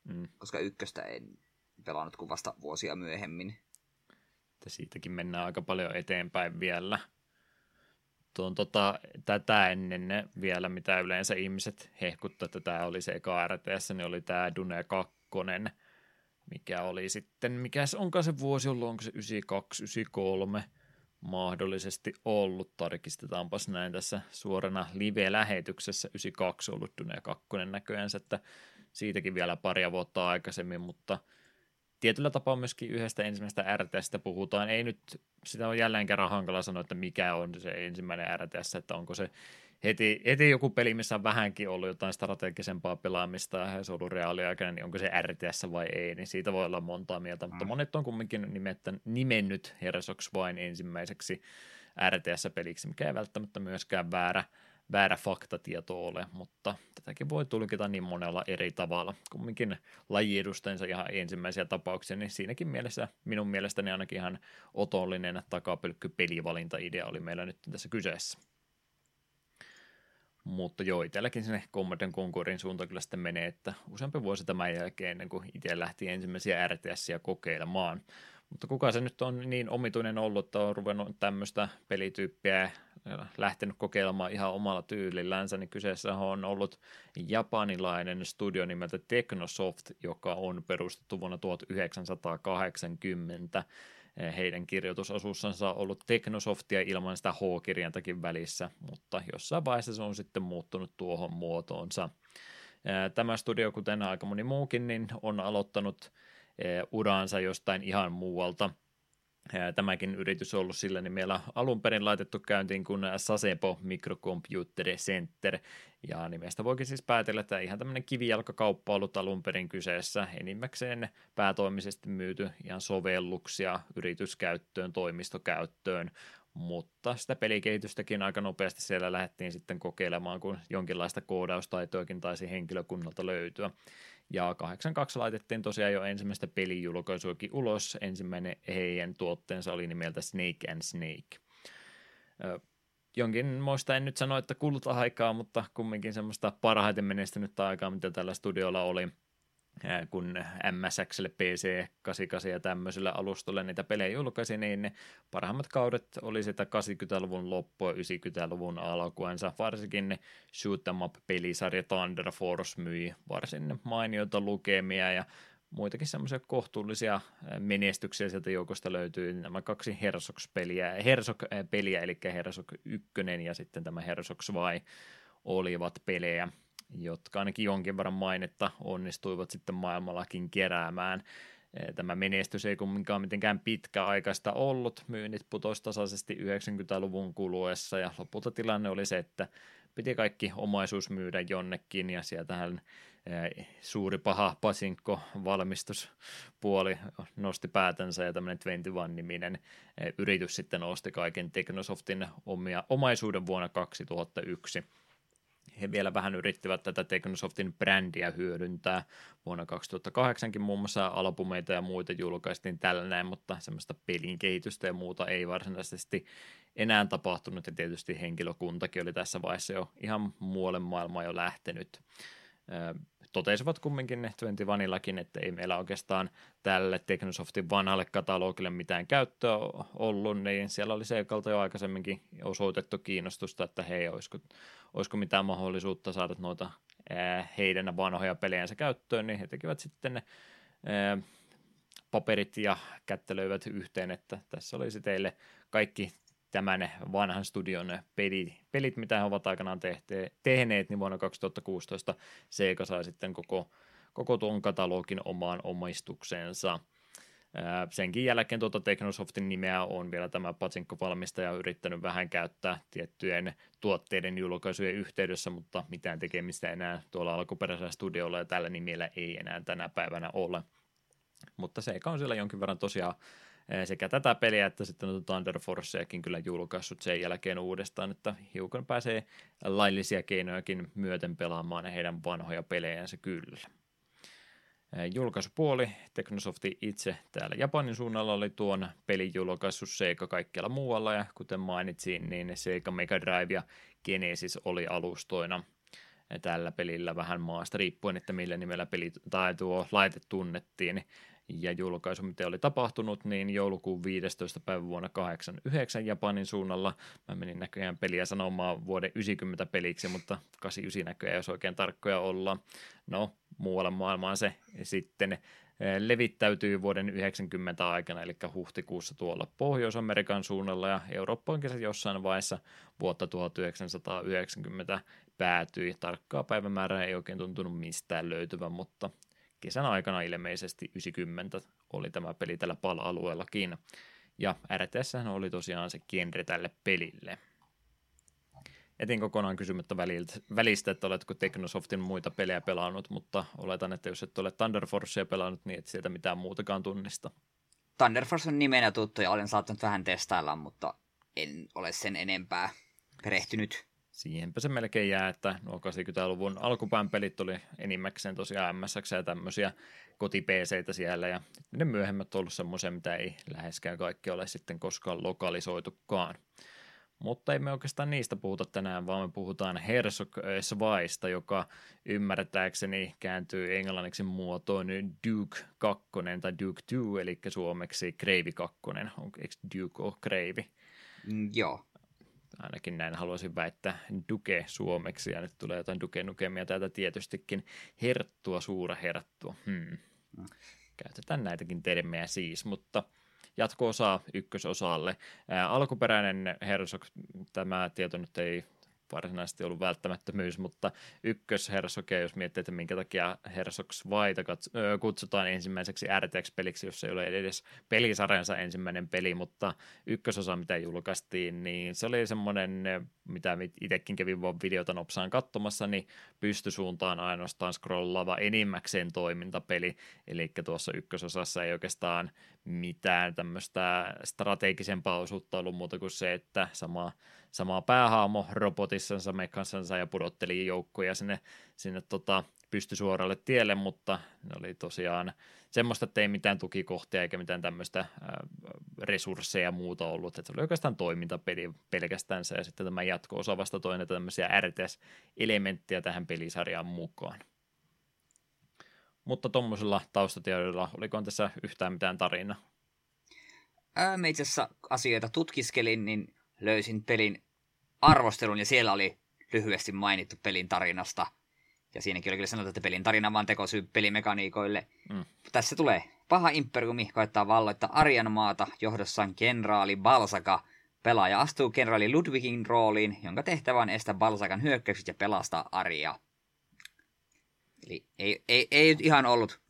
B: mm. koska ykköstä en pelannut kuin vasta vuosia myöhemmin.
A: Että siitäkin mennään aika paljon eteenpäin vielä. Tuon tota, tätä ennen ne vielä, mitä yleensä ihmiset hehkuttaa, että tämä oli se eka RTS, niin oli tämä Dune 2, mikä oli sitten, mikä onkaan se vuosi ollut, onko se 92, 93 mahdollisesti ollut, tarkistetaanpas näin tässä suorana live-lähetyksessä, 92 ollut Dune 2 näköjään, että siitäkin vielä paria vuotta aikaisemmin, mutta tietyllä tapaa myöskin yhdestä ensimmäisestä RTSstä puhutaan. Ei nyt, sitä on jälleen kerran hankala sanoa, että mikä on se ensimmäinen RTS, että onko se heti, heti joku peli, missä on vähänkin ollut jotain strategisempaa pelaamista ja se on ollut reaaliaikainen, niin onko se RTS vai ei, niin siitä voi olla montaa mieltä, mutta mm. monet on kumminkin nimettä, nimennyt Heresox vain ensimmäiseksi RTS-peliksi, mikä ei välttämättä myöskään väärä, väärä faktatieto ole, mutta tätäkin voi tulkita niin monella eri tavalla. Kumminkin lajiedustensa ihan ensimmäisiä tapauksia, niin siinäkin mielessä minun mielestäni ainakin ihan otollinen takapölkky pelivalinta-idea oli meillä nyt tässä kyseessä. Mutta joo, itselläkin sinne Commodore Concorin suuntaan kyllä sitten menee, että useampi vuosi tämän jälkeen ennen kuin itse lähti ensimmäisiä RTSiä kokeilemaan. Mutta kuka se nyt on niin omituinen ollut, että on ruvennut tämmöistä pelityyppiä lähtenyt kokeilemaan ihan omalla tyylillänsä, niin kyseessä on ollut japanilainen studio nimeltä Technosoft, joka on perustettu vuonna 1980. Heidän kirjoitusosuussansa on ollut Technosoftia ilman sitä H-kirjantakin välissä, mutta jossain vaiheessa se on sitten muuttunut tuohon muotoonsa. Tämä studio, kuten aika moni muukin, niin on aloittanut uransa jostain ihan muualta. Tämäkin yritys on ollut sillä nimellä alun perin laitettu käyntiin kuin Sasebo Microcomputer Center, ja nimestä voikin siis päätellä, että ihan tämmöinen kivijalkakauppa ollut alun perin kyseessä, enimmäkseen päätoimisesti myyty ihan sovelluksia yrityskäyttöön, toimistokäyttöön, mutta sitä pelikehitystäkin aika nopeasti siellä lähdettiin sitten kokeilemaan, kun jonkinlaista koodaustaitoakin taisi henkilökunnalta löytyä. Ja 82 laitettiin tosiaan jo ensimmäistä pelijulkaisuakin ulos. Ensimmäinen heidän tuotteensa oli nimeltä Snake and Snake. Jonkin muista en nyt sano, että kulta aikaa, mutta kumminkin semmoista parhaiten menestynyttä aikaa, mitä tällä studiolla oli – kun MSXlle, PC 88 ja tämmöiselle alustolle niitä pelejä julkaisi, niin ne parhaimmat kaudet oli sitä 80-luvun loppua 90-luvun alkuensa. Varsinkin ne Shoot Em Up-pelisarja Thunder Force myi varsin mainioita lukemia ja muitakin semmoisia kohtuullisia menestyksiä sieltä joukosta löytyy. Nämä kaksi Herzog-peliä, Herzog-peliä eli Herzog 1 ja sitten tämä Herzog vai olivat pelejä jotka ainakin jonkin verran mainetta onnistuivat sitten maailmallakin keräämään. Tämä menestys ei kumminkaan mitenkään pitkäaikaista ollut, myynnit putosi tasaisesti 90-luvun kuluessa ja lopulta tilanne oli se, että piti kaikki omaisuus myydä jonnekin ja sieltähän suuri paha Pasinkko valmistuspuoli nosti päätänsä ja tämmöinen 21-niminen e, yritys sitten osti kaiken Technosoftin omia omaisuuden vuonna 2001 he vielä vähän yrittivät tätä Technosoftin brändiä hyödyntää. Vuonna 2008 muun muassa albumeita ja muita julkaistiin tällä näin, mutta semmoista pelin kehitystä ja muuta ei varsinaisesti enää tapahtunut ja tietysti henkilökuntakin oli tässä vaiheessa jo ihan muualle maailmaa jo lähtenyt totesivat kumminkin ne 21illakin, että ei meillä oikeastaan tälle Technosoftin vanhalle katalogille mitään käyttöä ollut, niin siellä oli Seikalta jo aikaisemminkin osoitettu kiinnostusta, että hei, olisiko, olisiko mitään mahdollisuutta saada noita ää, heidän vanhoja pelejänsä käyttöön, niin he tekivät sitten paperit ja kättelöivät yhteen, että tässä olisi teille kaikki tämän vanhan studion pelit, pelit mitä he ovat aikanaan tehte, tehneet, niin vuonna 2016 Sega sai sitten koko, koko tuon katalogin omaan omistukseensa. Senkin jälkeen tuota Technosoftin nimeä on vielä tämä Patsinko-valmistaja yrittänyt vähän käyttää tiettyjen tuotteiden julkaisujen yhteydessä, mutta mitään tekemistä enää tuolla alkuperäisellä studiolla ja tällä nimellä ei enää tänä päivänä ole. Mutta Sega on siellä jonkin verran tosiaan sekä tätä peliä että sitten on Thunder Forceakin kyllä julkaissut sen jälkeen uudestaan, että hiukan pääsee laillisia keinojakin myöten pelaamaan heidän vanhoja pelejänsä kyllä. Julkaisupuoli, Teknosofti itse täällä Japanin suunnalla oli tuon pelin julkaissut Sega kaikkialla muualla ja kuten mainitsin, niin Sega Mega Drive ja Genesis oli alustoina tällä pelillä vähän maasta riippuen, että millä nimellä peli tai tuo laite tunnettiin ja julkaisu, mitä oli tapahtunut, niin joulukuun 15. päivä vuonna 89 Japanin suunnalla. Mä menin näköjään peliä sanomaan vuoden 90 peliksi, mutta 89 näköjään, jos oikein tarkkoja ollaan. No, muualla maailmaan se sitten eh, levittäytyy vuoden 90 aikana, eli huhtikuussa tuolla Pohjois-Amerikan suunnalla ja Eurooppaankin se jossain vaiheessa vuotta 1990 päätyi. Tarkkaa päivämäärää ei oikein tuntunut mistään löytyvän, mutta kesän aikana ilmeisesti 90 oli tämä peli tällä pala-alueellakin. Ja RTS oli tosiaan se genre tälle pelille. Etin kokonaan kysymättä välistä, että oletko Technosoftin muita pelejä pelannut, mutta oletan, että jos et ole Thunder Forcea pelannut, niin et sieltä mitään muutakaan tunnista.
B: Thunder Force on nimenä tuttu ja olen saattanut vähän testailla, mutta en ole sen enempää perehtynyt
A: siihenpä se melkein jää, että nuo 80-luvun alkupään pelit oli enimmäkseen tosiaan MSX ja tämmöisiä koti siellä, ja ne myöhemmät on ollut semmoisia, mitä ei läheskään kaikki ole sitten koskaan lokalisoitukaan. Mutta ei me oikeastaan niistä puhuta tänään, vaan me puhutaan Herzog Svaista, joka ymmärtääkseni kääntyy englanniksi muotoon Duke 2 tai Duke 2, eli suomeksi Kreivi 2. Onko Duke of Kreivi?
B: Mm, joo
A: ainakin näin haluaisin väittää, Duke suomeksi, ja nyt tulee jotain Duke-nukemia täältä tietystikin, herttua, suura herttua. Hmm. Käytetään näitäkin termejä siis, mutta jatko-osa ykkösosalle. Ää, alkuperäinen Herzog, tämä tieto nyt ei varsinaisesti ollut välttämättömyys, mutta ykköshersoge, jos miettii, että minkä takia Hersogs Vaita kutsutaan ensimmäiseksi RTX-peliksi, jos ei ole edes pelisarjansa ensimmäinen peli, mutta ykkösosa, mitä julkaistiin, niin se oli semmoinen, mitä itsekin kävin vaan videota nopsaan katsomassa, niin pystysuuntaan ainoastaan scrollaava enimmäkseen toimintapeli, eli tuossa ykkösosassa ei oikeastaan mitään tämmöistä strategisempaa osuutta ollut muuta kuin se, että sama samaa päähaamo robotissansa, mekassansa ja pudotteli joukkoja sinne, sinne tota, pystysuoralle tielle, mutta ne oli tosiaan semmoista, että ei mitään tukikohtia eikä mitään tämmöistä resursseja ja muuta ollut, että se oli oikeastaan toimintapeli pelkästään ja sitten tämä jatko-osa vasta toinen tämmöisiä RTS-elementtejä tähän pelisarjaan mukaan. Mutta tuommoisella taustatiedolla, oliko tässä yhtään mitään tarinaa?
B: Mä itse asiassa asioita tutkiskelin, niin löysin pelin arvostelun ja siellä oli lyhyesti mainittu pelin tarinasta. Ja siinäkin oli kyllä sanottu, että pelin tarina vaan tekosyy pelimekaniikoille. Mm. Tässä tulee. Paha imperiumi koettaa valloittaa Arjan maata johdossaan kenraali Balsaka. Pelaaja astuu kenraali Ludwigin rooliin, jonka tehtävä on estää Balsakan hyökkäykset ja pelastaa Arja. Eli ei, ei, ei ihan ollut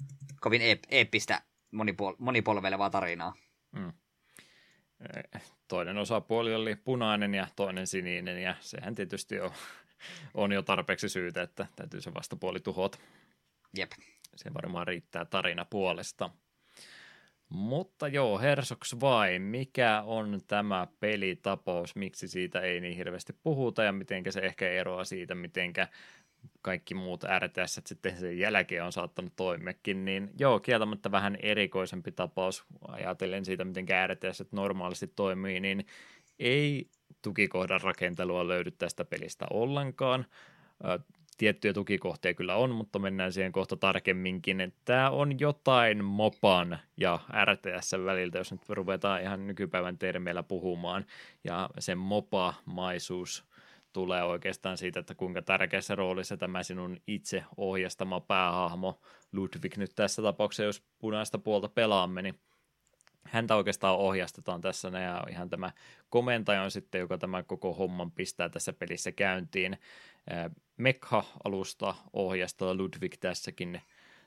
B: kovin eeppistä monipol- monipolvelevaa tarinaa. Mm
A: toinen osapuoli oli punainen ja toinen sininen, ja sehän tietysti on, on jo tarpeeksi syytä, että täytyy se vastapuoli tuhota.
B: Jep.
A: Se varmaan riittää tarina puolesta. Mutta joo, Hersogs vai, mikä on tämä pelitapaus, miksi siitä ei niin hirveästi puhuta ja miten se ehkä eroaa siitä, mitenkä kaikki muut RTS sitten sen jälkeen on saattanut toimiakin, niin joo, kieltämättä vähän erikoisempi tapaus, ajatellen siitä, miten RTS normaalisti toimii, niin ei tukikohdan rakentelua löydy tästä pelistä ollenkaan. Tiettyjä tukikohtia kyllä on, mutta mennään siihen kohta tarkemminkin. Tämä on jotain mopan ja RTS väliltä, jos nyt ruvetaan ihan nykypäivän termeillä puhumaan. Ja sen mopa-maisuus tulee oikeastaan siitä, että kuinka tärkeässä roolissa tämä sinun itse ohjastama päähahmo Ludwig nyt tässä tapauksessa, jos punaista puolta pelaamme, niin häntä oikeastaan ohjastetaan tässä, ja ihan tämä komentaja on sitten, joka tämä koko homman pistää tässä pelissä käyntiin. Mekha-alusta ohjastaa Ludwig tässäkin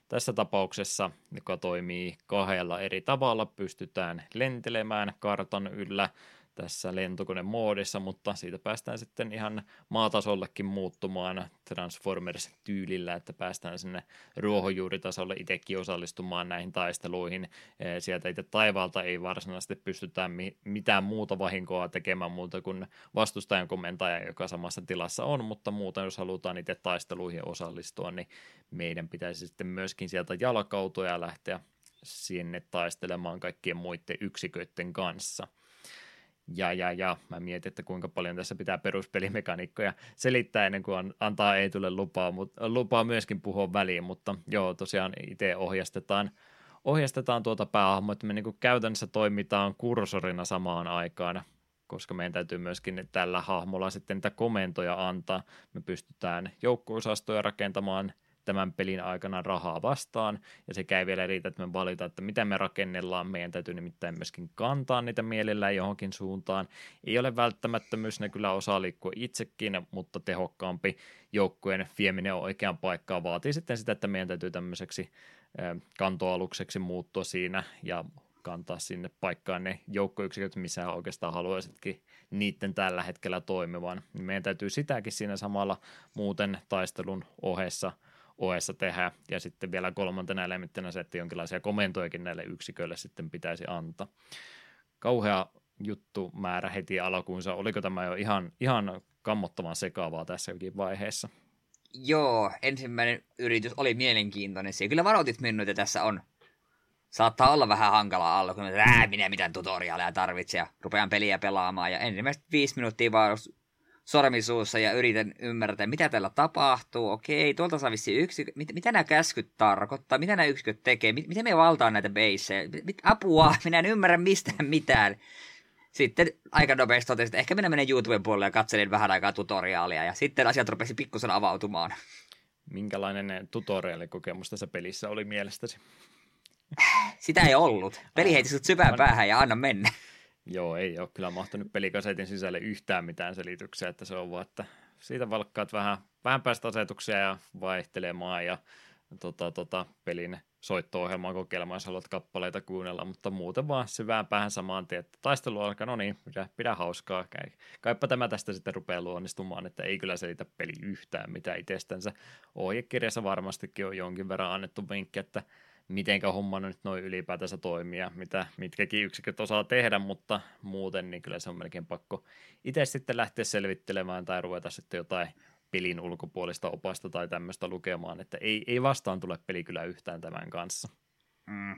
A: tässä tapauksessa, joka toimii kahdella eri tavalla, pystytään lentelemään kartan yllä tässä lentokonemoodissa, mutta siitä päästään sitten ihan maatasollekin muuttumaan Transformers-tyylillä, että päästään sinne ruohonjuuritasolle itsekin osallistumaan näihin taisteluihin. Sieltä itse taivaalta ei varsinaisesti pystytään mitään muuta vahinkoa tekemään muuta kuin vastustajan komentaja, joka samassa tilassa on, mutta muuten jos halutaan itse taisteluihin osallistua, niin meidän pitäisi sitten myöskin sieltä jalkautua ja lähteä sinne taistelemaan kaikkien muiden yksiköiden kanssa – ja, ja, ja. Mä mietin, että kuinka paljon tässä pitää peruspelimekaniikkoja selittää ennen kuin antaa ei tule lupaa, mutta lupaa myöskin puhua väliin, mutta joo, tosiaan itse ohjastetaan, ohjastetaan tuota päähahmoa, että me niin käytännössä toimitaan kursorina samaan aikaan, koska meidän täytyy myöskin tällä hahmolla sitten niitä komentoja antaa. Me pystytään joukko rakentamaan tämän pelin aikana rahaa vastaan, ja se ei vielä riitä, että me valita, että mitä me rakennellaan, meidän täytyy nimittäin myöskin kantaa niitä mielellään johonkin suuntaan. Ei ole välttämättömyys, ne kyllä osaa liikkua itsekin, mutta tehokkaampi joukkueen vieminen oikeaan paikkaan vaatii sitten sitä, että meidän täytyy tämmöiseksi kantoalukseksi muuttua siinä ja kantaa sinne paikkaan ne joukkoyksiköt, missä oikeastaan haluaisitkin niiden tällä hetkellä toimivan. Meidän täytyy sitäkin siinä samalla muuten taistelun ohessa – OS tehdä, ja sitten vielä kolmantena elementtinä se, että jonkinlaisia komentojakin näille yksiköille sitten pitäisi antaa. Kauhea juttu määrä heti alkuunsa, oliko tämä jo ihan, ihan kammottavan sekaavaa tässäkin vaiheessa?
B: Joo, ensimmäinen yritys oli mielenkiintoinen. Se kyllä varoitit minut, että tässä on. Saattaa olla vähän hankala alla, kun minä mitään tutoriaaleja tarvitse ja rupean peliä pelaamaan. Ja ensimmäiset viisi minuuttia vaan sormisuussa ja yritän ymmärtää, mitä täällä tapahtuu. Okei, tuolta saa vissi yksi. Mit, mitä nämä käskyt tarkoittaa? Mitä nämä yksiköt tekee? Mit, miten me valtaan näitä beissejä? Mit, apua, minä en ymmärrä mistään mitään. Sitten aika nopeasti totesin, että ehkä minä menen YouTuben puolelle ja katselin vähän aikaa tutoriaalia. Ja sitten asiat rupesi pikkusen avautumaan.
A: Minkälainen tutoriaalikokemus tässä pelissä oli mielestäsi?
B: Sitä ei ollut. Peli heiti sut syvään päähän ja anna mennä.
A: Joo, ei ole kyllä mahtunut pelikasetin sisälle yhtään mitään selityksiä, että se on vaan, että siitä valkkaat vähän, vähän päästä asetuksia ja vaihtelemaan ja tota, tota, pelin soitto-ohjelmaa kokeilemaan, jos haluat kappaleita kuunnella, mutta muuten vaan syvään päähän samaan tien, että taistelu alkaa, no niin, pidä, pidä hauskaa, käy. Kaipa tämä tästä sitten rupeaa luonnistumaan, että ei kyllä selitä peli yhtään mitä itsestänsä. Ohjekirjassa varmastikin on jonkin verran annettu vinkki, että mitenkä homma nyt noin ylipäätänsä toimii mitä mitkäkin yksiköt osaa tehdä, mutta muuten niin kyllä se on melkein pakko itse sitten lähteä selvittelemään tai ruveta sitten jotain pelin ulkopuolista opasta tai tämmöistä lukemaan, että ei, ei vastaan tule peli kyllä yhtään tämän kanssa. Mm.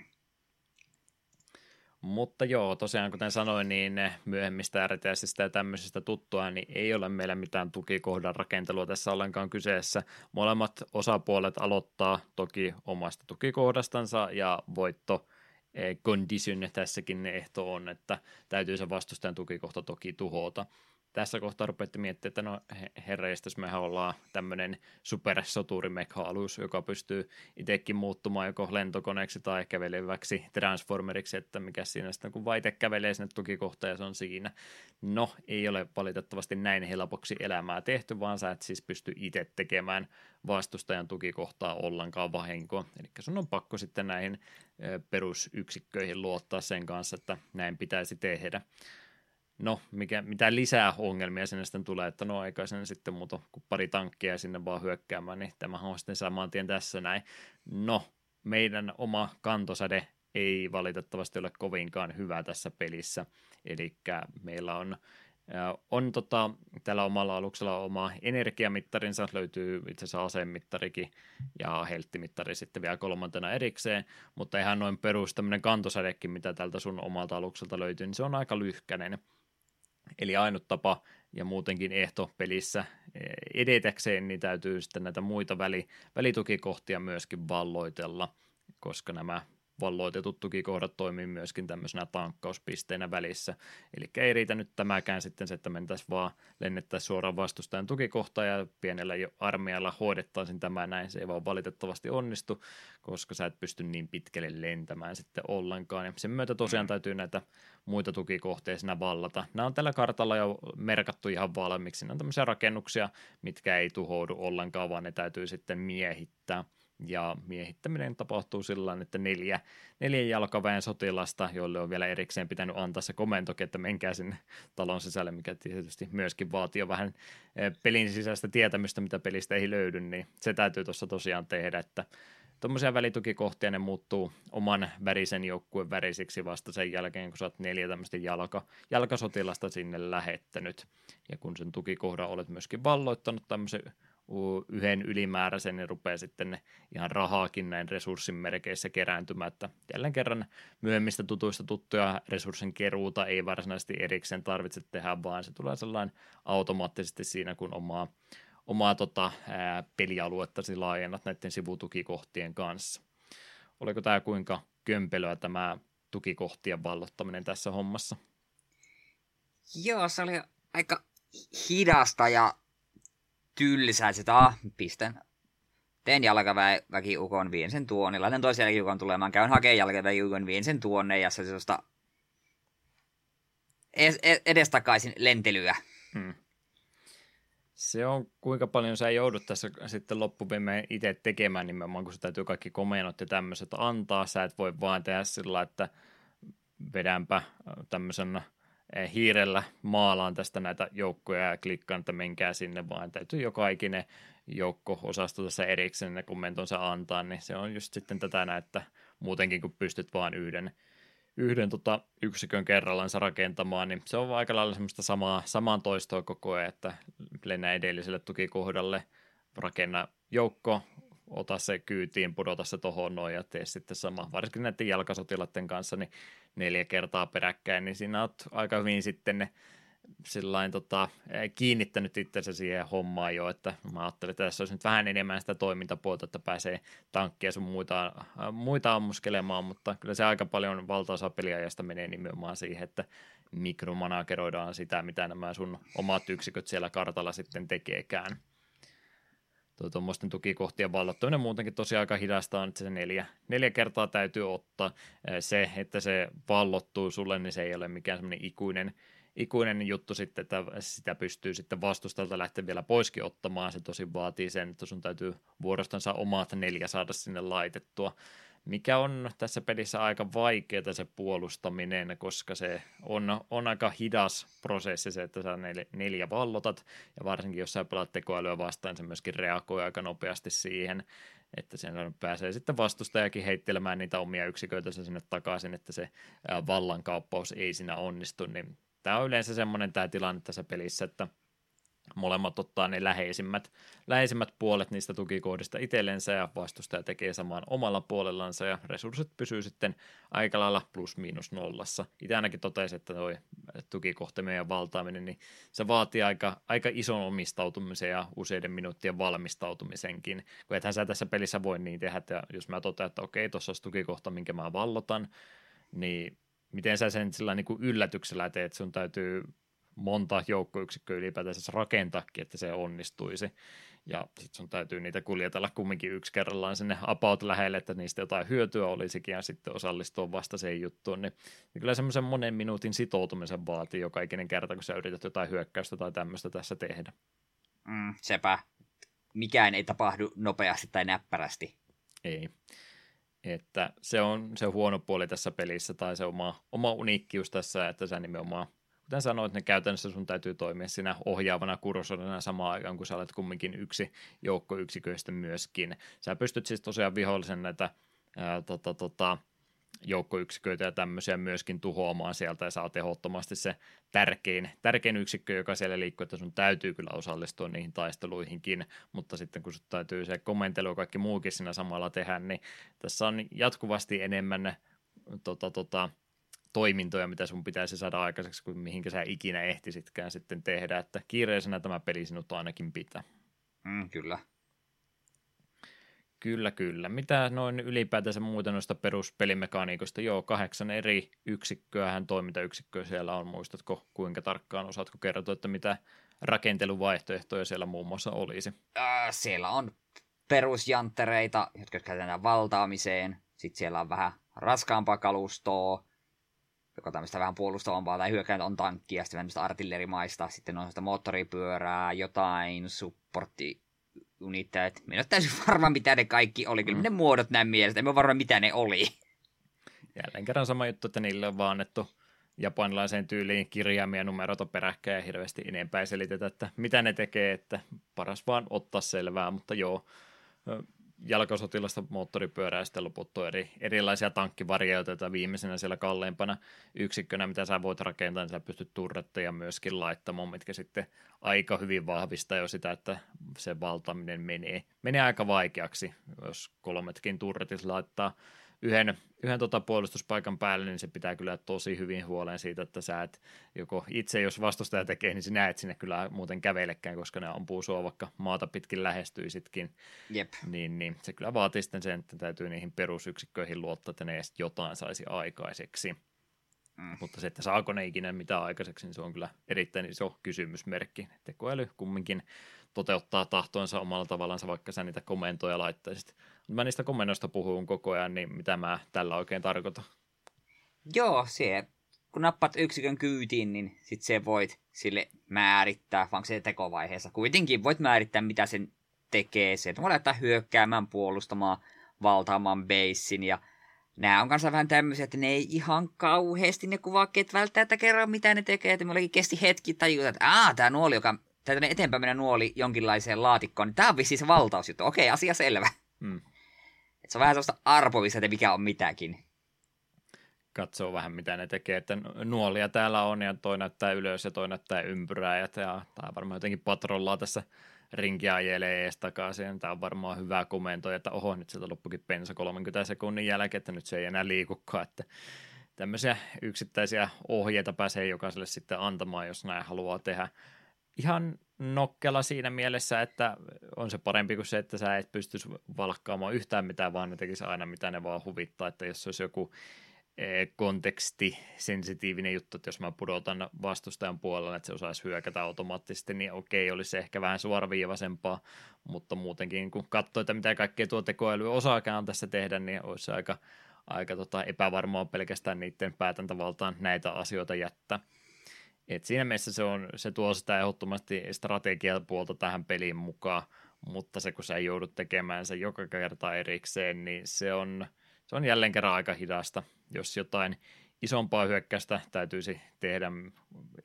A: Mutta joo, tosiaan kuten sanoin, niin myöhemmistä RTSistä ja tämmöisistä tuttua, niin ei ole meillä mitään tukikohdan rakentelua tässä ollenkaan kyseessä. Molemmat osapuolet aloittaa toki omasta tukikohdastansa ja voitto eh, condition tässäkin ehto on, että täytyy se vastustajan tukikohta toki tuhota tässä kohtaa rupeatte miettimään, että no herreistös mehän ollaan tämmöinen supersoturimekha-alus, joka pystyy itsekin muuttumaan joko lentokoneeksi tai käveleväksi transformeriksi, että mikä siinä sitten, kun vaite kävelee sinne tukikohtaan ja se on siinä. No, ei ole valitettavasti näin helpoksi elämää tehty, vaan sä et siis pysty itse tekemään vastustajan tukikohtaa ollenkaan vahinkoa. Eli sun on pakko sitten näihin perusyksikköihin luottaa sen kanssa, että näin pitäisi tehdä no, mikä, mitä lisää ongelmia sinne sitten tulee, että no eikä sen sitten muuta kuin pari tankkia sinne vaan hyökkäämään, niin tämä on sitten saman tien tässä näin. No, meidän oma kantosäde ei valitettavasti ole kovinkaan hyvä tässä pelissä, eli meillä on on tota, tällä omalla aluksella oma energiamittarinsa, löytyy itse asiassa asemittarikin ja helttimittari sitten vielä kolmantena erikseen, mutta ihan noin perus tämmöinen kantosädekin, mitä tältä sun omalta alukselta löytyy, niin se on aika lyhkäinen. Eli ainut tapa ja muutenkin ehto pelissä eh, edetäkseen, niin täytyy sitten näitä muita väli, välitukikohtia myöskin valloitella, koska nämä valloitetut tukikohdat toimii myöskin tämmöisenä tankkauspisteinä välissä. Eli ei riitä nyt tämäkään sitten se, että mentäisiin vaan lennettäisiin suoraan vastustajan tukikohtaan ja pienellä armeijalla hoidettaisiin tämä näin. Se ei vaan valitettavasti onnistu, koska sä et pysty niin pitkälle lentämään sitten ollenkaan. Ja sen myötä tosiaan täytyy näitä muita tukikohteita siinä vallata. Nämä on tällä kartalla jo merkattu ihan valmiiksi. Nämä on tämmöisiä rakennuksia, mitkä ei tuhoudu ollenkaan, vaan ne täytyy sitten miehittää. Ja miehittäminen tapahtuu sillä että neljä, neljä jalkaväen sotilasta, joille on vielä erikseen pitänyt antaa se komento, että menkää sinne talon sisälle, mikä tietysti myöskin vaatii jo vähän eh, pelin sisäistä tietämystä, mitä pelistä ei löydy, niin se täytyy tuossa tosiaan tehdä, että tuommoisia välitukikohtia ne muuttuu oman värisen joukkueen värisiksi vasta sen jälkeen, kun sä oot neljä tämmöistä jalka, jalkasotilasta sinne lähettänyt. Ja kun sen tukikohdan olet myöskin valloittanut tämmöisen yhden ylimääräisen, niin rupeaa sitten ne ihan rahaakin näin resurssin merkeissä kerääntymään, että jälleen kerran myöhemmistä tutuista tuttuja resurssin keruuta ei varsinaisesti erikseen tarvitse tehdä, vaan se tulee sellainen automaattisesti siinä, kun omaa, omaa tota, ää, pelialuettasi laajennat näiden sivutukikohtien kanssa. Oliko tämä kuinka kömpelöä tämä tukikohtien vallottaminen tässä hommassa?
B: Joo, se oli aika hidasta ja tylsää, että ah, pistän teen jalkaväkiukon, vien sen tuonne, laitan toisen jalkaväkiukon tulemaan, käyn hakemaan jalkaväkiukon, vien sen tuonne, ja se sellaista edestakaisin lentelyä. Hmm.
A: Se on kuinka paljon sä joudut tässä sitten loppuviimeen itse tekemään nimenomaan, kun sä täytyy kaikki komennot ja tämmöiset antaa. Sä et voi vaan tehdä sillä, että vedänpä tämmöisen hiirellä maalaan tästä näitä joukkoja ja klikkaan, että menkää sinne, vaan täytyy joka ikinen joukko-osasto tässä erikseen ne kommentonsa antaa, niin se on just sitten tätä että muutenkin kun pystyt vaan yhden, yhden tota yksikön kerrallansa rakentamaan, niin se on aika lailla semmoista samaa, samaan toistoa koko ajan, että lennä edelliselle tukikohdalle, rakenna joukko, ota se kyytiin, pudota se tohon noin ja tee sitten sama. Varsinkin näiden jalkasotilaiden kanssa, niin neljä kertaa peräkkäin, niin siinä olet aika hyvin sitten ne sillain, tota, kiinnittänyt itsensä siihen hommaan jo, että mä ajattelin, että tässä olisi nyt vähän enemmän sitä toimintapuolta, että pääsee tankkia sun muita, muita ammuskelemaan, mutta kyllä se aika paljon valtaosa peliajasta menee nimenomaan siihen, että mikromanageroidaan sitä, mitä nämä sun omat yksiköt siellä kartalla sitten tekeekään tuommoisten tukikohtien vallottaminen muutenkin tosiaan aika hidasta on, että se neljä, neljä kertaa täytyy ottaa. Se, että se vallottuu sulle, niin se ei ole mikään semmoinen ikuinen, ikuinen juttu sitten, että sitä pystyy sitten vastustajalta lähteä vielä poiskin ottamaan. Se tosi vaatii sen, että sun täytyy vuorostansa omat neljä saada sinne laitettua mikä on tässä pelissä aika vaikeaa se puolustaminen, koska se on, on aika hidas prosessi se, että sä neljä, neljä vallotat, ja varsinkin jos sä pelaat tekoälyä vastaan, se myöskin reagoi aika nopeasti siihen, että sen pääsee sitten vastustajakin heittelemään niitä omia yksiköitä sinne takaisin, että se vallankauppaus ei siinä onnistu, niin tämä on yleensä semmoinen tämä tilanne tässä pelissä, että – molemmat ottaa ne läheisimmät, läheisimmät puolet niistä tukikohdista itsellensä ja vastustaja tekee samaan omalla puolellansa ja resurssit pysyy sitten aika lailla plus miinus nollassa. Itse ainakin totesin, että tuo tukikohtaminen ja valtaaminen, niin se vaatii aika, aika ison omistautumisen ja useiden minuuttien valmistautumisenkin, kun ethän sä tässä pelissä voi niin tehdä, että jos mä totean, että okei, tuossa olisi tukikohta, minkä mä vallotan, niin miten sä sen sillä niin kuin yllätyksellä teet, sun täytyy monta joukkoyksikköä ylipäätänsä rakentaakin, että se onnistuisi. Ja sitten sun täytyy niitä kuljetella kumminkin yksi kerrallaan sinne about lähelle, että niistä jotain hyötyä olisikin ja sitten osallistua vasta siihen juttuun. Niin, niin kyllä semmoisen monen minuutin sitoutumisen vaatii joka ikinen kerta, kun sä yrität jotain hyökkäystä tai tämmöistä tässä tehdä.
B: Mm, sepä. Mikään ei tapahdu nopeasti tai näppärästi.
A: Ei. Että se on se huono puoli tässä pelissä tai se oma, oma uniikkius tässä, että sä nimenomaan – kuten sanoit, niin käytännössä sun täytyy toimia siinä ohjaavana kursorina samaan aikaan, kun sä olet kumminkin yksi joukkoyksiköistä myöskin. Sä pystyt siis tosiaan vihollisen näitä ää, tota, tota, joukkoyksiköitä ja tämmöisiä myöskin tuhoamaan sieltä ja saa tehottomasti se tärkein, tärkein yksikkö, joka siellä liikkuu, että sun täytyy kyllä osallistua niihin taisteluihinkin, mutta sitten kun sun täytyy se komentelu ja kaikki muukin siinä samalla tehdä, niin tässä on jatkuvasti enemmän tota, tota, toimintoja, mitä sun pitäisi saada aikaiseksi, kuin mihinkä sä ikinä ehtisitkään sitten tehdä, että kiireisenä tämä peli sinut ainakin pitää.
B: Mm, kyllä.
A: Kyllä, kyllä. Mitä noin ylipäätänsä muuta noista peruspelimekaniikoista? Joo, kahdeksan eri yksikköähän, toimintayksikköä siellä on. Muistatko kuinka tarkkaan, osaatko kertoa, että mitä rakenteluvaihtoehtoja siellä muun muassa olisi?
B: Äh, siellä on perusjanttereita, jotka käytetään valtaamiseen. Sitten siellä on vähän raskaampaa kalustoa, joka on tämmöistä vähän puolustavampaa tai hyökkäintä on tankkia, sitten tämmöistä artillerimaista, sitten on sitä moottoripyörää, jotain supportti uniteet. Minä olen täysin varma, mitä ne kaikki oli. Kyllä mm. ne muodot näin mielestä. En ole varma, mitä ne oli.
A: Jälleen kerran sama juttu, että niille on vaan annettu japanilaiseen tyyliin kirjaimia numeroita peräkkäin ja hirveästi enempää selitetä, että mitä ne tekee, että paras vaan ottaa selvää, mutta joo, jalkasotilasta moottoripyörää ja sitten loput on eri, erilaisia tankkivarioita, viimeisenä siellä kalleimpana yksikkönä, mitä sä voit rakentaa, niin sä pystyt turretteja myöskin laittamaan, mitkä sitten aika hyvin vahvistaa jo sitä, että se valtaminen menee, menee aika vaikeaksi, jos kolmetkin turretit laittaa yhden, yhden tota puolustuspaikan päälle, niin se pitää kyllä tosi hyvin huoleen siitä, että sä et joko itse, jos vastustaja tekee, niin sinä et sinne kyllä muuten kävelekään, koska ne ampuu sua vaikka maata pitkin lähestyisitkin.
B: Jep.
A: Niin, niin se kyllä vaatii sitten sen, että täytyy niihin perusyksikköihin luottaa, että ne edes jotain saisi aikaiseksi. Mm. Mutta se, että saako ne ikinä mitään aikaiseksi, niin se on kyllä erittäin iso kysymysmerkki. Tekoäly kumminkin toteuttaa tahtoinsa omalla tavallaan, vaikka sä niitä komentoja laittaisit. Mä niistä komennoista puhun koko ajan, niin mitä mä tällä oikein tarkoitan?
B: Joo, se, kun nappat yksikön kyytiin, niin sit se voit sille määrittää, vaan se tekovaiheessa. Kuitenkin voit määrittää, mitä sen tekee. Se voi laittaa hyökkäämään, puolustamaan, valtaamaan basein ja Nämä on kanssa vähän tämmöisiä, että ne ei ihan kauheasti ne kuvakkeet välttämättä kerran mitä ne tekee. Että meilläkin kesti hetki tajuta, että aah, tämä nuoli, joka tätä eteenpäin mennä nuoli jonkinlaiseen laatikkoon, niin tämä on vissiin se valtausjuttu. Okei, asia selvä. Mm. Et se on vähän sellaista arpovissa, että mikä on mitäkin.
A: Katsoo vähän, mitä ne tekee, että nuolia täällä on ja toi näyttää ylös ja toi näyttää ympyrää ja tämä varmaan jotenkin patrollaa tässä rinkiä ajelee ees takaisin. Tämä on varmaan hyvä komento, että oho, nyt sieltä loppukin pensa 30 sekunnin jälkeen, että nyt se ei enää liikukaan, että tämmöisiä yksittäisiä ohjeita pääsee jokaiselle sitten antamaan, jos näin haluaa tehdä. Ihan nokkela siinä mielessä, että on se parempi kuin se, että sä et pystyisi valkkaamaan yhtään mitään, vaan ne tekisi aina mitä ne vaan huvittaa, että jos olisi joku konteksti, sensitiivinen juttu, että jos mä pudotan vastustajan puolella, että se osaisi hyökätä automaattisesti, niin okei, olisi ehkä vähän suoraviivaisempaa, mutta muutenkin kun katsoo, että mitä kaikkea tuo tekoäly osaakaan tässä tehdä, niin olisi aika, aika tota epävarmaa pelkästään niiden päätäntävaltaan näitä asioita jättää. Et siinä mielessä se, on, se tuo sitä ehdottomasti strategiapuolta tähän peliin mukaan, mutta se kun sä joudut tekemään sen joka kerta erikseen, niin se on – se on jälleen kerran aika hidasta. Jos jotain isompaa hyökkäystä täytyisi tehdä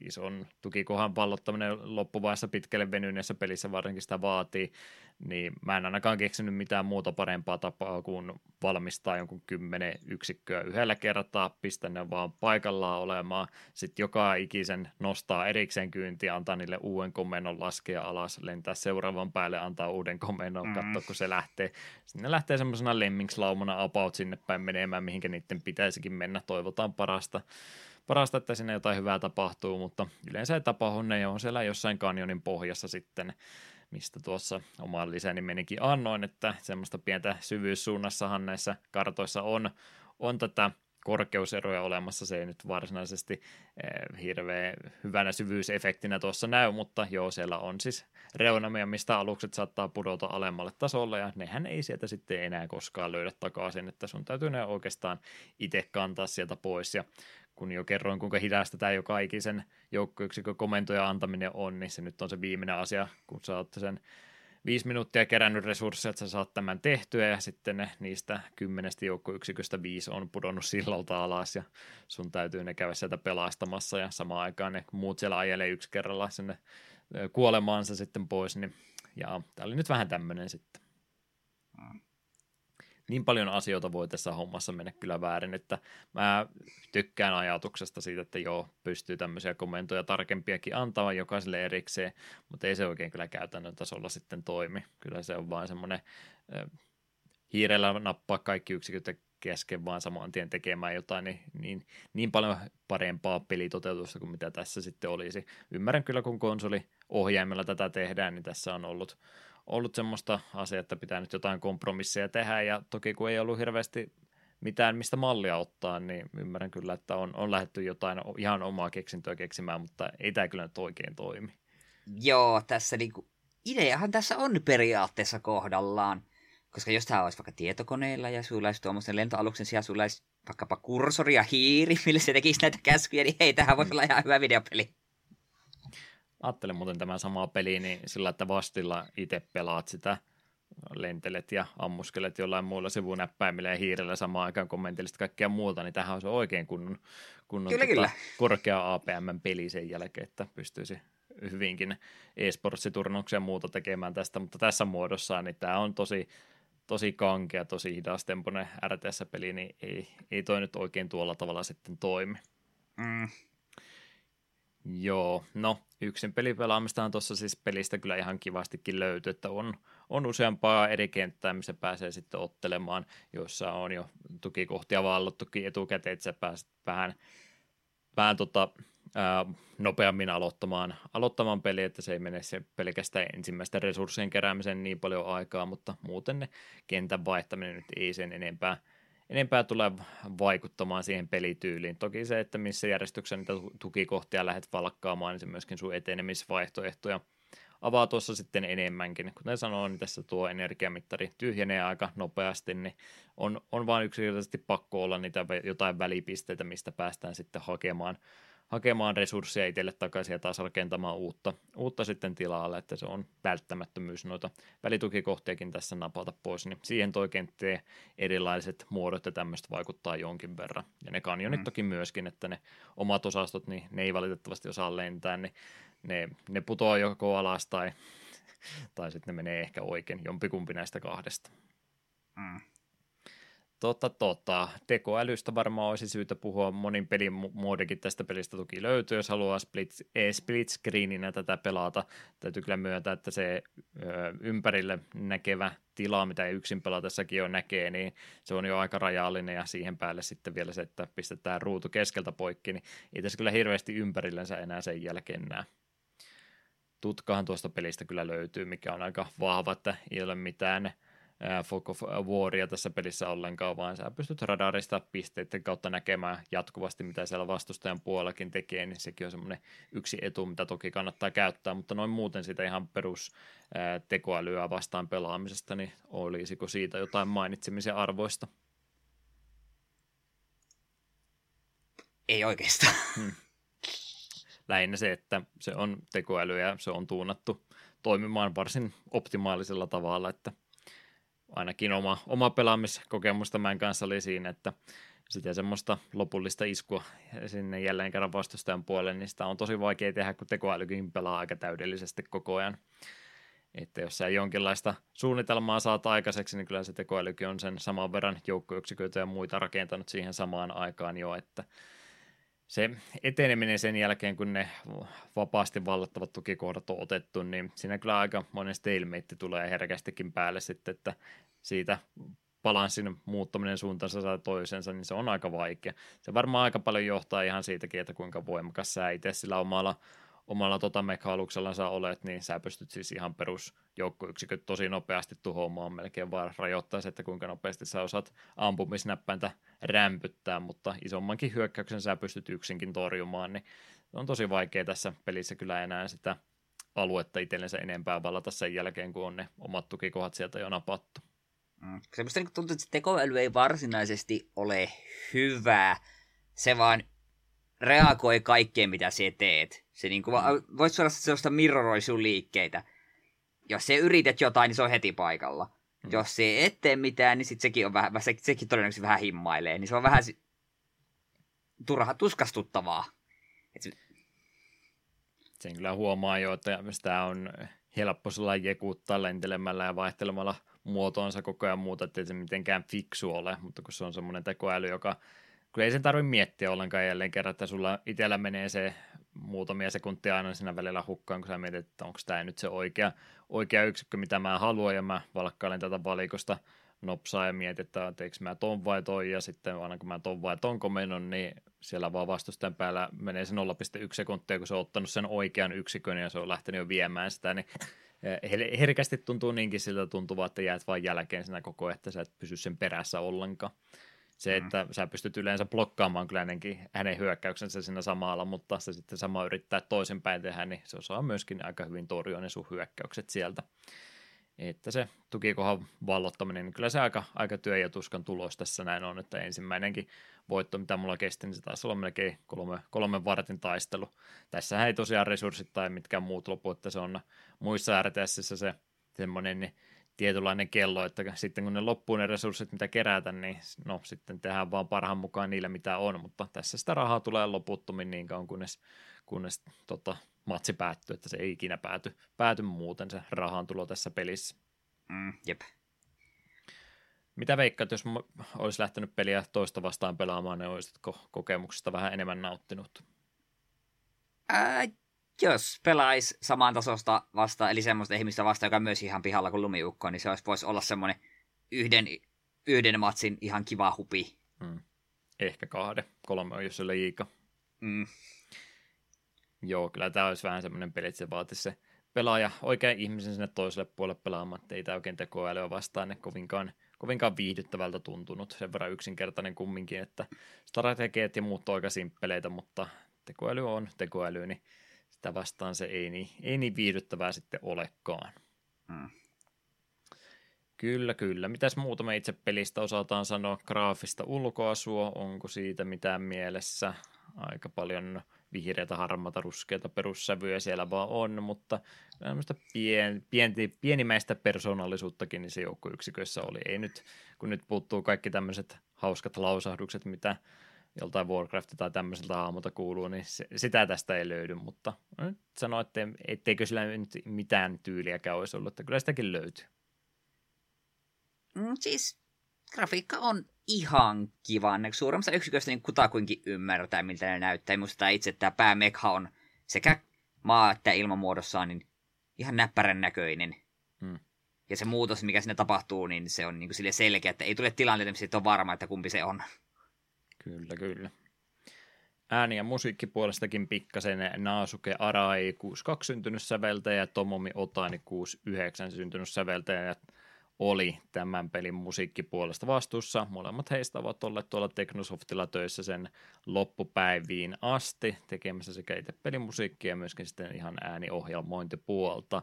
A: ison tukikohan pallottaminen loppuvaiheessa pitkälle venyneessä pelissä varsinkin sitä vaatii, niin mä en ainakaan keksinyt mitään muuta parempaa tapaa kuin valmistaa jonkun kymmenen yksikköä yhdellä kertaa, pistä ne vaan paikallaan olemaan, sitten joka ikisen nostaa erikseen kyyntiä, antaa niille uuden komennon, laskea alas, lentää seuraavan päälle, antaa uuden komennon, mm. katsoa kun se lähtee. Sinne lähtee semmoisena lemmingslaumana about sinne päin menemään, mihinkä niiden pitäisikin mennä, toivotaan parasta parasta, että sinne jotain hyvää tapahtuu, mutta yleensä ei tapahdu, ne on siellä jossain kanjonin pohjassa sitten, mistä tuossa oman menikin annoin, että semmoista pientä syvyyssuunnassahan näissä kartoissa on, on tätä korkeuseroja olemassa, se ei nyt varsinaisesti eh, hirveän hyvänä syvyysefektinä tuossa näy, mutta joo, siellä on siis reunamia, mistä alukset saattaa pudota alemmalle tasolle, ja nehän ei sieltä sitten enää koskaan löydä takaisin, että sun täytyy ne oikeastaan itse kantaa sieltä pois, ja kun jo kerroin, kuinka hidasta tämä joka ikisen joukkoyksikön komentoja antaminen on, niin se nyt on se viimeinen asia, kun sä oot sen viisi minuuttia kerännyt resursseja, että sä saat tämän tehtyä, ja sitten ne, niistä kymmenestä joukkoyksiköstä viisi on pudonnut sillalta alas, ja sun täytyy ne käydä sieltä pelastamassa, ja samaan aikaan ne muut siellä ajelee yksi kerralla sinne kuolemaansa sitten pois, niin ja tämä oli nyt vähän tämmöinen sitten. Mm niin paljon asioita voi tässä hommassa mennä kyllä väärin, että mä tykkään ajatuksesta siitä, että joo, pystyy tämmöisiä komentoja tarkempiakin antamaan jokaiselle erikseen, mutta ei se oikein kyllä käytännön tasolla sitten toimi. Kyllä se on vain semmoinen hiirellä nappaa kaikki yksiköt kesken vaan saman tien tekemään jotain niin, niin, niin paljon parempaa pelitoteutusta kuin mitä tässä sitten olisi. Ymmärrän kyllä, kun konsoli ohjaimella tätä tehdään, niin tässä on ollut ollut semmoista asiaa, että pitää nyt jotain kompromisseja tehdä, ja toki kun ei ollut hirveästi mitään, mistä mallia ottaa, niin ymmärrän kyllä, että on, on lähdetty jotain ihan omaa keksintöä keksimään, mutta ei tämä kyllä nyt oikein toimi.
B: Joo, tässä niinku, ideahan tässä on periaatteessa kohdallaan. Koska jos tämä olisi vaikka tietokoneella ja sulla olisi tuommoisen lentoaluksen sijaan sulla olisi vaikkapa kursori ja hiiri, millä se tekisi näitä käskyjä, niin hei, tähän voisi olla ihan hyvä videopeli.
A: Ajattelen muuten tämä sama peli, niin sillä, että vastilla itse pelaat sitä, lentelet ja ammuskelet jollain muilla sivunäppäimillä ja hiirellä samaan aikaan kommentelisit kaikkea muuta, niin tähän on se oikein kunnon, kunnon
B: kyllä, tota, kyllä.
A: korkea APM-peli sen jälkeen, että pystyisi hyvinkin e-sportsiturnauksia ja muuta tekemään tästä, mutta tässä muodossa niin tämä on tosi, tosi kankea, tosi hidastempoinen RTS-peli, niin ei, ei toi nyt oikein tuolla tavalla sitten toimi. Mm. Joo, no yksin pelipelaamistahan tuossa siis pelistä kyllä ihan kivastikin löytyy, että on, on useampaa eri kenttää, missä pääsee sitten ottelemaan, joissa on jo tukikohtia vallottukin etukäteen, että sä pääset vähän, vähän tota, ää, nopeammin aloittamaan, aloittamaan peli, että se ei mene se pelkästään ensimmäisten resurssien keräämisen niin paljon aikaa, mutta muuten ne kentän vaihtaminen nyt ei sen enempää, enempää tule vaikuttamaan siihen pelityyliin. Toki se, että missä järjestyksessä niitä tukikohtia lähdet valkkaamaan, niin se myöskin sun etenemisvaihtoehtoja avaa tuossa sitten enemmänkin. Kuten sanoin, niin tässä tuo energiamittari tyhjenee aika nopeasti, niin on, on vain yksinkertaisesti pakko olla niitä jotain välipisteitä, mistä päästään sitten hakemaan hakemaan resursseja itselle takaisin ja taas rakentamaan uutta, uutta sitten tilalle, että se on välttämättömyys noita välitukikohtiakin tässä napata pois, niin siihen toi kenttien erilaiset muodot ja tämmöistä vaikuttaa jonkin verran. Ja ne kanjonit mm. toki myöskin, että ne omat osastot, niin ne ei valitettavasti osaa lentää, niin ne, ne putoaa joko alas tai, tai sitten ne menee ehkä oikein, jompikumpi näistä kahdesta. Mm. Totta, totta. Tekoälystä varmaan olisi syytä puhua. Monin pelin muodekin tästä pelistä toki löytyy, jos haluaa split, eh, split screeninä tätä pelata. Täytyy kyllä myöntää, että se ö, ympärille näkevä tila, mitä yksin pelatessakin jo näkee, niin se on jo aika rajallinen ja siihen päälle sitten vielä se, että pistetään ruutu keskeltä poikki, niin ei tässä kyllä hirveästi ympärillensä enää sen jälkeen näe tutkahan tuosta pelistä kyllä löytyy, mikä on aika vahva, että ei ole mitään Fog of Waria tässä pelissä ollenkaan, vaan sä pystyt radarista pisteiden kautta näkemään jatkuvasti, mitä siellä vastustajan puolellakin tekee, niin sekin on semmoinen yksi etu, mitä toki kannattaa käyttää, mutta noin muuten sitä ihan perus tekoälyä vastaan pelaamisesta, niin olisiko siitä jotain mainitsemisen arvoista?
B: Ei oikeastaan. Hmm.
A: Lähinnä se, että se on tekoäly ja se on tuunattu toimimaan varsin optimaalisella tavalla, että – ainakin oma, oma pelaamiskokemus tämän kanssa oli siinä, että sitä semmoista lopullista iskua sinne jälleen kerran vastustajan puolelle, niin sitä on tosi vaikea tehdä, kun tekoälykin pelaa aika täydellisesti koko ajan. Että jos sä jonkinlaista suunnitelmaa saat aikaiseksi, niin kyllä se tekoälykin on sen saman verran joukkoyksiköitä ja muita rakentanut siihen samaan aikaan jo, että se eteneminen sen jälkeen, kun ne vapaasti vallattavat tukikohdat on otettu, niin siinä kyllä aika monen stalemate tulee herkästikin päälle sitten, että siitä balanssin muuttaminen suuntaansa tai toisensa, niin se on aika vaikea. Se varmaan aika paljon johtaa ihan siitäkin, että kuinka voimakas sä itse sillä omalla omalla tota sä olet, niin sä pystyt siis ihan perusjoukkoyksiköt tosi nopeasti tuhoamaan melkein vaan rajoittaa se, että kuinka nopeasti sä osaat ampumisnäppäintä rämpyttää, mutta isommankin hyökkäyksen sä pystyt yksinkin torjumaan, niin on tosi vaikea tässä pelissä kyllä enää sitä aluetta itsellensä enempää valata sen jälkeen, kun on ne omat tukikohat sieltä jo napattu.
B: Mm. Semmoista niin tuntuu, että se tekoäly ei varsinaisesti ole hyvää. Se vaan reagoi kaikkeen, mitä sä teet. Se niin kuin, mm. voit suorastaan sellaista mirroroi sun liikkeitä. Jos se yrität jotain, niin se on heti paikalla. Mm. Jos se et tee mitään, niin sit sekin, on vähän, se, sekin todennäköisesti vähän himmailee. Niin se on vähän turha tuskastuttavaa. Et se...
A: Sen kyllä huomaa jo, että sitä on helppo sulla jekuuttaa lentelemällä ja vaihtelemalla muotoonsa koko ajan muuta, ettei se mitenkään fiksu ole, mutta kun se on semmoinen tekoäly, joka kun ei sen tarvitse miettiä ollenkaan jälleen kerran, että sulla itsellä menee se muutamia sekuntia aina siinä välillä hukkaan, kun sä mietit, että onko tämä nyt se oikea, oikea yksikkö, mitä mä haluan, ja mä valkkailen tätä valikosta nopsaa ja mietit, että teekö mä ton vai toi, ja sitten aina kun mä ton vai ton komennon, niin siellä vaan vastustajan päällä menee se 0,1 sekuntia, kun se on ottanut sen oikean yksikön ja se on lähtenyt jo viemään sitä, niin eh, herkästi tuntuu niinkin siltä tuntuva, että jäät vain jälkeen siinä koko että sä et pysy sen perässä ollenkaan. Se, mm. että sä pystyt yleensä blokkaamaan kyllä ennenkin hänen hyökkäyksensä siinä samalla, mutta se sitten sama yrittää toisinpäin tehdä, niin se osaa myöskin aika hyvin torjua ne sun hyökkäykset sieltä että se tukikohan vallottaminen, niin kyllä se aika, aika työ ja tuskan tulos tässä näin on, että ensimmäinenkin voitto, mitä mulla kesti, niin se taisi olla melkein kolme, kolmen vartin taistelu. Tässä ei tosiaan resurssit tai mitkään muut lopu, että se on muissa RTSissä se semmoinen niin tietynlainen kello, että sitten kun ne loppuu ne resurssit, mitä kerätä, niin no sitten tehdään vaan parhaan mukaan niillä, mitä on, mutta tässä sitä rahaa tulee loputtomin niin kauan, kunnes, kunnes tota, matsi päättyy, että se ei ikinä pääty, pääty muuten se rahan tulo tässä pelissä.
B: Mm, jep.
A: Mitä veikkaat, jos olisi lähtenyt peliä toista vastaan pelaamaan, niin olisitko kokemuksesta vähän enemmän nauttinut?
B: Ää, jos pelaisi saman tasosta vasta, eli semmoista ihmistä vasta, joka on myös ihan pihalla kuin lumiukko, niin se olisi, voisi olla semmoinen yhden, yhden matsin ihan kiva hupi.
A: Hmm. Ehkä kahden, kolme on jos liika.
B: Mm.
A: Joo, kyllä tämä olisi vähän semmoinen peli, että se vaatisi se pelaaja oikein ihmisen sinne toiselle puolelle pelaamaan, että ei tämä oikein tekoälyä vastaan ne kovinkaan, kovinkaan viihdyttävältä tuntunut. Sen verran yksinkertainen kumminkin, että strategiat ja muut on aika simppeleitä, mutta tekoäly on tekoäly, niin sitä vastaan se ei niin, ei niin viihdyttävää sitten olekaan.
B: Hmm.
A: Kyllä, kyllä. Mitäs muuta me itse pelistä osataan sanoa? Graafista ulkoasua, onko siitä mitään mielessä? Aika paljon vihreätä, harmaata, ruskeata perussävyjä siellä vaan on, mutta tämmöistä pien, pieni, pienimäistä persoonallisuuttakin niin se joukkoyksiköissä oli. Ei nyt, kun nyt puuttuu kaikki tämmöiset hauskat lausahdukset, mitä joltain Warcraft tai tämmöiseltä haamulta kuuluu, niin se, sitä tästä ei löydy, mutta nyt sano, että etteikö sillä nyt mitään tyyliäkään olisi ollut, että kyllä sitäkin löytyy.
B: Mm, siis grafiikka on ihan kiva. Suurimmassa yksikössä niin kutakuinkin ymmärtää, miltä ne näyttää. Minusta itse tämä päämekha on sekä maa- että ilmamuodossaan niin ihan näppärän näköinen.
A: Hmm.
B: Ja se muutos, mikä sinne tapahtuu, niin se on niin sille selkeä, että ei tule tilanteita, missä on varma, että kumpi se on.
A: Kyllä, kyllä. Ääni- ja musiikkipuolestakin pikkasen Naasuke Arai 62 syntynyt säveltäjä Tomomi Otani 69 syntynyt säveltäjä oli tämän pelin musiikkipuolesta vastuussa. Molemmat heistä ovat olleet tuolla Teknosoftilla töissä sen loppupäiviin asti, tekemässä sekä itse pelimusiikkia ja myöskin sitten ihan ääniohjelmointipuolta.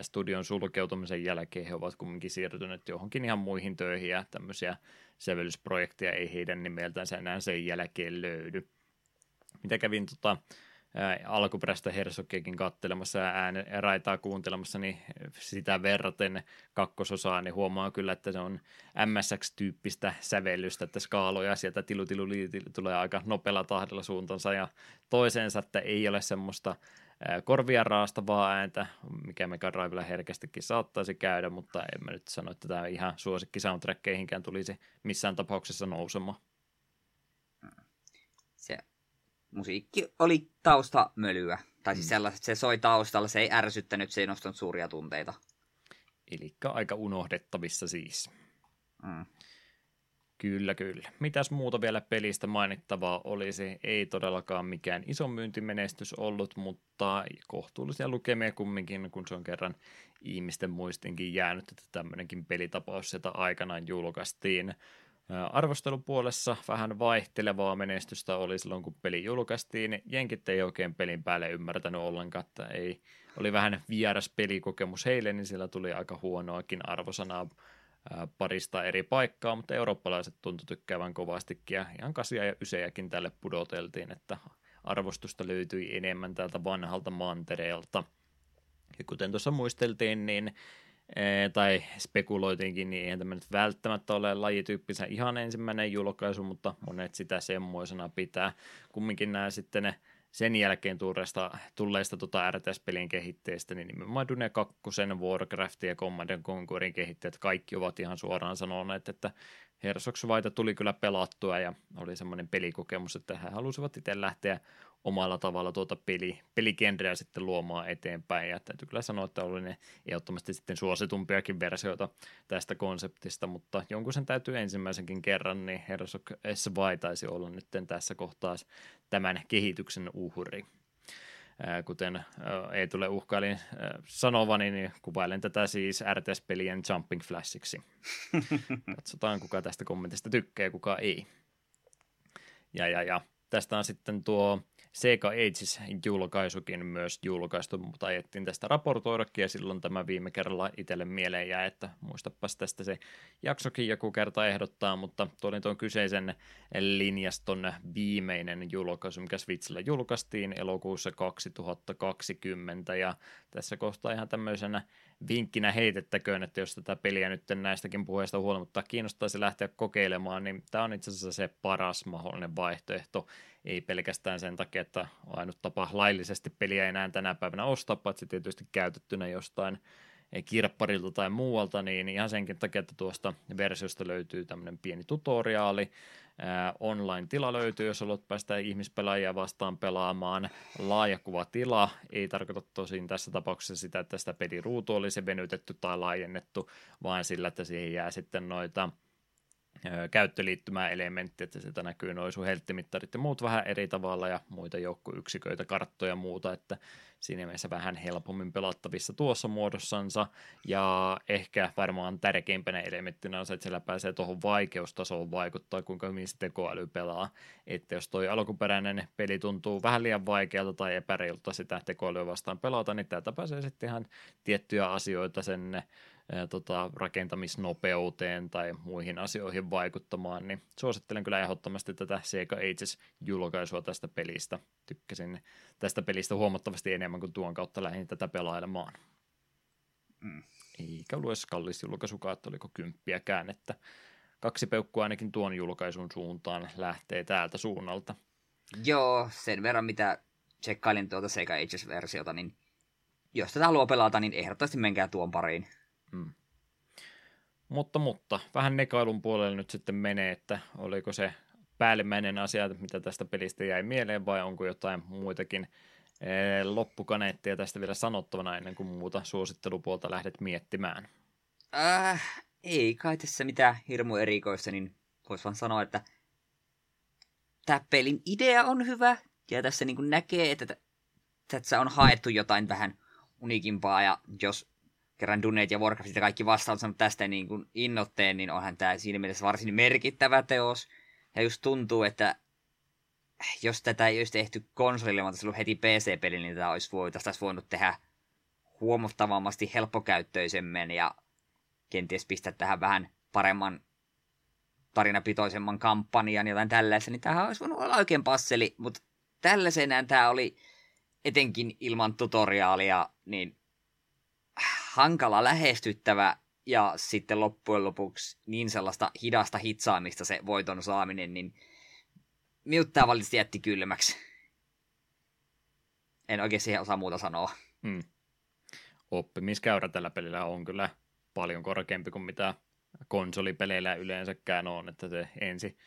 A: Studion sulkeutumisen jälkeen he ovat kumminkin siirtyneet johonkin ihan muihin töihin ja tämmöisiä sävellysprojekteja ei heidän nimeltään enää sen jälkeen löydy. Mitä kävin tota, alkuperäistä Herzogiakin kattelemassa ja ääne, raitaa kuuntelemassa, niin sitä verraten kakkososaa, niin huomaa kyllä, että se on MSX-tyyppistä sävellystä, että skaaloja sieltä tilu, tilu, tilu tulee aika nopealla tahdilla suuntansa ja toiseensa, että ei ole semmoista korvia raastavaa ääntä, mikä Mega Drivella herkästikin saattaisi käydä, mutta en mä nyt sano, että tämä ihan suosikki soundtrackeihinkään tulisi missään tapauksessa nousemaan.
B: Se musiikki oli taustamölyä. Tai siis mm. sellaiset, se soi taustalla, se ei ärsyttänyt, se ei nostanut suuria tunteita.
A: Eli aika unohdettavissa siis.
B: Mm.
A: Kyllä, kyllä. Mitäs muuta vielä pelistä mainittavaa olisi? Ei todellakaan mikään iso myyntimenestys ollut, mutta kohtuullisia lukemia kumminkin, kun se on kerran ihmisten muistinkin jäänyt, että tämmöinenkin pelitapaus sieltä aikanaan julkaistiin. Arvostelupuolessa vähän vaihtelevaa menestystä oli silloin, kun peli julkaistiin. Jenkit ei oikein pelin päälle ymmärtänyt ollenkaan, että ei, oli vähän vieras pelikokemus heille, niin sillä tuli aika huonoakin arvosanaa parista eri paikkaa, mutta eurooppalaiset tuntui tykkäävän kovastikin ja ihan kasia ja ysejäkin tälle pudoteltiin, että arvostusta löytyi enemmän täältä vanhalta mantereelta. Ja kuten tuossa muisteltiin, niin tai spekuloitiinkin, niin eihän tämä nyt välttämättä ole lajityyppisä ihan ensimmäinen julkaisu, mutta monet sitä semmoisena pitää. Kumminkin nämä sitten ne sen jälkeen tulleista, tulleista tota RTS-pelien kehitteistä, niin nimenomaan Dune 2, Warcraft ja Command Conquerin kehittäjät, kaikki ovat ihan suoraan sanoneet, että Herzog tuli kyllä pelattua ja oli semmoinen pelikokemus, että he halusivat itse lähteä omalla tavalla tuota peli, peligenreä sitten luomaan eteenpäin. Ja täytyy kyllä sanoa, että oli ne ehdottomasti sitten suositumpiakin versioita tästä konseptista, mutta jonkun sen täytyy ensimmäisenkin kerran, niin Heroes of Svay taisi olla nyt tässä kohtaa tämän kehityksen uhri kuten ei tule uhkailin sanovani, niin kuvailen tätä siis RTS-pelien Jumping Flashiksi. Katsotaan, kuka tästä kommentista tykkää ja kuka ei. Ja, ja, ja. Tästä on sitten tuo Sega Ages julkaisukin myös julkaistu, mutta ajettiin tästä raportoidakin ja silloin tämä viime kerralla itselle mieleen jäi, että muistapas tästä se jaksokin joku kerta ehdottaa, mutta tuo tuon kyseisen linjaston viimeinen julkaisu, mikä Switchillä julkaistiin elokuussa 2020 ja tässä kohtaa ihan tämmöisenä vinkkinä heitettäköön, että jos tätä peliä nyt näistäkin puheista huolimatta kiinnostaisi lähteä kokeilemaan, niin tämä on itse asiassa se paras mahdollinen vaihtoehto. Ei pelkästään sen takia, että ainut tapa laillisesti peliä enää tänä päivänä ostaa, paitsi tietysti käytettynä jostain kirpparilta tai muualta, niin ihan senkin takia, että tuosta versiosta löytyy tämmöinen pieni tutoriaali, online-tila löytyy, jos haluat päästä ihmispelaajia vastaan pelaamaan. Laajakuvatila ei tarkoita tosin tässä tapauksessa sitä, että sitä peliruutu olisi venytetty tai laajennettu, vaan sillä, että siihen jää sitten noita käyttöliittymäelementti, että sieltä näkyy noin sun helttimittarit ja muut vähän eri tavalla ja muita joukkoyksiköitä, karttoja ja muuta, että siinä mielessä vähän helpommin pelattavissa tuossa muodossansa. Ja ehkä varmaan tärkeimpänä elementtinä on se, että siellä pääsee tuohon vaikeustasoon vaikuttaa, kuinka hyvin se tekoäly pelaa, että jos toi alkuperäinen peli tuntuu vähän liian vaikealta tai epäreilta sitä tekoälyä vastaan pelata, niin täältä pääsee sitten ihan tiettyjä asioita sen ää, tota, rakentamisnopeuteen tai muihin asioihin vaikuttamaan, niin suosittelen kyllä ehdottomasti tätä Sega Ages-julkaisua tästä pelistä. Tykkäsin tästä pelistä huomattavasti enemmän kuin tuon kautta lähdin tätä pelailemaan. Mm. Eikä ollut edes kallis julkaisukaan, että oliko kymppiäkään, että kaksi peukkua ainakin tuon julkaisun suuntaan lähtee täältä suunnalta.
B: Joo, sen verran mitä tsekkailin tuota Sega Ages-versiota, niin jos tätä haluaa pelata, niin ehdottomasti menkää tuon pariin. Mm.
A: Mutta, mutta vähän nekailun puolelle nyt sitten menee, että oliko se päällimmäinen asia, mitä tästä pelistä jäi mieleen, vai onko jotain muitakin eh, loppukaneettia tästä vielä sanottavana ennen kuin muuta suosittelupuolta lähdet miettimään?
B: Äh, ei kai tässä mitään hirmu erikoista, niin voisi vaan sanoa, että tämä pelin idea on hyvä, ja tässä niin näkee, että tässä on haettu jotain vähän unikimpaa, ja jos kerran Dunet ja Warcraft ja kaikki vastaat tästä niin kuin innotteen, niin onhan tämä siinä mielessä varsin merkittävä teos. Ja just tuntuu, että jos tätä ei olisi tehty konsolille, vaan ollut heti PC-peli, niin tätä olisi voinut, tästä olisi voinut tehdä huomattavasti helppokäyttöisemmin ja kenties pistää tähän vähän paremman tarinapitoisemman kampanjan jotain tällaista, niin tämähän olisi voinut olla oikein passeli, mutta tällaisenään tämä oli etenkin ilman tutoriaalia, niin hankala lähestyttävä ja sitten loppujen lopuksi niin sellaista hidasta hitsaamista se voiton saaminen, niin miuttaa valitettavasti jätti kylmäksi. En oikein siihen osaa muuta sanoa. Hmm.
A: Oppimiskäyrä tällä pelillä on kyllä paljon korkeampi kuin mitä konsolipeleillä yleensäkään on, että se ensi,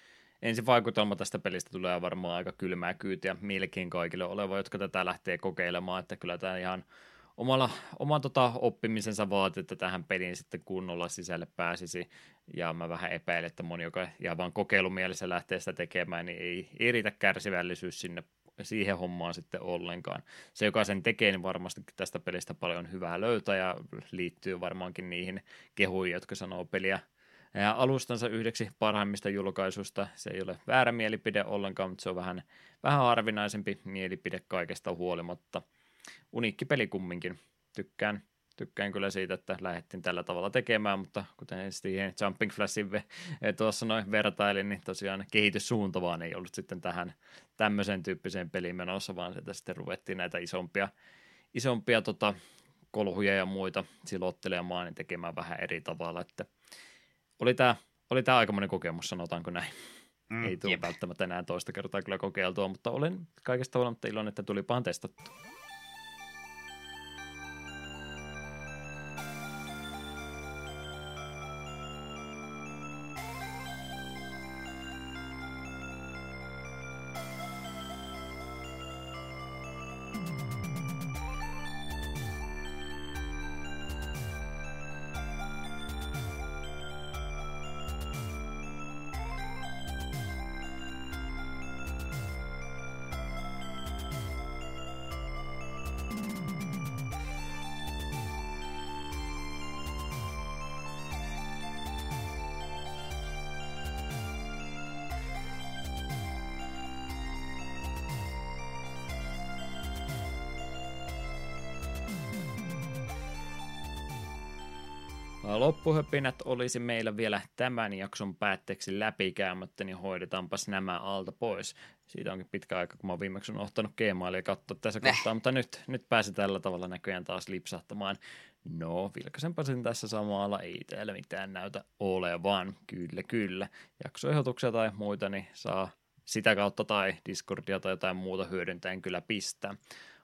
A: ensi vaikutelma tästä pelistä tulee varmaan aika kylmää kyytiä melkein kaikille oleva, jotka tätä lähtee kokeilemaan, että kyllä tämä ihan omalla, oman tota oppimisensa vaatii, että tähän peliin sitten kunnolla sisälle pääsisi. Ja mä vähän epäilen, että moni, joka ihan vaan kokeilumielessä lähtee sitä tekemään, niin ei, ei riitä kärsivällisyys sinne siihen hommaan sitten ollenkaan. Se, joka sen tekee, niin varmasti tästä pelistä paljon hyvää löytää ja liittyy varmaankin niihin kehuihin, jotka sanoo peliä ja alustansa yhdeksi parhaimmista julkaisuista. Se ei ole väärä mielipide ollenkaan, mutta se on vähän, vähän harvinaisempi mielipide kaikesta huolimatta – uniikki peli kumminkin. Tykkään, tykkään kyllä siitä, että lähdettiin tällä tavalla tekemään, mutta kuten siihen Jumping Flashin eh, tuossa noin vertailin, niin tosiaan kehityssuunta vaan ei ollut sitten tähän tämmöisen tyyppiseen peliin menossa, vaan sieltä sitten ruvettiin näitä isompia, isompia tota, kolhuja ja muita silottelemaan niin tekemään vähän eri tavalla, että oli tämä oli tämä aikamoinen kokemus, sanotaanko näin. Mm, ei tule välttämättä enää toista kertaa kyllä kokeiltua, mutta olen kaikesta huolimatta iloinen, että tulipahan testattu. Loppuhöpinät olisi meillä vielä tämän jakson päätteeksi läpikäymättä, niin hoidetaanpas nämä alta pois. Siitä onkin pitkä aika, kun mä oon viimeksi ottanut Gmailia katsoa tässä Näh. kohtaa, mutta nyt, nyt pääsi tällä tavalla näköjään taas lipsahtamaan. No, vilkaisenpa sen tässä samalla, ei täällä mitään näytä olevan. Kyllä, kyllä. Jaksoehdotuksia tai muita, niin saa sitä kautta tai Discordia tai jotain muuta hyödyntäen kyllä pistää.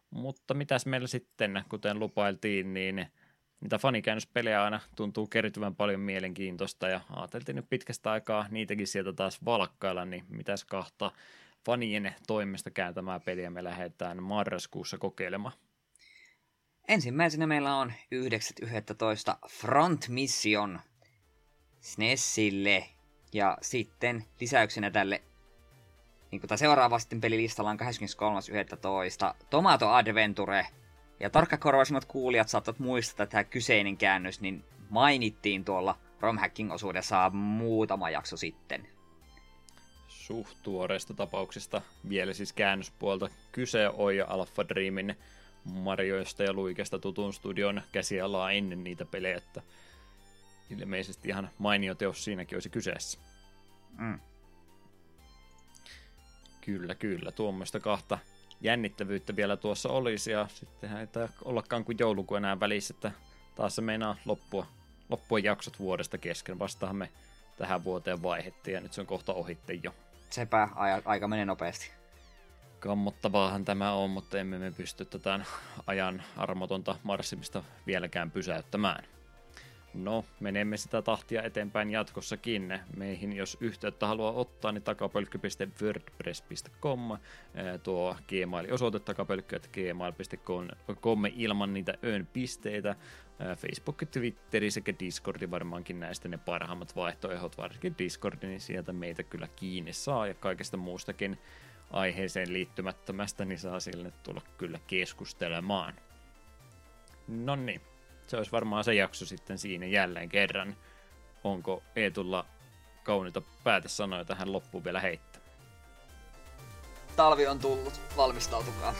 A: Mutta mitäs meillä sitten, kuten lupailtiin, niin niitä fanikäännöspelejä aina tuntuu kertyvän paljon mielenkiintoista ja ajateltiin nyt pitkästä aikaa niitäkin sieltä taas valkkailla, niin mitäs kahta fanien toimesta kääntämää peliä me lähdetään marraskuussa kokeilemaan.
B: Ensimmäisenä meillä on 9.11. Front Mission SNESille ja sitten lisäyksenä tälle niin kuin seuraava sitten pelilistalla on 23.11. Tomato Adventure. Ja tarkkakorvaisimmat kuulijat saattavat muistaa, että tämä kyseinen käännös niin mainittiin tuolla romhacking-osuudessa muutama jakso sitten.
A: Suht tuoreista tapauksista vielä siis käännöspuolta kyse on jo Alpha Dreamin Marioista ja Luikesta tutun studion käsialaa ennen niitä pelejä, että ilmeisesti ihan mainio teos siinäkin olisi kyseessä. Mm. Kyllä, kyllä. Tuommoista kahta jännittävyyttä vielä tuossa olisi ja sittenhän ei ollakaan kuin joulukuun enää välissä, että taas se meinaa loppua, loppua jaksot vuodesta kesken. Vastaahan me tähän vuoteen vaihettiin ja nyt se on kohta ohitte jo.
B: Sepä, aika menee nopeasti.
A: Kammottavaahan tämä on, mutta emme me pysty tätä ajan armotonta marssimista vieläkään pysäyttämään. No, menemme sitä tahtia eteenpäin jatkossakin. Meihin, jos yhteyttä haluaa ottaa, niin takapölkky.wordpress.com, tuo Gmail-osoite takapölkky.gmail.com ilman niitä ön pisteitä. Facebook, Twitteri sekä Discordi varmaankin näistä ne parhaimmat vaihtoehdot, varsinkin Discordi, niin sieltä meitä kyllä kiinni saa ja kaikesta muustakin aiheeseen liittymättömästä, niin saa sille tulla kyllä keskustelemaan. No niin, se olisi varmaan se jakso sitten siinä jälleen kerran. Onko Eetulla kauniita päätesanoja tähän loppuun vielä heittää?
B: Talvi on tullut, valmistautukaa.